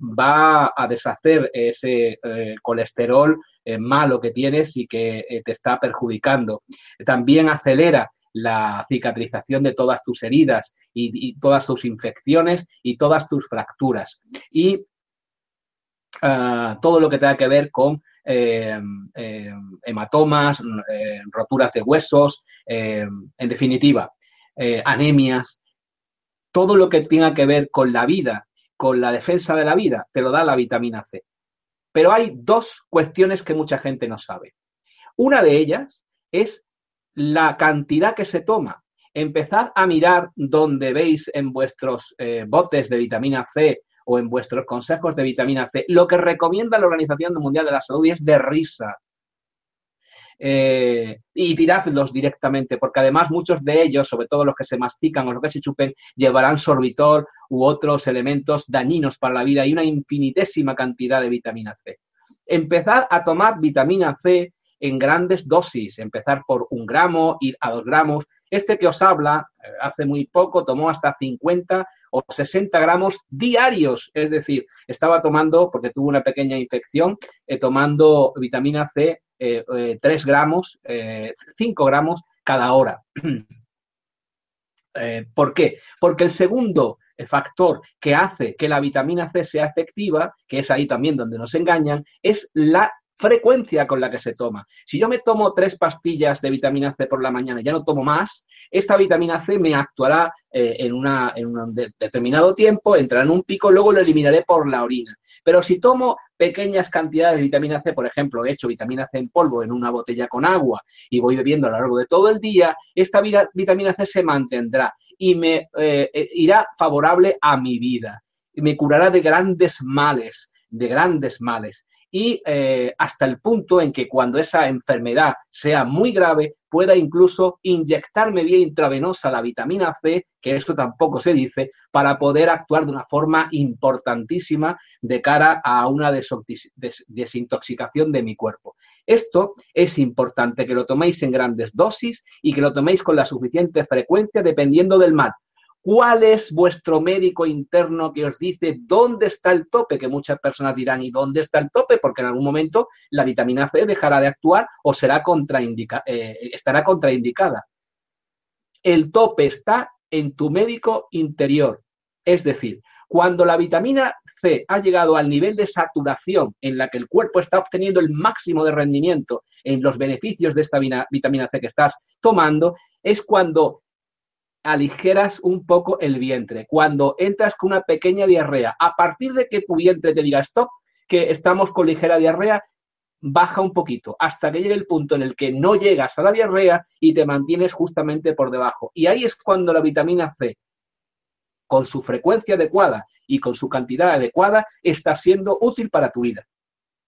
va a deshacer ese colesterol malo que tienes y que te está perjudicando. También acelera la cicatrización de todas tus heridas y, todas tus infecciones y todas tus fracturas. Y ah, todo lo que tenga que ver con eh, eh, hematomas, eh, roturas de huesos, en definitiva, anemias, todo lo que tenga que ver con la vida, con la defensa de la vida, te lo da la vitamina C. Pero hay dos cuestiones que mucha gente no sabe. Una de ellas es la cantidad que se toma. Empezad a mirar donde veis en vuestros botes de vitamina C o en vuestros consejos de vitamina C. Lo que recomienda la Organización Mundial de la Salud es de risa. Eh, y tiradlos directamente, porque además muchos de ellos, sobre todo los que se mastican o los que se chupen, llevarán sorbitol u otros elementos dañinos para la vida y una infinitésima cantidad de vitamina C. Empezad a tomar vitamina C en grandes dosis, empezar por un gramo, ir a dos gramos. Este que os habla, eh, hace muy poco tomó hasta 50 o 60 gramos diarios. Es decir, estaba tomando, porque tuvo una pequeña infección, eh, tomando vitamina C eh, 3 eh, gramos, 5 eh, gramos cada hora. [CLEARS THROAT] ¿Por qué? Porque el segundo factor que hace que la vitamina C sea efectiva, que es ahí también donde nos engañan, es la frecuencia con la que se toma. Si yo me tomo tres pastillas de vitamina C por la mañana y ya no tomo más, esta vitamina C me actuará eh, en, una, en un determinado tiempo, entrará en un pico, luego lo eliminaré por la orina. Pero si tomo pequeñas cantidades de vitamina C, por ejemplo, he hecho vitamina C en polvo en una botella con agua y voy bebiendo a lo largo de todo el día, esta vitamina C se mantendrá y me eh, eh, irá favorable a mi vida. Me curará de grandes males, de grandes males y eh, hasta el punto en que cuando esa enfermedad sea muy grave pueda incluso inyectarme vía intravenosa la vitamina C, que esto tampoco se dice, para poder actuar de una forma importantísima de cara a una desintoxicación de mi cuerpo. Esto es importante que lo toméis en grandes dosis y que lo toméis con la suficiente frecuencia dependiendo del mal. ¿Cuál es vuestro médico interno que os dice dónde está el tope? Que muchas personas dirán, ¿y dónde está el tope? Porque en algún momento la vitamina C dejará de actuar o será eh, estará contraindicada. El tope está en tu médico interior. Es decir, cuando la vitamina C ha llegado al nivel de saturación en la que el cuerpo está obteniendo el máximo de rendimiento en los beneficios de esta vitamina C que estás tomando, es cuando aligeras un poco el vientre. Cuando entras con una pequeña diarrea, a partir de que tu vientre te diga stop, que estamos con ligera diarrea, baja un poquito hasta que llegue el punto en el que no llegas a la diarrea y te mantienes justamente por debajo. Y ahí es cuando la vitamina C, con su frecuencia adecuada y con su cantidad adecuada, está siendo útil para tu vida.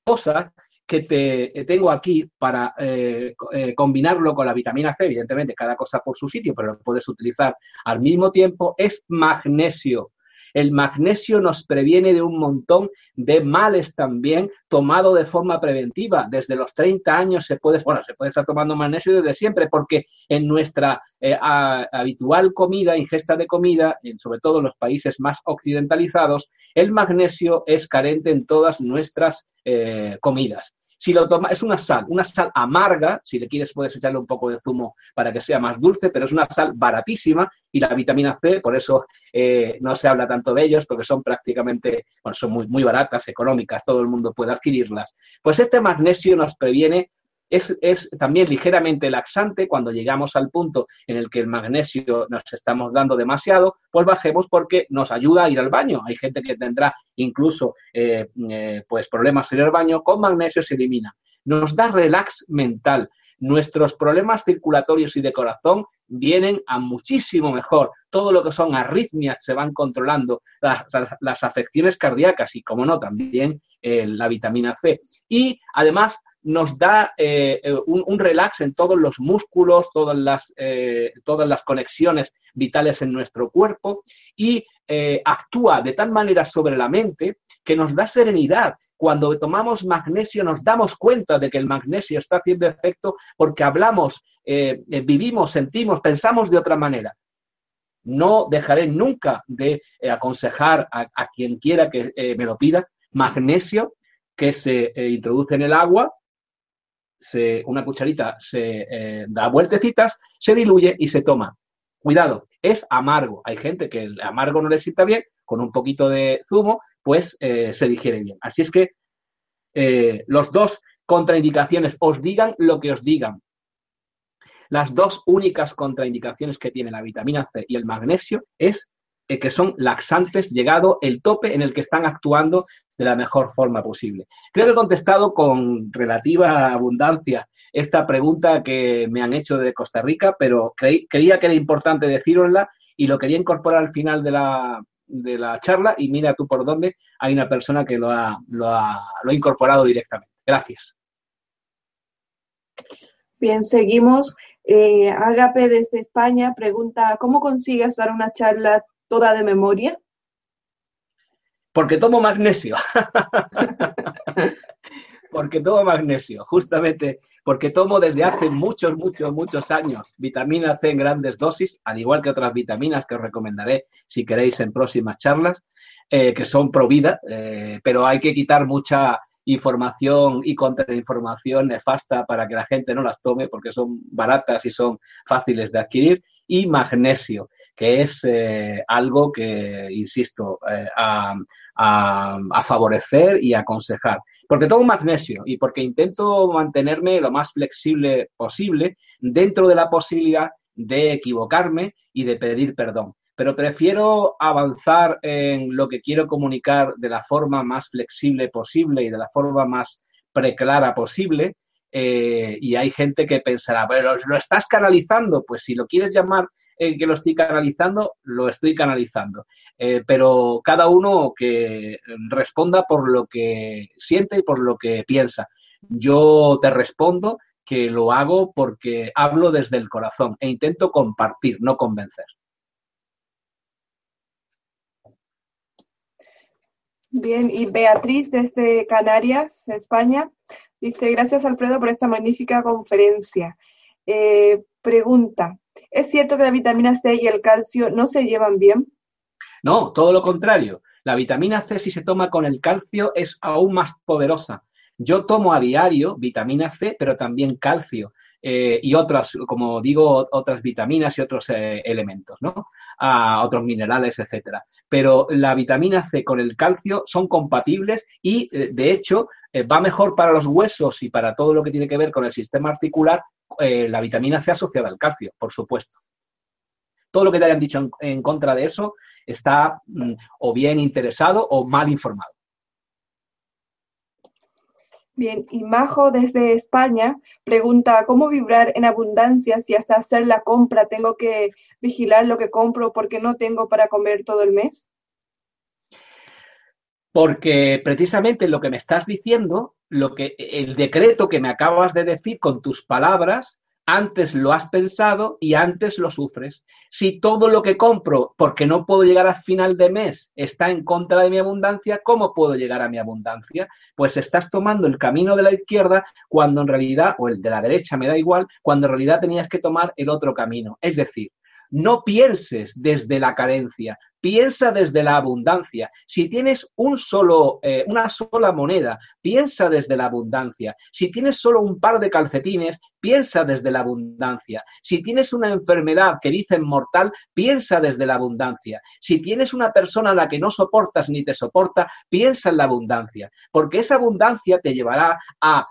Cosa que te tengo aquí para eh, eh, combinarlo con la vitamina C, evidentemente cada cosa por su sitio, pero lo puedes utilizar al mismo tiempo, es magnesio. El magnesio nos previene de un montón de males también, tomado de forma preventiva. Desde los 30 años se puede, bueno, se puede estar tomando magnesio desde siempre, porque en nuestra eh, habitual comida, ingesta de comida, en, sobre todo en los países más occidentalizados, el magnesio es carente en todas nuestras comidas. Si lo tomas, es una sal, una sal amarga, si le quieres puedes echarle un poco de zumo para que sea más dulce, pero es una sal baratísima y la vitamina C, por eso eh, no se habla tanto de ellos, porque son prácticamente, bueno, son muy, muy baratas, económicas, todo el mundo puede adquirirlas. Pues este magnesio nos previene es, también ligeramente laxante cuando llegamos al punto en el que el magnesio nos estamos dando demasiado, pues bajemos porque nos ayuda a ir al baño. Hay gente que tendrá incluso eh, eh, pues problemas en el baño, con magnesio se elimina. Nos da relax mental. Nuestros problemas circulatorios y de corazón vienen a muchísimo mejor. Todo lo que son arritmias se van controlando, las, afecciones cardíacas y, como no, también eh, la vitamina C. Y además nos da eh, eh, un, relax en todos los músculos, todas las, eh, todas las conexiones vitales en nuestro cuerpo y actúa de tal manera sobre la mente que nos da serenidad. Cuando tomamos magnesio nos damos cuenta de que el magnesio está haciendo efecto porque hablamos, vivimos, sentimos, pensamos de otra manera. No dejaré nunca de aconsejar a, quien quiera que me lo pida magnesio que se introduce en el agua una cucharita se eh, da vueltecitas, se diluye y se toma. Cuidado, es amargo. Hay gente que el amargo no le sienta bien, con un poquito de zumo, pues eh, se digiere bien. Así es que eh, los dos contraindicaciones, os digan lo que os digan. Las dos únicas contraindicaciones que tiene la vitamina C y el magnesio es que son laxantes, llegado el tope en el que están actuando de la mejor forma posible. Creo que he contestado con relativa abundancia esta pregunta que me han hecho de Costa Rica, pero creía que era importante decirosla y lo quería incorporar al final de la, de la charla y mira tú por dónde hay una persona que lo ha, lo ha, lo ha incorporado directamente. Gracias. Bien, seguimos. Eh, Agape desde España pregunta, ¿cómo consigues dar una charla toda de memoria? Porque tomo magnesio. [LAUGHS] porque tomo magnesio, justamente porque tomo desde hace muchos, muchos, muchos años vitamina C en grandes dosis, al igual que otras vitaminas que os recomendaré si queréis en próximas charlas, eh, que son pro vida, eh, pero hay que quitar mucha información y contrainformación nefasta para que la gente no las tome porque son baratas y son fáciles de adquirir, y magnesio que es eh, algo que, insisto, eh, a, favorecer y aconsejar. Porque tomo magnesio y porque intento mantenerme lo más flexible posible dentro de la posibilidad de equivocarme y de pedir perdón. Pero prefiero avanzar en lo que quiero comunicar de la forma más flexible posible y de la forma más preclara posible. Eh, y hay gente que pensará, pero lo estás canalizando. Pues si lo quieres llamar que lo estoy canalizando, lo estoy canalizando. Eh, pero cada uno que responda por lo que siente y por lo que piensa. Yo te respondo que lo hago porque hablo desde el corazón e intento compartir, no convencer. Bien, y Beatriz desde Canarias, España, dice, gracias Alfredo por esta magnífica conferencia. Eh, pregunta, ¿Es cierto que la vitamina C y el calcio no se llevan bien? No, todo lo contrario. La vitamina C, si se toma con el calcio, es aún más poderosa. Yo tomo a diario vitamina C, pero también calcio. Eh, y otras, como digo, otras vitaminas y otros eh, elementos, ¿no? A otros minerales, etcétera. Pero la vitamina C con el calcio son compatibles y, eh, de hecho, va mejor para los huesos y para todo lo que tiene que ver con el sistema articular la vitamina C asociada al calcio, por supuesto. Todo lo que te hayan dicho en, contra de eso está mm, o bien interesado o mal informado. Bien, y Majo desde España pregunta, ¿cómo vibrar en abundancia si hasta hacer la compra tengo que vigilar lo que compro porque no tengo para comer todo el mes? Porque precisamente lo que me estás diciendo, lo que el decreto que me acabas de decir con tus palabras, antes lo has pensado y antes lo sufres. Si todo lo que compro porque no puedo llegar a final de mes está en contra de mi abundancia, ¿cómo puedo llegar a mi abundancia? Pues estás tomando el camino de la izquierda cuando en realidad, o el de la derecha, me da igual, cuando en realidad tenías que tomar el otro camino. Es decir, no pienses desde la carencia, piensa desde la abundancia. Si tienes un solo, eh, una sola moneda, piensa desde la abundancia. Si tienes solo un par de calcetines, piensa desde la abundancia. Si tienes una enfermedad que dicen mortal, piensa desde la abundancia. Si tienes una persona a la que no soportas ni te soporta, piensa en la abundancia, porque esa abundancia te llevará a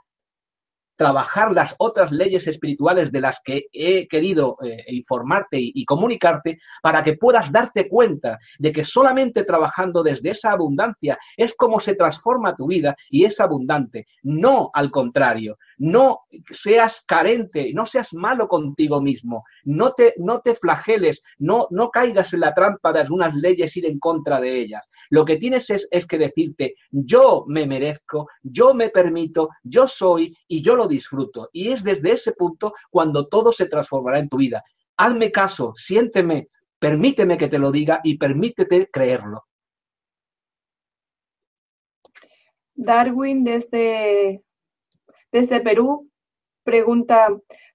trabajar las otras leyes espirituales de las que he querido eh, informarte y, comunicarte para que puedas darte cuenta de que solamente trabajando desde esa abundancia es como se transforma tu vida y es abundante, no al contrario. No seas carente, no seas malo contigo mismo, no te, no te flageles, no, no caigas en la trampa de algunas leyes ir en contra de ellas. Lo que tienes es, es que decirte, yo me merezco, yo me permito, yo soy y yo lo disfruto. Y es desde ese punto cuando todo se transformará en tu vida. Hazme caso, siénteme, permíteme que te lo diga y permítete creerlo. Darwin desde, desde Perú pregunta,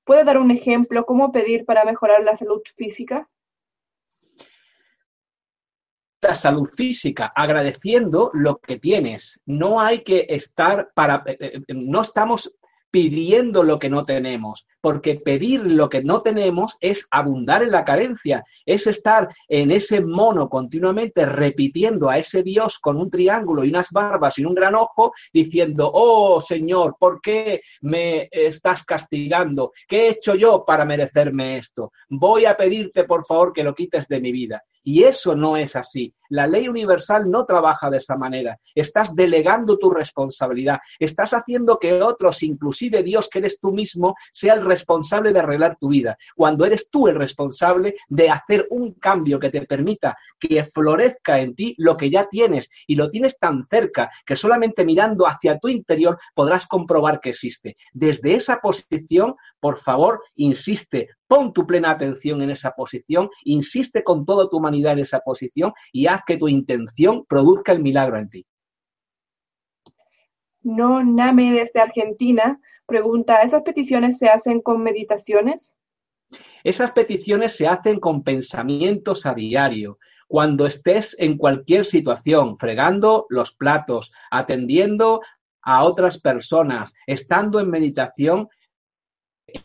¿puede dar un ejemplo cómo pedir para mejorar la salud física? La salud física, agradeciendo lo que tienes. No hay que estar para, eh, eh, no estamos pidiendo lo que no tenemos, porque pedir lo que no tenemos es abundar en la carencia, es estar en ese mono continuamente repitiendo a ese Dios con un triángulo y unas barbas y un gran ojo, diciendo, oh Señor, ¿por qué me estás castigando? ¿Qué he hecho yo para merecerme esto? Voy a pedirte, por favor, que lo quites de mi vida. Y eso no es así. La ley universal no trabaja de esa manera. Estás delegando tu responsabilidad. Estás haciendo que otros, inclusive Dios, que eres tú mismo, sea el responsable de arreglar tu vida. Cuando eres tú el responsable de hacer un cambio que te permita que florezca en ti lo que ya tienes y lo tienes tan cerca que solamente mirando hacia tu interior podrás comprobar que existe. Desde esa posición, por favor, insiste, pon tu plena atención en esa posición, insiste con toda tu humanidad en esa posición y haz que tu intención produzca el milagro en ti. No Name desde Argentina pregunta, ¿esas peticiones se hacen con meditaciones? Esas peticiones se hacen con pensamientos a diario. Cuando estés en cualquier situación, fregando los platos, atendiendo a otras personas, estando en meditación,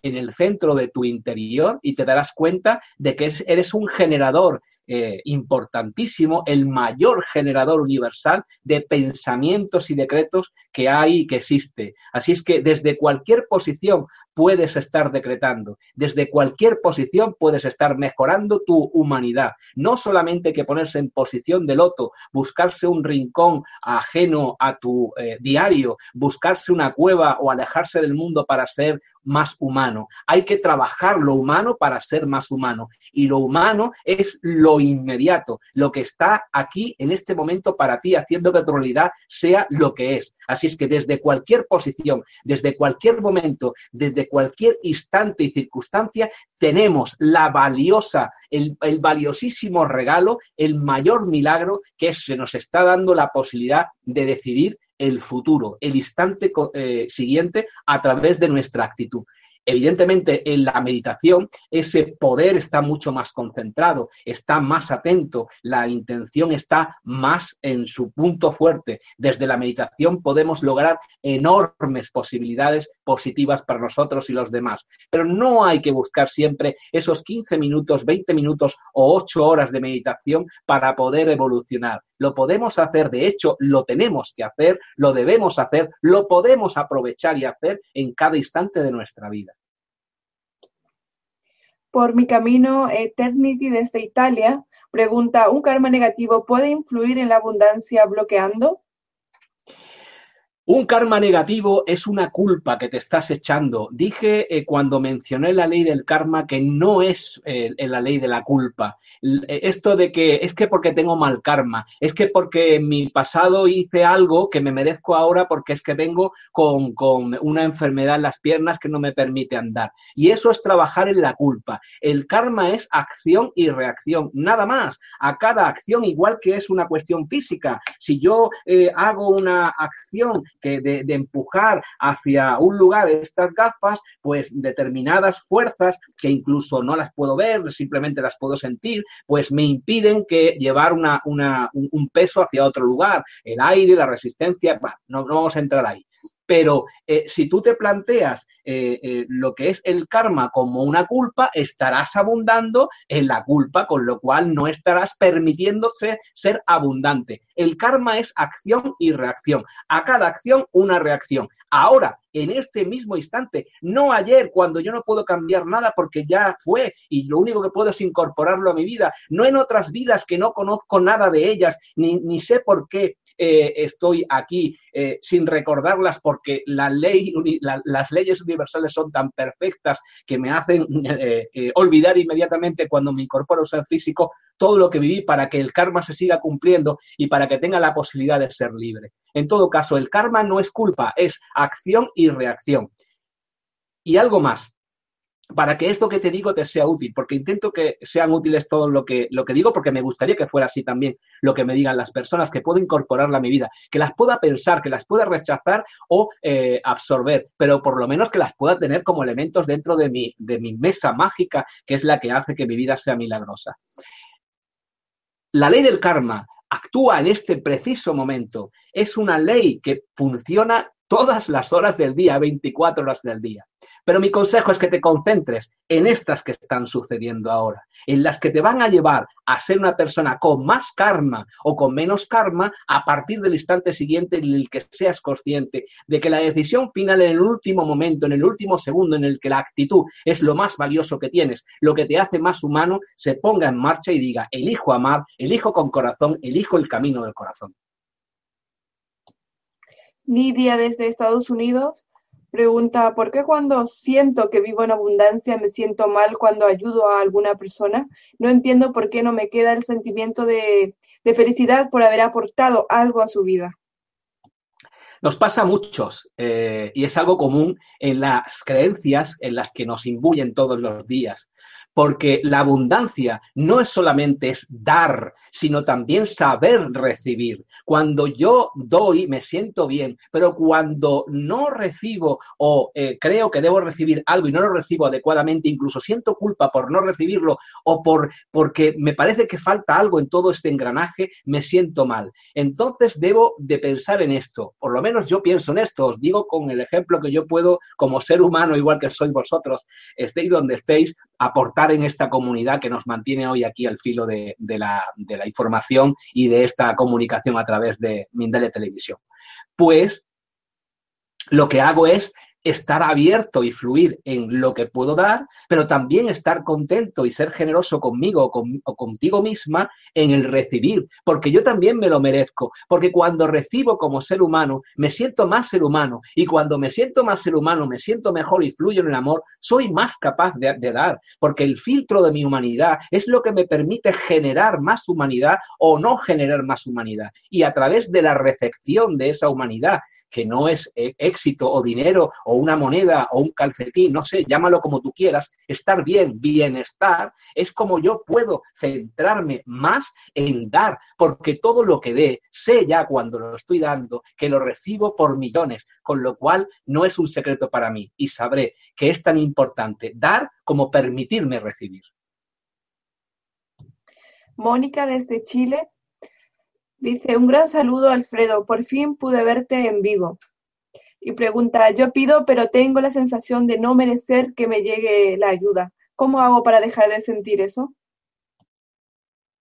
en el centro de tu interior y te darás cuenta de que eres un generador eh, importantísimo, el mayor generador universal de pensamientos y decretos que hay y que existe. Así es que desde cualquier posición puedes estar decretando. Desde cualquier posición puedes estar mejorando tu humanidad. No solamente que ponerse en posición de loto, buscarse un rincón ajeno a tu eh, diario, buscarse una cueva o alejarse del mundo para ser más humano. Hay que trabajar lo humano para ser más humano. Y lo humano es lo inmediato, lo que está aquí en este momento para ti, haciendo que tu realidad sea lo que es. Así es que desde cualquier posición, desde cualquier momento, desde cualquier instante y circunstancia, tenemos la valiosa, el, valiosísimo regalo, el mayor milagro que se nos está dando la posibilidad de decidir el futuro, el instante eh, siguiente a través de nuestra actitud. Evidentemente, en la meditación ese poder está mucho más concentrado, está más atento, la intención está más en su punto fuerte. Desde la meditación podemos lograr enormes posibilidades positivas para nosotros y los demás. Pero no hay que buscar siempre esos 15 minutos, 20 minutos o 8 horas de meditación para poder evolucionar. Lo podemos hacer, de hecho, lo tenemos que hacer, lo debemos hacer, lo podemos aprovechar y hacer en cada instante de nuestra vida por mi camino Eternity desde Italia pregunta, ¿un karma negativo puede influir en la abundancia bloqueando? Un karma negativo es una culpa que te estás echando. Dije eh, cuando mencioné la ley del karma que no es eh, la ley de la culpa. Eh, esto de que es que porque tengo mal karma, es que porque en mi pasado hice algo que me merezco ahora porque es que vengo con, con una enfermedad en las piernas que no me permite andar. Y eso es trabajar en la culpa. El karma es acción y reacción, nada más. A cada acción, igual que es una cuestión física. Si yo hago una acción que de, empujar hacia un lugar estas gafas, pues determinadas fuerzas que incluso no las puedo ver, simplemente las puedo sentir, pues me impiden que llevar una, un, peso hacia otro lugar. El aire, la resistencia, no, no vamos a entrar ahí. Pero eh, si tú te planteas eh, eh, lo que es el karma como una culpa, estarás abundando en la culpa, con lo cual no estarás permitiéndose ser abundante. El karma es acción y reacción. A cada acción, una reacción. Ahora, en este mismo instante, no ayer cuando yo no puedo cambiar nada porque ya fue y lo único que puedo es incorporarlo a mi vida, no en otras vidas que no conozco nada de ellas, ni, ni sé por qué, eh, estoy aquí eh, sin recordarlas porque la ley, las leyes universales son tan perfectas que me hacen olvidar inmediatamente cuando me incorporo a ser físico todo lo que viví para que el karma se siga cumpliendo y para que tenga la posibilidad de ser libre. En todo caso, el karma no es culpa, es acción y reacción. Y algo más, para que esto que te digo te sea útil, porque intento que sean útiles todo lo que, lo que digo, porque me gustaría que fuera así también lo que me digan las personas, que puedo incorporarla a mi vida, que las pueda pensar, que las pueda rechazar o eh, absorber, pero por lo menos que las pueda tener como elementos dentro de mi, de mi mesa mágica, que es la que hace que mi vida sea milagrosa. La ley del karma actúa en este preciso momento. Es una ley que funciona todas las horas del día, 24 horas del día. Pero mi consejo es que te concentres en estas que están sucediendo ahora, en las que te van a llevar a ser una persona con más karma o con menos karma a partir del instante siguiente en el que seas consciente de que la decisión final en el último momento, en el último segundo en el que la actitud es lo más valioso que tienes, lo que te hace más humano, se ponga en marcha y diga, elijo amar, elijo con corazón, elijo el camino del corazón. Nidia desde Estados Unidos Pregunta, ¿por qué cuando siento que vivo en abundancia me siento mal cuando ayudo a alguna persona? No entiendo por qué no me queda el sentimiento de, felicidad por haber aportado algo a su vida. Nos pasa a muchos eh, y es algo común en las creencias en las que nos imbuyen todos los días porque la abundancia no es solamente es dar, sino también saber recibir. Cuando yo doy, me siento bien, pero cuando no recibo o eh, creo que debo recibir algo y no lo recibo adecuadamente, incluso siento culpa por no recibirlo o por porque me parece que falta algo en todo este engranaje, me siento mal. Entonces debo de pensar en esto, por lo menos yo pienso en esto, os digo con el ejemplo que yo puedo como ser humano, igual que sois vosotros, estéis donde estéis, aportar en esta comunidad que nos mantiene hoy aquí al filo de, la, información y de esta comunicación a través de Mindele Televisión. Pues lo que hago es estar abierto y fluir en lo que puedo dar, pero también estar contento y ser generoso conmigo o, contigo misma en el recibir, porque yo también me lo merezco, porque cuando recibo como ser humano, me siento más ser humano, y cuando me siento más ser humano, me siento mejor y fluyo en el amor, soy más capaz de, de dar, porque el filtro de mi humanidad es lo que me permite generar más humanidad o no generar más humanidad, y a través de la recepción de esa humanidad, que no es eh, éxito o dinero o una moneda o un calcetín, no sé, llámalo como tú quieras, estar bien, bienestar, es como yo puedo centrarme más en dar, porque todo lo que dé, sé ya cuando lo estoy dando, que lo recibo por millones, con lo cual no es un secreto para mí y sabré que es tan importante dar como permitirme recibir. Mónica desde Chile Dice, un gran saludo Alfredo, por fin pude verte en vivo. Y pregunta, yo pido, pero tengo la sensación de no merecer que me llegue la ayuda. ¿Cómo hago para dejar de sentir eso?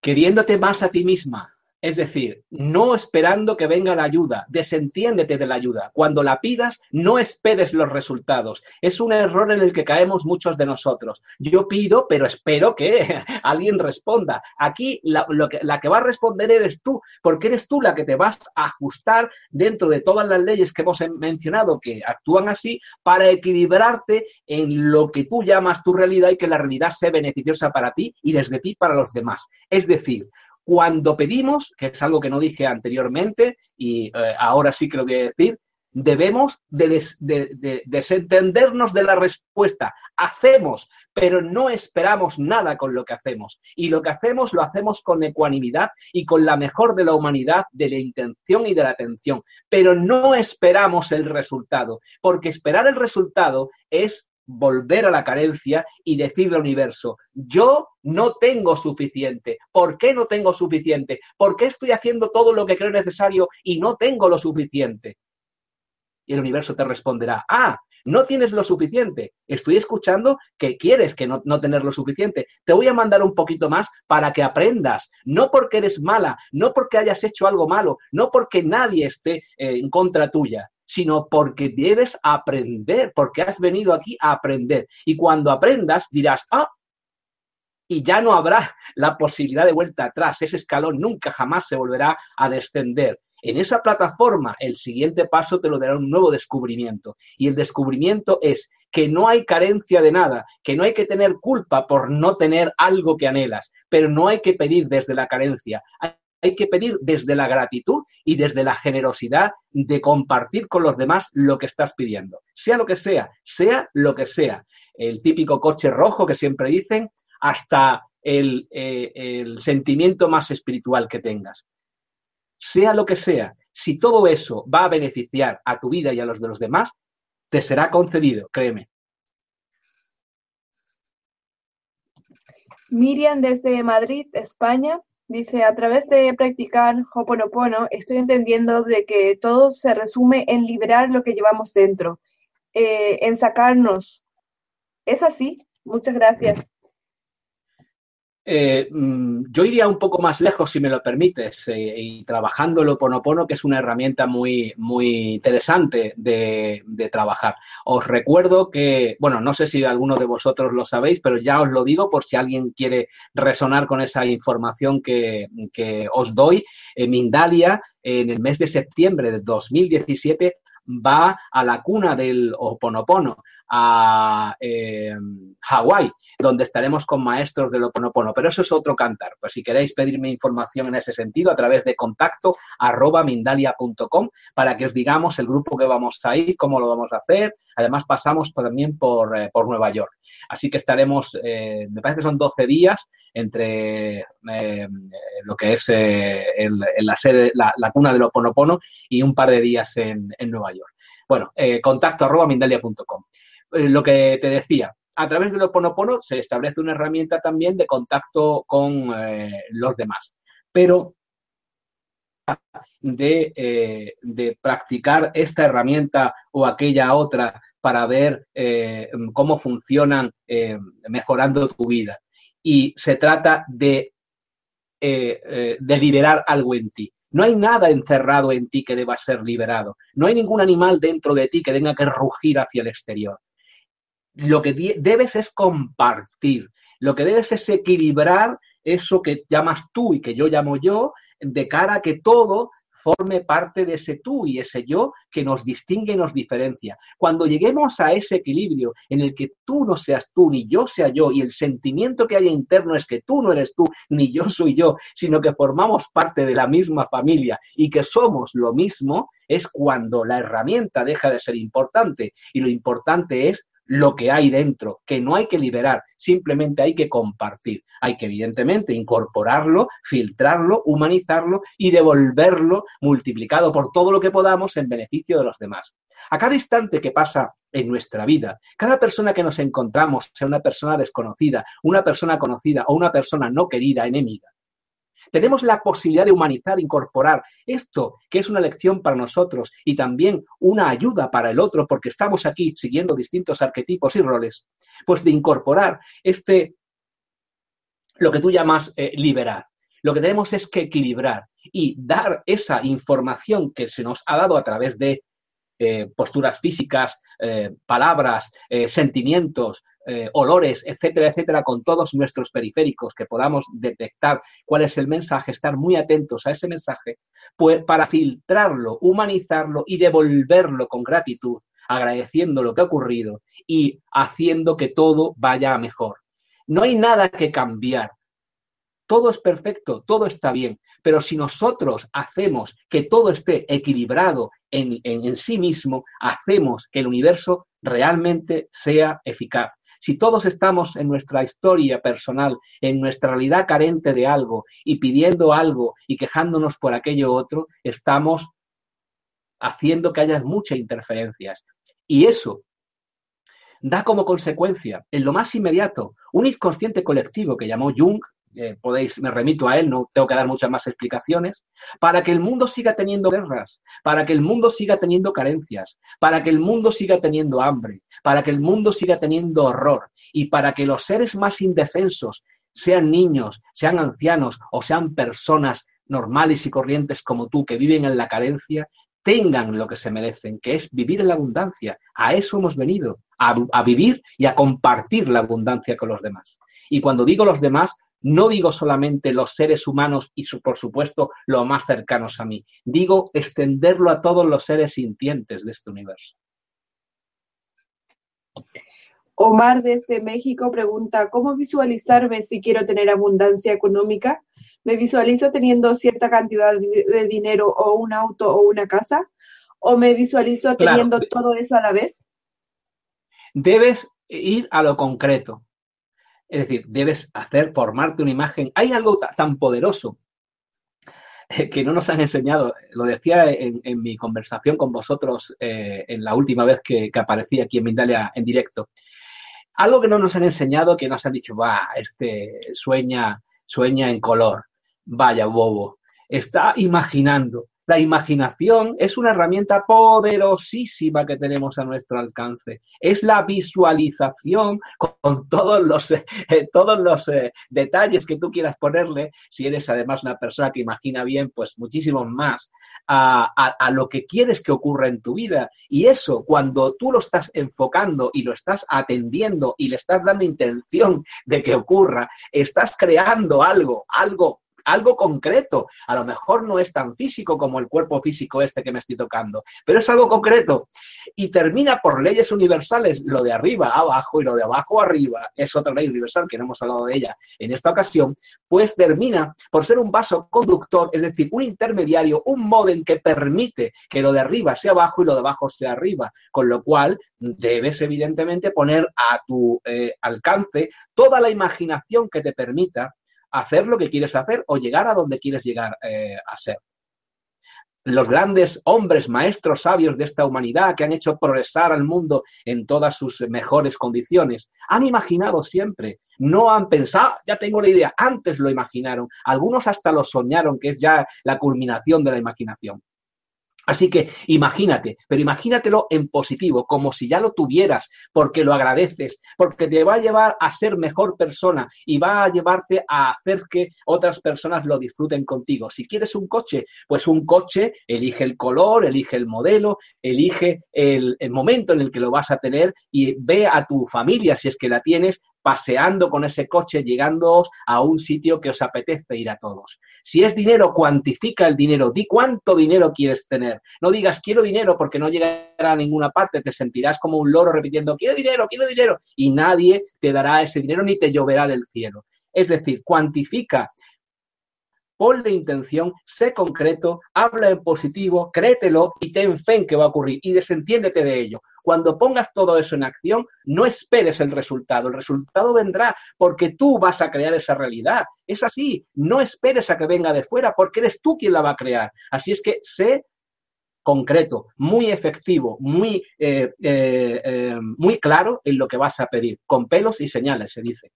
Queriéndote más a ti misma, es decir, no esperando que venga la ayuda, desentiéndete de la ayuda. Cuando la pidas, no esperes los resultados. Es un error en el que caemos muchos de nosotros. Yo pido, pero espero que [LAUGHS] alguien responda. Aquí la, que, que va a responder eres tú, porque eres tú la que te vas a ajustar dentro de todas las leyes que hemos mencionado que actúan así para equilibrarte en lo que tú llamas tu realidad y que la realidad sea beneficiosa para ti y desde ti para los demás. Es decir, cuando pedimos, que es algo que no dije anteriormente y eh, ahora sí que lo voy a decir, debemos de, desentendernos de la respuesta. Hacemos, pero no esperamos nada con lo que hacemos. Y lo que hacemos lo hacemos con ecuanimidad y con la mejor de la humanidad, de la intención y de la atención. Pero no esperamos el resultado, porque esperar el resultado es volver a la carencia y decirle al universo, yo no tengo suficiente. ¿Por qué no tengo suficiente? ¿Por qué estoy haciendo todo lo que creo necesario y no tengo lo suficiente? Y el universo te responderá, ah, no tienes lo suficiente. Estoy escuchando que quieres que no, no, tener lo suficiente. Te voy a mandar un poquito más para que aprendas. No porque eres mala, no porque hayas hecho algo malo, no porque nadie esté en contra tuya, sino porque debes aprender, porque has venido aquí a aprender. Y cuando aprendas dirás, ah, y ya no habrá la posibilidad de vuelta atrás. Ese escalón nunca jamás se volverá a descender. En esa plataforma, el siguiente paso te lo dará un nuevo descubrimiento. Y el descubrimiento es que no hay carencia de nada, que no hay que tener culpa por no tener algo que anhelas, pero no hay que pedir desde la carencia. Que pedir desde la gratitud y desde la generosidad de compartir con los demás lo que estás pidiendo. Sea lo que sea, sea lo que sea. El típico coche rojo que siempre dicen, hasta el, eh, el sentimiento más espiritual que tengas. Sea lo que sea, si todo eso va a beneficiar a tu vida y a los de los demás, te será concedido, créeme. Miriam desde Madrid, España, dice, a través de practicar Hoponopono, estoy entendiendo de que todo se resume en liberar lo que llevamos dentro, eh, en sacarnos. ¿Es así? Muchas gracias. Eh, mm, yo iría un poco más lejos, si me lo permites, eh, y trabajando el Oponopono, que es una herramienta muy, muy interesante de, trabajar. Os recuerdo que, bueno, no sé si alguno de vosotros lo sabéis, pero ya os lo digo por si alguien quiere resonar con esa información que, que os doy. Mindalia, en el mes de septiembre de 2017, va a la cuna del Oponopono a eh, Hawái, donde estaremos con maestros del Oponopono. Pero eso es otro cantar. Pues si queréis pedirme información en ese sentido, a través de contacto arroba mindalia.com para que os digamos el grupo que vamos a ir, cómo lo vamos a hacer. Además, pasamos también por, eh, por Nueva York. Así que estaremos, eh, me parece que son 12 días entre lo que es la sede, la, cuna del Oponopono y un par de días en, en Nueva York. Bueno, contacto arroba mindalia.com. Eh, lo que te decía, a través del Oponopono se establece una herramienta también de contacto con eh, los demás. Pero de, eh, de, practicar esta herramienta o aquella otra para ver cómo funcionan mejorando tu vida. Y se trata de, de liberar algo en ti. No hay nada encerrado en ti que deba ser liberado. No hay ningún animal dentro de ti que tenga que rugir hacia el exterior lo que debes es compartir, lo que debes es equilibrar eso que llamas tú y que yo llamo yo, de cara a que todo forme parte de ese tú y ese yo que nos distingue y nos diferencia. Cuando lleguemos a ese equilibrio en el que tú no seas tú ni yo sea yo y el sentimiento que haya interno es que tú no eres tú ni yo soy yo, sino que formamos parte de la misma familia y que somos lo mismo, es cuando la herramienta deja de ser importante y lo importante es lo que hay dentro, que no hay que liberar, simplemente hay que compartir. Hay que, evidentemente, incorporarlo, filtrarlo, humanizarlo y devolverlo multiplicado por todo lo que podamos en beneficio de los demás. A cada instante que pasa en nuestra vida, cada persona que nos encontramos, sea una persona desconocida, una persona conocida o una persona no querida, enemiga, tenemos la posibilidad de humanizar, incorporar esto, que es una lección para nosotros y también una ayuda para el otro, porque estamos aquí siguiendo distintos arquetipos y roles, pues de incorporar este, lo que tú llamas eh, liberar. Lo que tenemos es que equilibrar y dar esa información que se nos ha dado a través de eh, posturas físicas, eh, palabras, sentimientos, eh, olores, etcétera, etcétera, con todos nuestros periféricos, que podamos detectar cuál es el mensaje, estar muy atentos a ese mensaje, pues para filtrarlo, humanizarlo y devolverlo con gratitud, agradeciendo lo que ha ocurrido y haciendo que todo vaya a mejor. No hay nada que cambiar. Todo es perfecto, todo está bien, pero si nosotros hacemos que todo esté equilibrado en, en sí mismo, hacemos que el universo realmente sea eficaz. Si todos estamos en nuestra historia personal, en nuestra realidad carente de algo y pidiendo algo y quejándonos por aquello otro, estamos haciendo que haya muchas interferencias. Y eso da como consecuencia, en lo más inmediato, un inconsciente colectivo que llamó Jung eh, podéis, me remito a él, no tengo que dar muchas más explicaciones, para que el mundo siga teniendo guerras, para que el mundo siga teniendo carencias, para que el mundo siga teniendo hambre, para que el mundo siga teniendo horror y para que los seres más indefensos, sean niños, sean ancianos o sean personas normales y corrientes como tú que viven en la carencia, tengan lo que se merecen, que es vivir en la abundancia. A eso hemos venido, a, a, vivir y a compartir la abundancia con los demás. Y cuando digo los demás, No digo solamente los seres humanos y, por supuesto, los más cercanos a mí. Digo extenderlo a todos los seres sintientes de este universo. Omar desde México pregunta, ¿cómo visualizarme si quiero tener abundancia económica? ¿Me visualizo teniendo cierta cantidad de dinero o un auto o una casa? ¿O me visualizo teniendo todo eso a la vez? Debes ir a lo concreto. Es decir, debes hacer, formarte una imagen. Hay algo tan poderoso que no nos han enseñado, lo decía en, mi conversación con vosotros eh, en la última vez que, que, aparecí aquí en Mindalia en directo. Algo que no nos han enseñado, que nos han dicho, va, este sueña, sueña en color, vaya bobo, está imaginando. La imaginación es una herramienta poderosísima que tenemos a nuestro alcance. Es la visualización con todos los, eh, todos los eh, detalles que tú quieras ponerle. Si eres además una persona que imagina bien, pues muchísimos más a, a lo que quieres que ocurra en tu vida. Y eso, cuando tú lo estás enfocando y lo estás atendiendo y le estás dando intención de que ocurra, estás creando algo, algo algo concreto. A lo mejor no es tan físico como el cuerpo físico este que me estoy tocando, pero es algo concreto. Y termina por leyes universales, lo de arriba abajo y lo de abajo arriba, es otra ley universal que no hemos hablado de ella en esta ocasión, pues termina por ser un vaso conductor, es decir, un intermediario, un modem que permite que lo de arriba sea abajo y lo de abajo sea arriba, con lo cual debes evidentemente poner a tu eh, alcance toda la imaginación que te permita hacer lo que quieres hacer o llegar a donde quieres llegar eh, a ser. Los grandes hombres, maestros, sabios de esta humanidad que han hecho progresar al mundo en todas sus mejores condiciones, han imaginado siempre, no han pensado, ya tengo la idea, antes lo imaginaron, algunos hasta lo soñaron, que es ya la culminación de la imaginación. Así que imagínate, pero imagínatelo en positivo, como si ya lo tuvieras, porque lo agradeces, porque te va a llevar a ser mejor persona y va a llevarte a hacer que otras personas lo disfruten contigo. Si quieres un coche, pues un coche, elige el color, elige el modelo, elige el, el momento en el que lo vas a tener y ve a tu familia, si es que la tienes, paseando con ese coche, llegando a un sitio que os apetece ir a todos. Si es dinero, cuantifica el dinero, di cuánto dinero quieres tener. No digas quiero dinero porque no llegará a ninguna parte, te sentirás como un loro repitiendo quiero dinero, quiero dinero y nadie te dará ese dinero ni te lloverá del cielo. Es decir, cuantifica ponle intención, sé concreto, habla en positivo, créetelo y ten fe en que va a ocurrir y desentiéndete de ello. Cuando pongas todo eso en acción, no esperes el resultado. El resultado vendrá porque tú vas a crear esa realidad. Es así. No esperes a que venga de fuera porque eres tú quien la va a crear. Así es que sé concreto, muy efectivo, muy, eh, eh, eh, muy claro en lo que vas a pedir, con pelos y señales, se dice.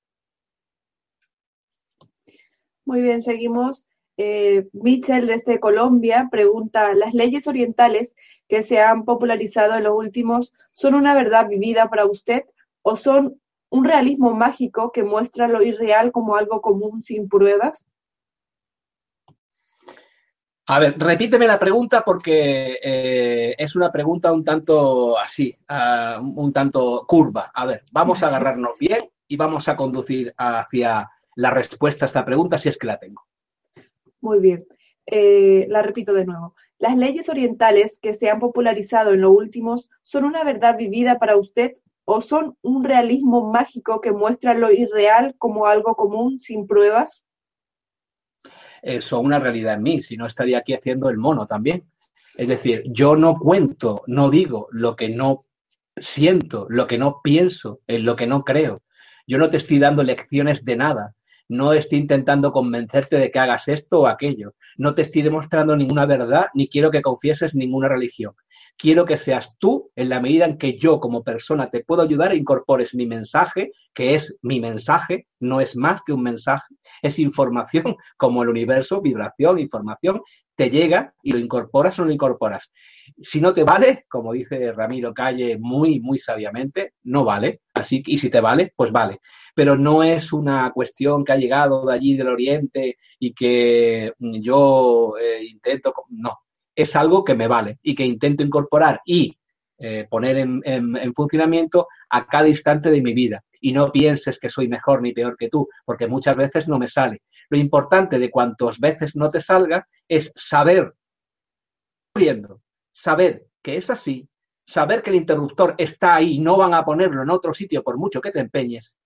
Muy bien, seguimos. Eh, Mitchell desde Colombia pregunta, ¿las leyes orientales que se han popularizado en los últimos son una verdad vivida para usted o son un realismo mágico que muestra lo irreal como algo común sin pruebas? A ver, repíteme la pregunta porque eh, es una pregunta un tanto así, uh, un tanto curva. A ver, vamos a agarrarnos bien y vamos a conducir hacia la respuesta a esta pregunta si es que la tengo. Muy bien. Eh, la repito de nuevo. ¿Las leyes orientales que se han popularizado en los últimos son una verdad vivida para usted o son un realismo mágico que muestra lo irreal como algo común sin pruebas? Eh, son una realidad en mí, si no estaría aquí haciendo el mono también. Es decir, yo no cuento, no digo lo que no siento, lo que no pienso, en lo que no creo. Yo no te estoy dando lecciones de nada no estoy intentando convencerte de que hagas esto o aquello, no te estoy demostrando ninguna verdad ni quiero que confieses ninguna religión. Quiero que seas tú, en la medida en que yo como persona te puedo ayudar, incorpores mi mensaje, que es mi mensaje, no es más que un mensaje, es información [LAUGHS] como el universo, vibración, información, te llega y lo incorporas o no lo incorporas. Si no te vale, como dice Ramiro Calle muy, muy sabiamente, no vale. Así y si te vale, pues vale pero no es una cuestión que ha llegado de allí del Oriente y que yo eh, intento, no, es algo que me vale y que intento incorporar y eh, poner en, funcionamiento a cada instante de mi vida. Y no pienses que soy mejor ni peor que tú, porque muchas veces no me sale. Lo importante de cuantas veces no te salga es saber, saber que es así, saber que el interruptor está ahí no van a ponerlo en otro sitio por mucho que te empeñes,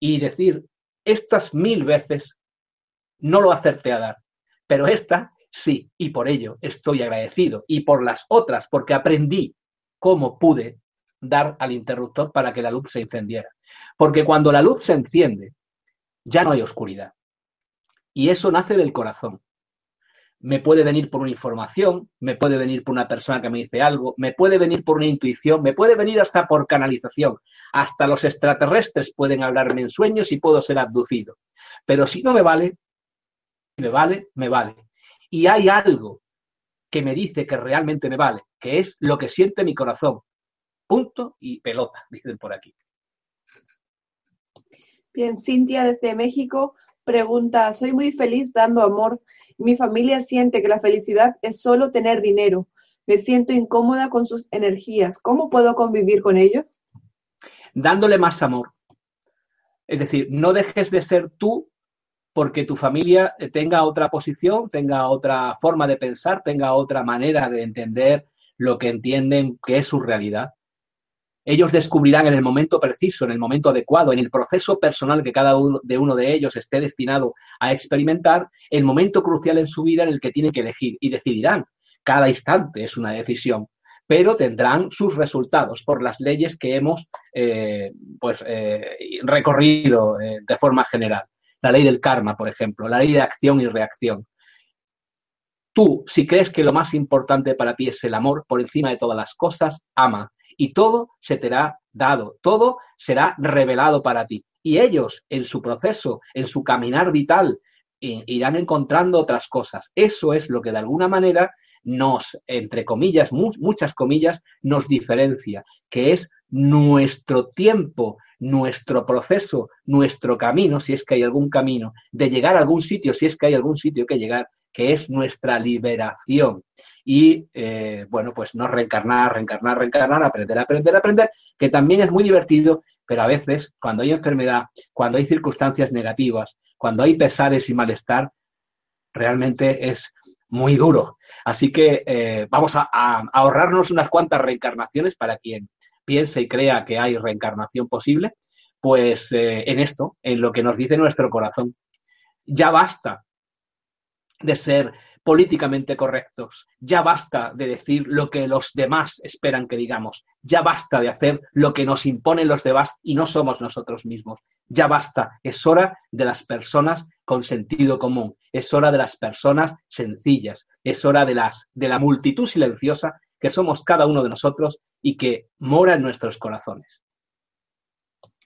y decir, estas mil veces no lo acerté a dar, pero esta sí, y por ello estoy agradecido, y por las otras, porque aprendí cómo pude dar al interruptor para que la luz se encendiera. Porque cuando la luz se enciende, ya no hay oscuridad. Y eso nace del corazón. Me puede venir por una información, me puede venir por una persona que me dice algo, me puede venir por una intuición, me puede venir hasta por canalización. Hasta los extraterrestres pueden hablarme en sueños y puedo ser abducido. Pero si no me vale, me vale, me vale. Y hay algo que me dice que realmente me vale, que es lo que siente mi corazón. Punto y pelota, [LAUGHS] dicen por aquí. Bien, Cintia desde México pregunta, soy muy feliz dando amor. Mi familia siente que la felicidad es solo tener dinero. Me siento incómoda con sus energías. ¿Cómo puedo convivir con ellos? Dándole más amor. Es decir, no dejes de ser tú porque tu familia eh, tenga otra posición, tenga otra forma de pensar, tenga otra manera de entender lo que entienden que es su realidad. Ellos descubrirán en el momento preciso, en el momento adecuado, en el proceso personal que cada uno de ellos esté destinado a experimentar, el momento crucial en su vida en el que tienen que elegir y decidirán. Cada instante es una decisión, pero tendrán sus resultados por las leyes que hemos eh, pues, eh, recorrido de forma general la ley del karma, por ejemplo, la ley de acción y reacción. Tú, si crees que lo más importante para ti es el amor por encima de todas las cosas, ama. Y todo se te hará dado, todo será revelado para ti. Y ellos, en su proceso, en su caminar vital, irán encontrando otras cosas. Eso es lo que de alguna manera nos, entre comillas, muchas comillas, nos diferencia, que es nuestro tiempo, nuestro proceso, nuestro camino, si es que hay algún camino, de llegar a algún sitio, si es que hay algún sitio que llegar, que es nuestra liberación. Y eh, bueno, pues no reencarnar, reencarnar, reencarnar, aprender, aprender, aprender, que también es muy divertido, pero a veces cuando hay enfermedad, cuando hay circunstancias negativas, cuando hay pesares y malestar, realmente es muy duro. Así que eh, vamos a, ahorrarnos unas cuantas reencarnaciones para quien piense y crea que hay reencarnación posible, pues eh, en esto, en lo que nos dice nuestro corazón. Ya basta de ser políticamente correctos, ya basta de decir lo que los demás esperan que digamos, ya basta de hacer lo que nos imponen los demás y no somos nosotros mismos, ya basta, es hora de las personas con sentido común, es hora de las personas sencillas, es hora de las de la multitud silenciosa que somos cada uno de nosotros y que mora en nuestros corazones.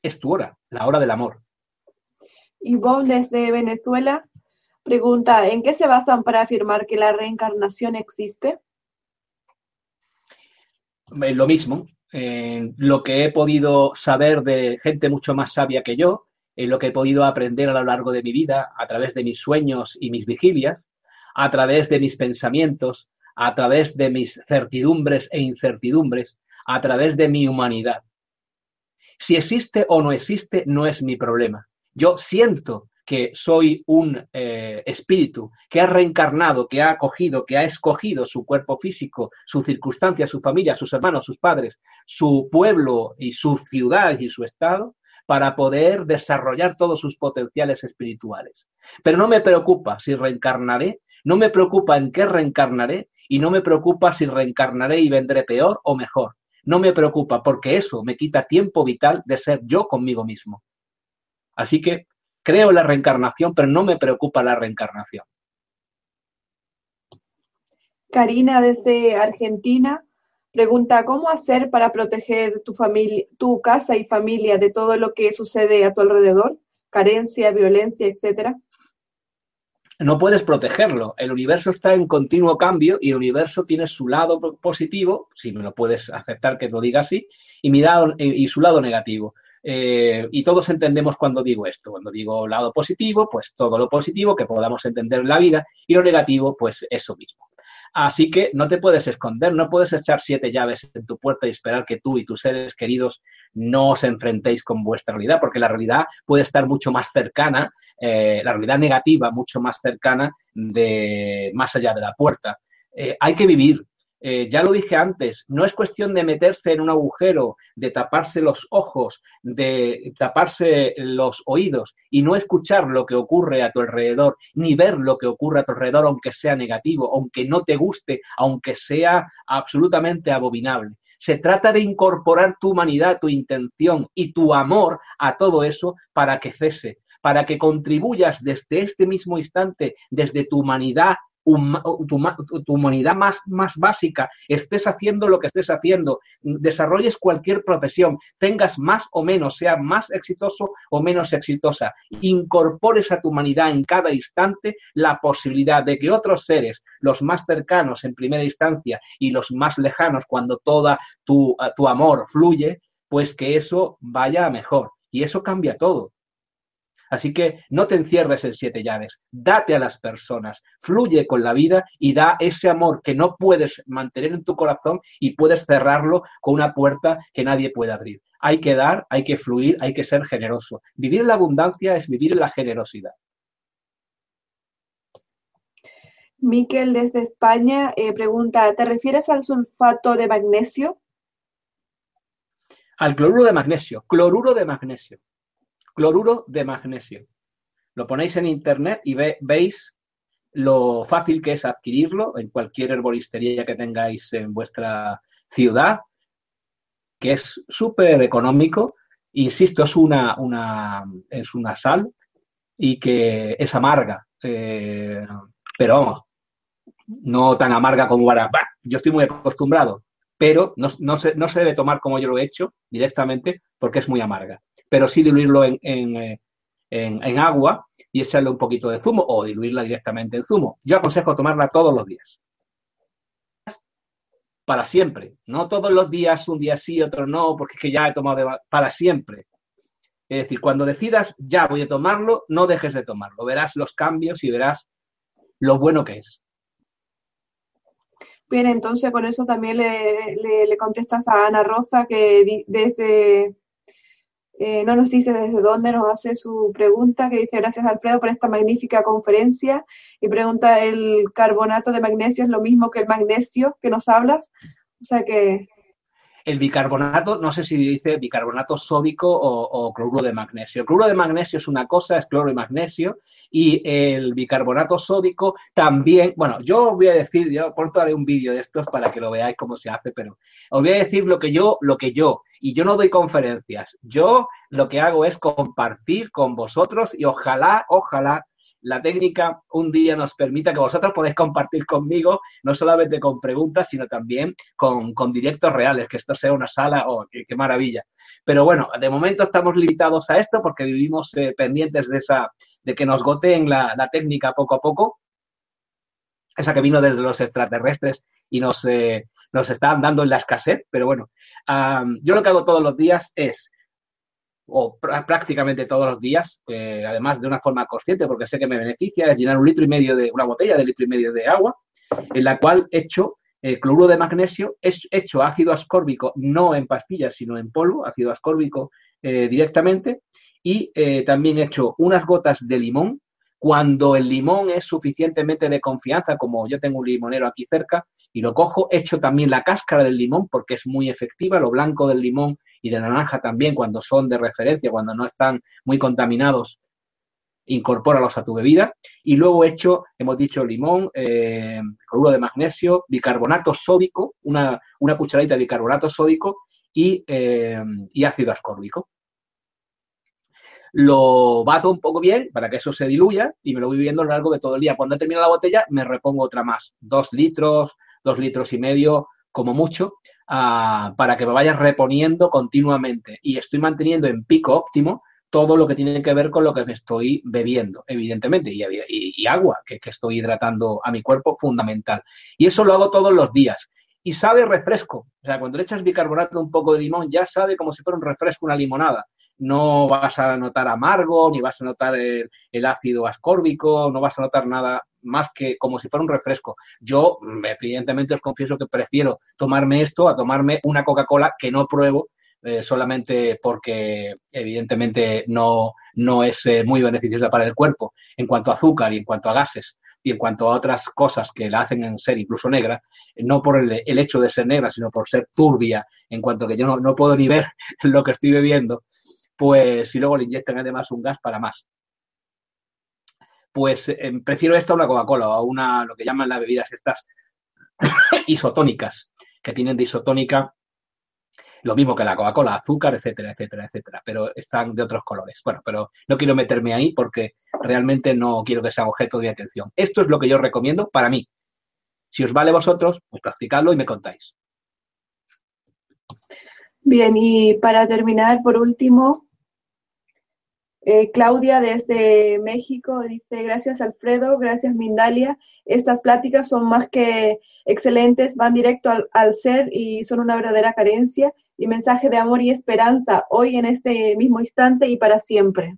Es tu hora, la hora del amor. Ivonne desde Venezuela pregunta, ¿en qué se basan para afirmar que la reencarnación existe? Eh, lo mismo, en lo que he podido saber de gente mucho más sabia que yo, en lo que he podido aprender a lo largo de mi vida, a través de mis sueños y mis vigilias, a través de mis pensamientos, a través de mis certidumbres e incertidumbres, a través de mi humanidad. Si existe o no existe, no es mi problema. Yo siento que soy un eh, espíritu que ha reencarnado, que ha acogido, que ha escogido su cuerpo físico, su circunstancia, su familia, sus hermanos, sus padres, su pueblo y su ciudad y su estado, para poder desarrollar todos sus potenciales espirituales. Pero no me preocupa si reencarnaré, no me preocupa en qué reencarnaré y no me preocupa si reencarnaré y vendré peor o mejor. No me preocupa porque eso me quita tiempo vital de ser yo conmigo mismo. Así que creo en la reencarnación, pero no me preocupa la reencarnación. Karina desde Argentina pregunta, ¿cómo hacer para proteger tu familia, tu casa y familia de todo lo que sucede a tu alrededor? Carencia, violencia, etcétera no puedes protegerlo. El universo está en continuo cambio y el universo tiene su lado positivo, si me lo puedes aceptar que lo diga así, y, mi lado, y su lado negativo. Eh, y todos entendemos cuando digo esto. Cuando digo lado positivo, pues todo lo positivo que podamos entender en la vida y lo negativo, pues eso mismo. Así que no te puedes esconder, no puedes echar siete llaves en tu puerta y esperar que tú y tus seres queridos no os enfrentéis con vuestra realidad, porque la realidad puede estar mucho más cercana, eh, la realidad negativa mucho más cercana de más allá de la puerta. Eh, hay que vivir, eh, ya lo dije antes, no es cuestión de meterse en un agujero, de taparse los ojos, de taparse los oídos y no escuchar lo que ocurre a tu alrededor, ni ver lo que ocurre a tu alrededor, aunque sea negativo, aunque no te guste, aunque sea absolutamente abominable. Se trata de incorporar tu humanidad, tu intención y tu amor a todo eso para que cese, para que contribuyas desde este mismo instante, desde tu humanidad tu, humanidad más, más básica, estés haciendo lo que estés haciendo, desarrolles cualquier profesión, tengas más o menos, sea más exitoso o menos exitosa, incorpores a tu humanidad en cada instante la posibilidad de que otros seres, los más cercanos en primera instancia y los más lejanos cuando toda tu, tu amor fluye, pues que eso vaya a mejor. Y eso cambia todo. Así que no te encierres en siete llaves, date a las personas, fluye con la vida y da ese amor que no puedes mantener en tu corazón y puedes cerrarlo con una puerta que nadie puede abrir. Hay que dar, hay que fluir, hay que ser generoso. Vivir en la abundancia es vivir en la generosidad. Miquel desde España eh, pregunta, ¿te refieres al sulfato de magnesio? Al cloruro de magnesio, cloruro de magnesio cloruro de magnesio. Lo ponéis en internet y veis lo fácil que es adquirirlo en cualquier herboristería que tengáis en vuestra ciudad, que es súper económico. Insisto, es una, una, es una sal y que es amarga, eh, pero no tan amarga como ahora. Yo estoy muy acostumbrado, pero no, no, se, no se debe tomar como yo lo he hecho directamente porque es muy amarga pero sí diluirlo en, eh, en, en, agua y echarle un poquito de zumo o diluirla directamente en zumo. Yo aconsejo tomarla todos los días. Para siempre. No todos los días, un día sí, otro no, porque es que ya he tomado para siempre. Es decir, cuando decidas ya voy a tomarlo, no dejes de tomarlo. Verás los cambios y verás lo bueno que es. Bien, entonces con eso también le, le, le contestas a Ana Rosa que desde eh, no nos dice desde dónde nos hace su pregunta, que dice gracias Alfredo por esta magnífica conferencia y pregunta, ¿el carbonato de magnesio es lo mismo que el magnesio que nos hablas? O sea que... El bicarbonato, no sé si dice bicarbonato sódico o, cloruro de magnesio. El cloruro de magnesio es una cosa, es cloro y magnesio, y el bicarbonato sódico también, bueno, yo os voy a decir, yo pronto haré un vídeo de estos para que lo veáis cómo se hace, pero os voy a decir lo que yo, lo que yo, y yo no doy conferencias, yo lo que hago es compartir con vosotros y ojalá, ojalá la técnica un día nos permita que vosotros podáis compartir conmigo, no solamente con preguntas, sino también con, directos reales, que esto sea una sala, oh, qué, maravilla. Pero bueno, de momento estamos limitados a esto porque vivimos eh, pendientes de esa, de que nos goteen la, técnica poco a poco, esa que vino desde los extraterrestres y nos, eh, nos están dando en la escasez, pero bueno, yo lo que hago todos los días es, o prácticamente todos los días, eh, además de una forma consciente, porque sé que me beneficia, es llenar un litro y medio de, una botella de litro y medio de agua, en la cual echo eh, cloruro de magnesio, es hecho ácido ascórbico, no en pastillas, sino en polvo, ácido ascórbico directamente, y eh, también he hecho unas gotas de limón. Cuando el limón es suficientemente de confianza, como yo tengo un limonero aquí cerca, y lo cojo, echo también la cáscara del limón porque es muy efectiva, lo blanco del limón y de naranja también cuando son de referencia, cuando no están muy contaminados, incorpóralos a tu bebida. Y luego echo, hemos dicho limón, eh, cloruro de magnesio, bicarbonato sódico, una, una cucharadita de bicarbonato sódico y, eh, y ácido ascórbico lo bato un poco bien para que eso se diluya y me lo voy viendo a lo largo de todo el día. Cuando he terminado la botella, me repongo otra más, dos litros, dos litros y medio, como mucho, ah, para que me vaya reponiendo continuamente. Y estoy manteniendo en pico óptimo todo lo que tiene que ver con lo que me estoy bebiendo, evidentemente, y, agua, que, que, estoy hidratando a mi cuerpo, fundamental. Y eso lo hago todos los días. Y sabe refresco. O sea, cuando le echas bicarbonato un poco de limón, ya sabe como si fuera un refresco, una limonada no vas a notar amargo, ni vas a notar el, ácido ascórbico, no vas a notar nada más que como si fuera un refresco. Yo, mm, evidentemente, os confieso que prefiero tomarme esto a tomarme una Coca-Cola que no pruebo eh, solamente porque evidentemente no, no es eh, muy beneficiosa para el cuerpo en cuanto a azúcar y en cuanto a gases y en cuanto a otras cosas que la hacen en ser incluso negra, no por el, hecho de ser negra, sino por ser turbia, en cuanto que yo no, no puedo ni ver [LAUGHS] lo que estoy bebiendo, pues si luego le inyectan además un gas para más pues em, prefiero esto a una Coca-Cola o a una, lo que llaman las bebidas estas [COUGHS] isotónicas, que tienen de isotónica lo mismo que la Coca-Cola, azúcar, etcétera, etcétera, etcétera, pero están de otros colores. Bueno, pero no quiero meterme ahí porque realmente no quiero que sea objeto de atención. Esto es lo que yo recomiendo para mí. Si os vale vosotros, pues practicadlo y me contáis. Bien, y para terminar, por último, eh, Claudia desde México dice, gracias Alfredo, gracias Mindalia. Estas pláticas son más que excelentes, van directo al, ser y son una verdadera carencia y mensaje de amor y esperanza hoy en este mismo instante y para siempre.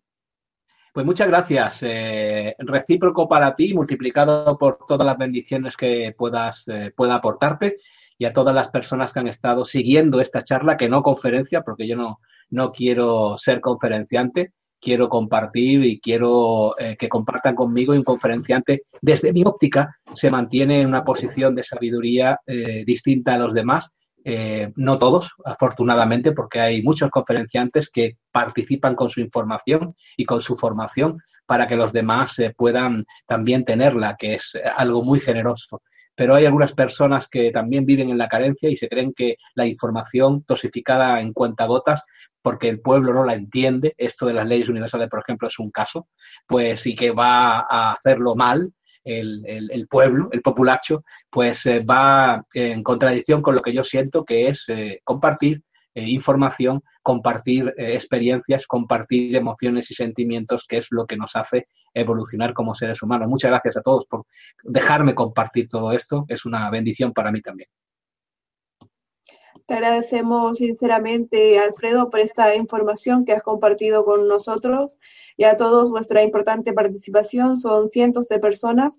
Pues muchas gracias. Eh, recíproco para ti, multiplicado por todas las bendiciones que puedas eh, pueda aportarte y a todas las personas que han estado siguiendo esta charla, que no conferencia, porque yo no, no quiero ser conferenciante, quiero compartir y quiero eh, que compartan conmigo y un conferenciante, desde mi óptica, se mantiene en una posición de sabiduría eh, distinta a los demás. Eh, no todos, afortunadamente, porque hay muchos conferenciantes que participan con su información y con su formación para que los demás puedan también tenerla, que es algo muy generoso pero hay algunas personas que también viven en la carencia y se creen que la información tosificada en cuentagotas porque el pueblo no la entiende, esto de las leyes universales, por ejemplo, es un caso, pues y que va a hacerlo mal el, pueblo, el populacho, pues eh, va en contradicción con lo que yo siento que es eh, compartir eh, información, compartir experiencias, compartir emociones y sentimientos, que es lo que nos hace evolucionar como seres humanos. Muchas gracias a todos por dejarme compartir todo esto, es una bendición para mí también. Te agradecemos sinceramente, Alfredo, por esta información que has compartido con nosotros y a todos vuestra importante participación. Son cientos de personas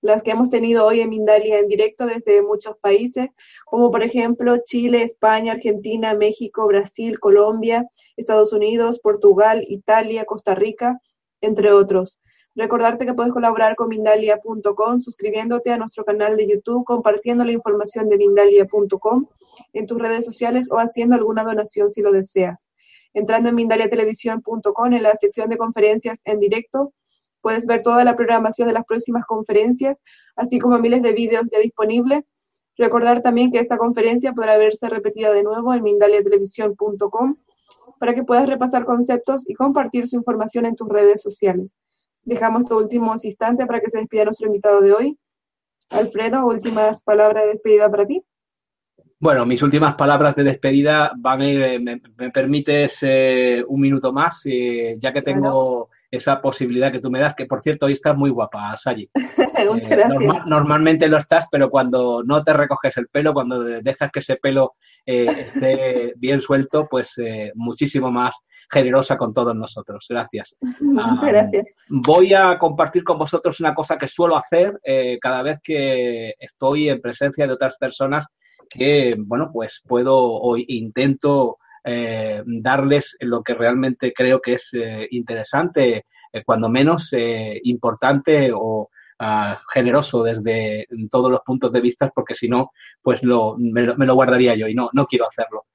las que hemos tenido hoy en Mindalia en directo desde muchos países, como por ejemplo Chile, España, Argentina, México, Brasil, Colombia, Estados Unidos, Portugal, Italia, Costa Rica, entre otros. Recordarte que puedes colaborar con Mindalia.com suscribiéndote a nuestro canal de YouTube, compartiendo la información de Mindalia.com en tus redes sociales o haciendo alguna donación si lo deseas. Entrando en mindaliatelevisión.com en la sección de conferencias en directo, puedes ver toda la programación de las próximas conferencias, así como miles de vídeos ya disponibles. Recordar también que esta conferencia podrá verse repetida de nuevo en mindaliatelevisión.com para que puedas repasar conceptos y compartir su información en tus redes sociales. Dejamos estos últimos instantes para que se despida nuestro invitado de hoy. Alfredo, últimas palabras de despedida para ti. Bueno, mis últimas palabras de despedida van a ir, eh, me, permites eh, un minuto más, eh, ya que tengo esa posibilidad que tú me das, que por cierto hoy estás muy guapa, Sayi. [LAUGHS] normalmente lo estás, pero cuando no te recoges el pelo, cuando dejas que ese pelo esté bien suelto, pues muchísimo más generosa con todos nosotros. Gracias. [LAUGHS] Muchas ah, gracias. Voy a compartir con vosotros una cosa que suelo hacer eh, cada vez que estoy en presencia de otras personas que, bueno, pues puedo o intento eh, darles lo que realmente creo que es eh, interesante, cuando menos importante o ah, generoso desde todos los puntos de vista, porque si no, pues lo, me, lo, guardaría yo y no, no quiero hacerlo.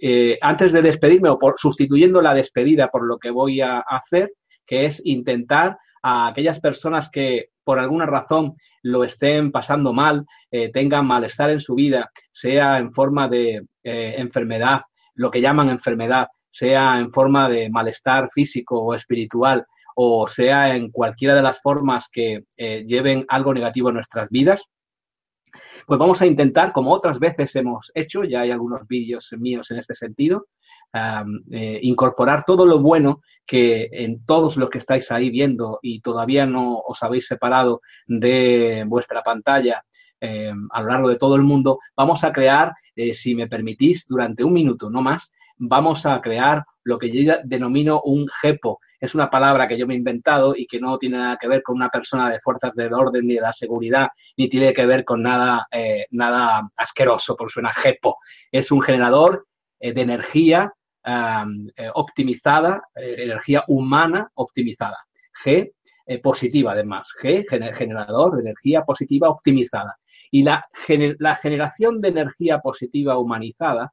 Eh, antes de despedirme o por, sustituyendo la despedida por lo que voy a hacer, que es intentar a aquellas personas que por alguna razón lo estén pasando mal, eh, tengan malestar en su vida, sea en forma de eh, enfermedad, lo que llaman enfermedad, sea en forma de malestar físico o espiritual, o sea en cualquiera de las formas que lleven algo negativo en nuestras vidas, pues vamos a intentar, como otras veces hemos hecho, ya hay algunos vídeos míos en este sentido, eh, incorporar todo lo bueno que en todos los que estáis ahí viendo y todavía no os habéis separado de vuestra pantalla eh, a lo largo de todo el mundo, vamos a crear, eh, si me permitís, durante un minuto, no más, vamos a crear lo que yo denomino un GEPO, es una palabra que yo me he inventado y que no tiene nada que ver con una persona de fuerzas del orden ni de la seguridad, ni tiene que ver con nada, eh, nada asqueroso, porque suena jepo. Es un generador eh, de energía eh, optimizada, energía humana optimizada. G positiva, además. G, generador de energía positiva optimizada. Y la, la generación de energía positiva humanizada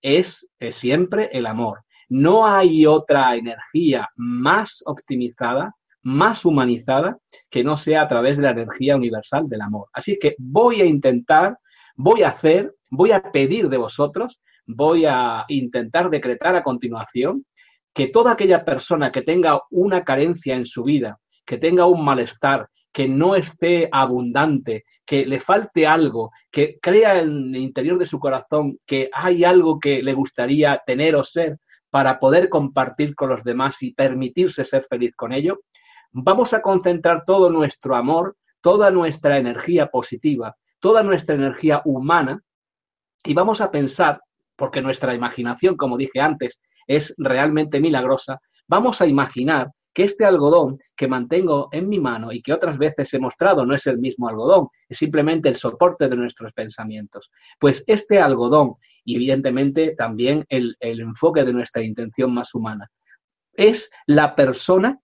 es siempre el amor. No hay otra energía más optimizada, más humanizada, que no sea a través de la energía universal del amor. Así que voy a intentar, voy a hacer, voy a pedir de vosotros, voy a intentar decretar a continuación que toda aquella persona que tenga una carencia en su vida, que tenga un malestar, que no esté abundante, que le falte algo, que crea en el interior de su corazón que hay algo que le gustaría tener o ser, para poder compartir con los demás y permitirse ser feliz con ello, vamos a concentrar todo nuestro amor, toda nuestra energía positiva, toda nuestra energía humana y vamos a pensar, porque nuestra imaginación, como dije antes, es realmente milagrosa, vamos a imaginar que este algodón que mantengo en mi mano y que otras veces he mostrado no es el mismo algodón, es simplemente el soporte de nuestros pensamientos. Pues este algodón, y evidentemente también el, enfoque de nuestra intención más humana, es la persona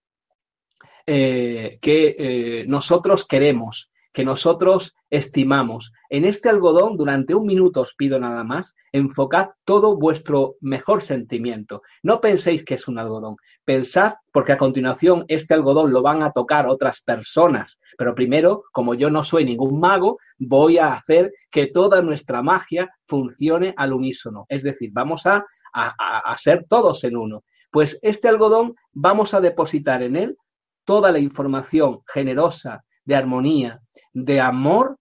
eh, que eh, nosotros queremos, que nosotros estimamos. En este algodón, durante un minuto os pido nada más, enfocad todo vuestro mejor sentimiento. No penséis que es un algodón. Pensad, porque a continuación este algodón lo van a tocar otras personas. Pero primero, como yo no soy ningún mago, voy a hacer que toda nuestra magia funcione al unísono. Es decir, vamos a, a ser todos en uno. Pues este algodón vamos a depositar en él toda la información generosa, de armonía, de amor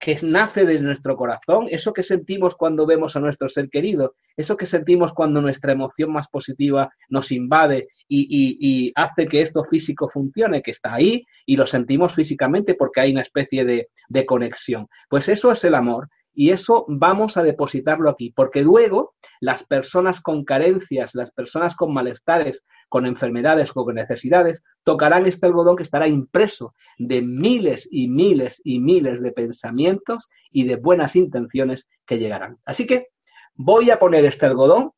que nace de nuestro corazón, eso que sentimos cuando vemos a nuestro ser querido, eso que sentimos cuando nuestra emoción más positiva nos invade y, hace que esto físico funcione, que está ahí y lo sentimos físicamente porque hay una especie de, de conexión. Pues eso es el amor y eso vamos a depositarlo aquí, porque luego las personas con carencias, las personas con malestares, con enfermedades o con necesidades, tocarán este algodón que estará impreso de miles y miles y miles de pensamientos y de buenas intenciones que llegarán. Así que voy a poner este algodón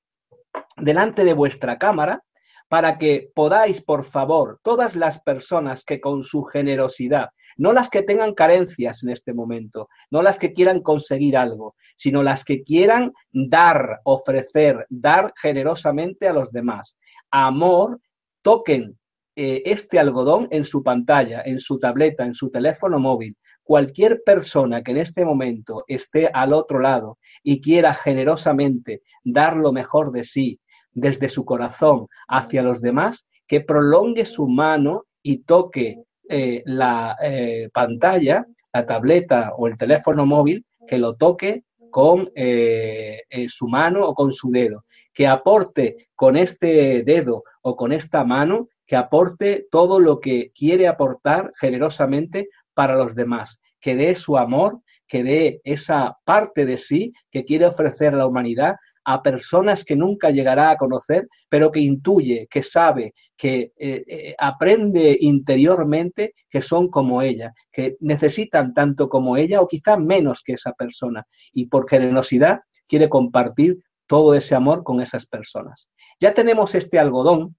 delante de vuestra cámara para que podáis, por favor, todas las personas que con su generosidad no las que tengan carencias en este momento, no las que quieran conseguir algo, sino las que quieran dar, ofrecer, dar generosamente a los demás. Amor, toquen eh, este algodón en su pantalla, en su tableta, en su teléfono móvil. Cualquier persona que en este momento esté al otro lado y quiera generosamente dar lo mejor de sí desde su corazón hacia los demás, que prolongue su mano y toque eh, la eh, pantalla, la tableta o el teléfono móvil, que lo toque con eh, su mano o con su dedo, que aporte con este dedo o con esta mano, que aporte todo lo que quiere aportar generosamente para los demás, que dé su amor, que dé esa parte de sí que quiere ofrecer la humanidad a personas que nunca llegará a conocer, pero que intuye, que sabe, que eh, eh, aprende interiormente que son como ella, que necesitan tanto como ella o quizá menos que esa persona. Y por generosidad quiere compartir todo ese amor con esas personas. Ya tenemos este algodón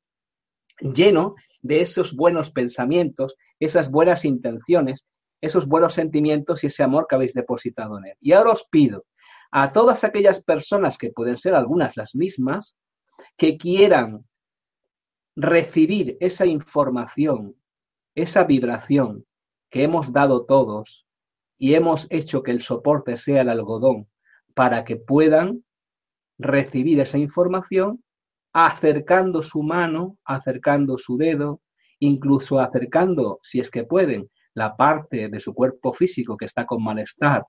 lleno de esos buenos pensamientos, esas buenas intenciones, esos buenos sentimientos y ese amor que habéis depositado en él. Y ahora os pido a todas aquellas personas, que pueden ser algunas las mismas, que quieran recibir esa información, esa vibración que hemos dado todos y hemos hecho que el soporte sea el algodón para que puedan recibir esa información acercando su mano, acercando su dedo, incluso acercando, si es que pueden, la parte de su cuerpo físico que está con malestar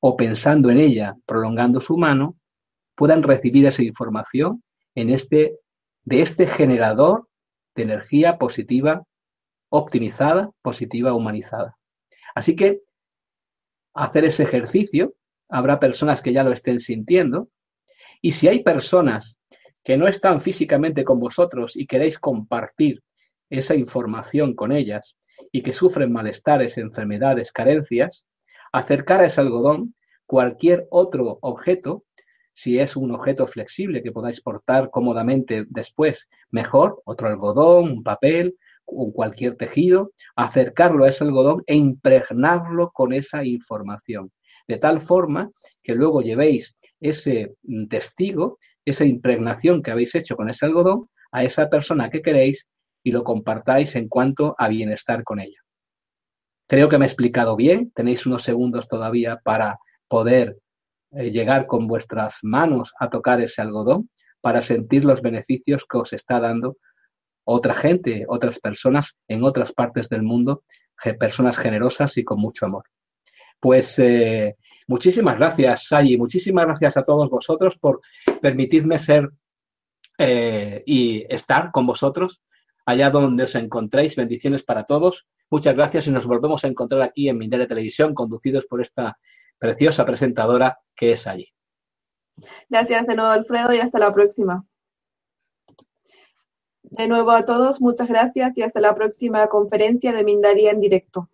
o pensando en ella, prolongando su mano, puedan recibir esa información en este, de este generador de energía positiva, optimizada, positiva, humanizada. Así que hacer ese ejercicio, habrá personas que ya lo estén sintiendo, y si hay personas que no están físicamente con vosotros y queréis compartir esa información con ellas y que sufren malestares, enfermedades, carencias, acercar a ese algodón cualquier otro objeto, si es un objeto flexible que podáis portar cómodamente después, mejor, otro algodón, un papel, cualquier tejido, acercarlo a ese algodón e impregnarlo con esa información, de tal forma que luego llevéis ese testigo, esa impregnación que habéis hecho con ese algodón, a esa persona que queréis y lo compartáis en cuanto a bienestar con ella. Creo que me he explicado bien, tenéis unos segundos todavía para poder eh, llegar con vuestras manos a tocar ese algodón, para sentir los beneficios que os está dando otra gente, otras personas en otras partes del mundo, personas generosas y con mucho amor. Pues eh, muchísimas gracias, Sayi, muchísimas gracias a todos vosotros por permitirme ser eh, y estar con vosotros allá donde os encontréis. Bendiciones para todos. Muchas gracias y nos volvemos a encontrar aquí en Mindele Televisión, conducidos por esta preciosa presentadora que es allí. Gracias de nuevo, Alfredo, y hasta la próxima. De nuevo a todos, muchas gracias y hasta la próxima conferencia de Mindalia en directo.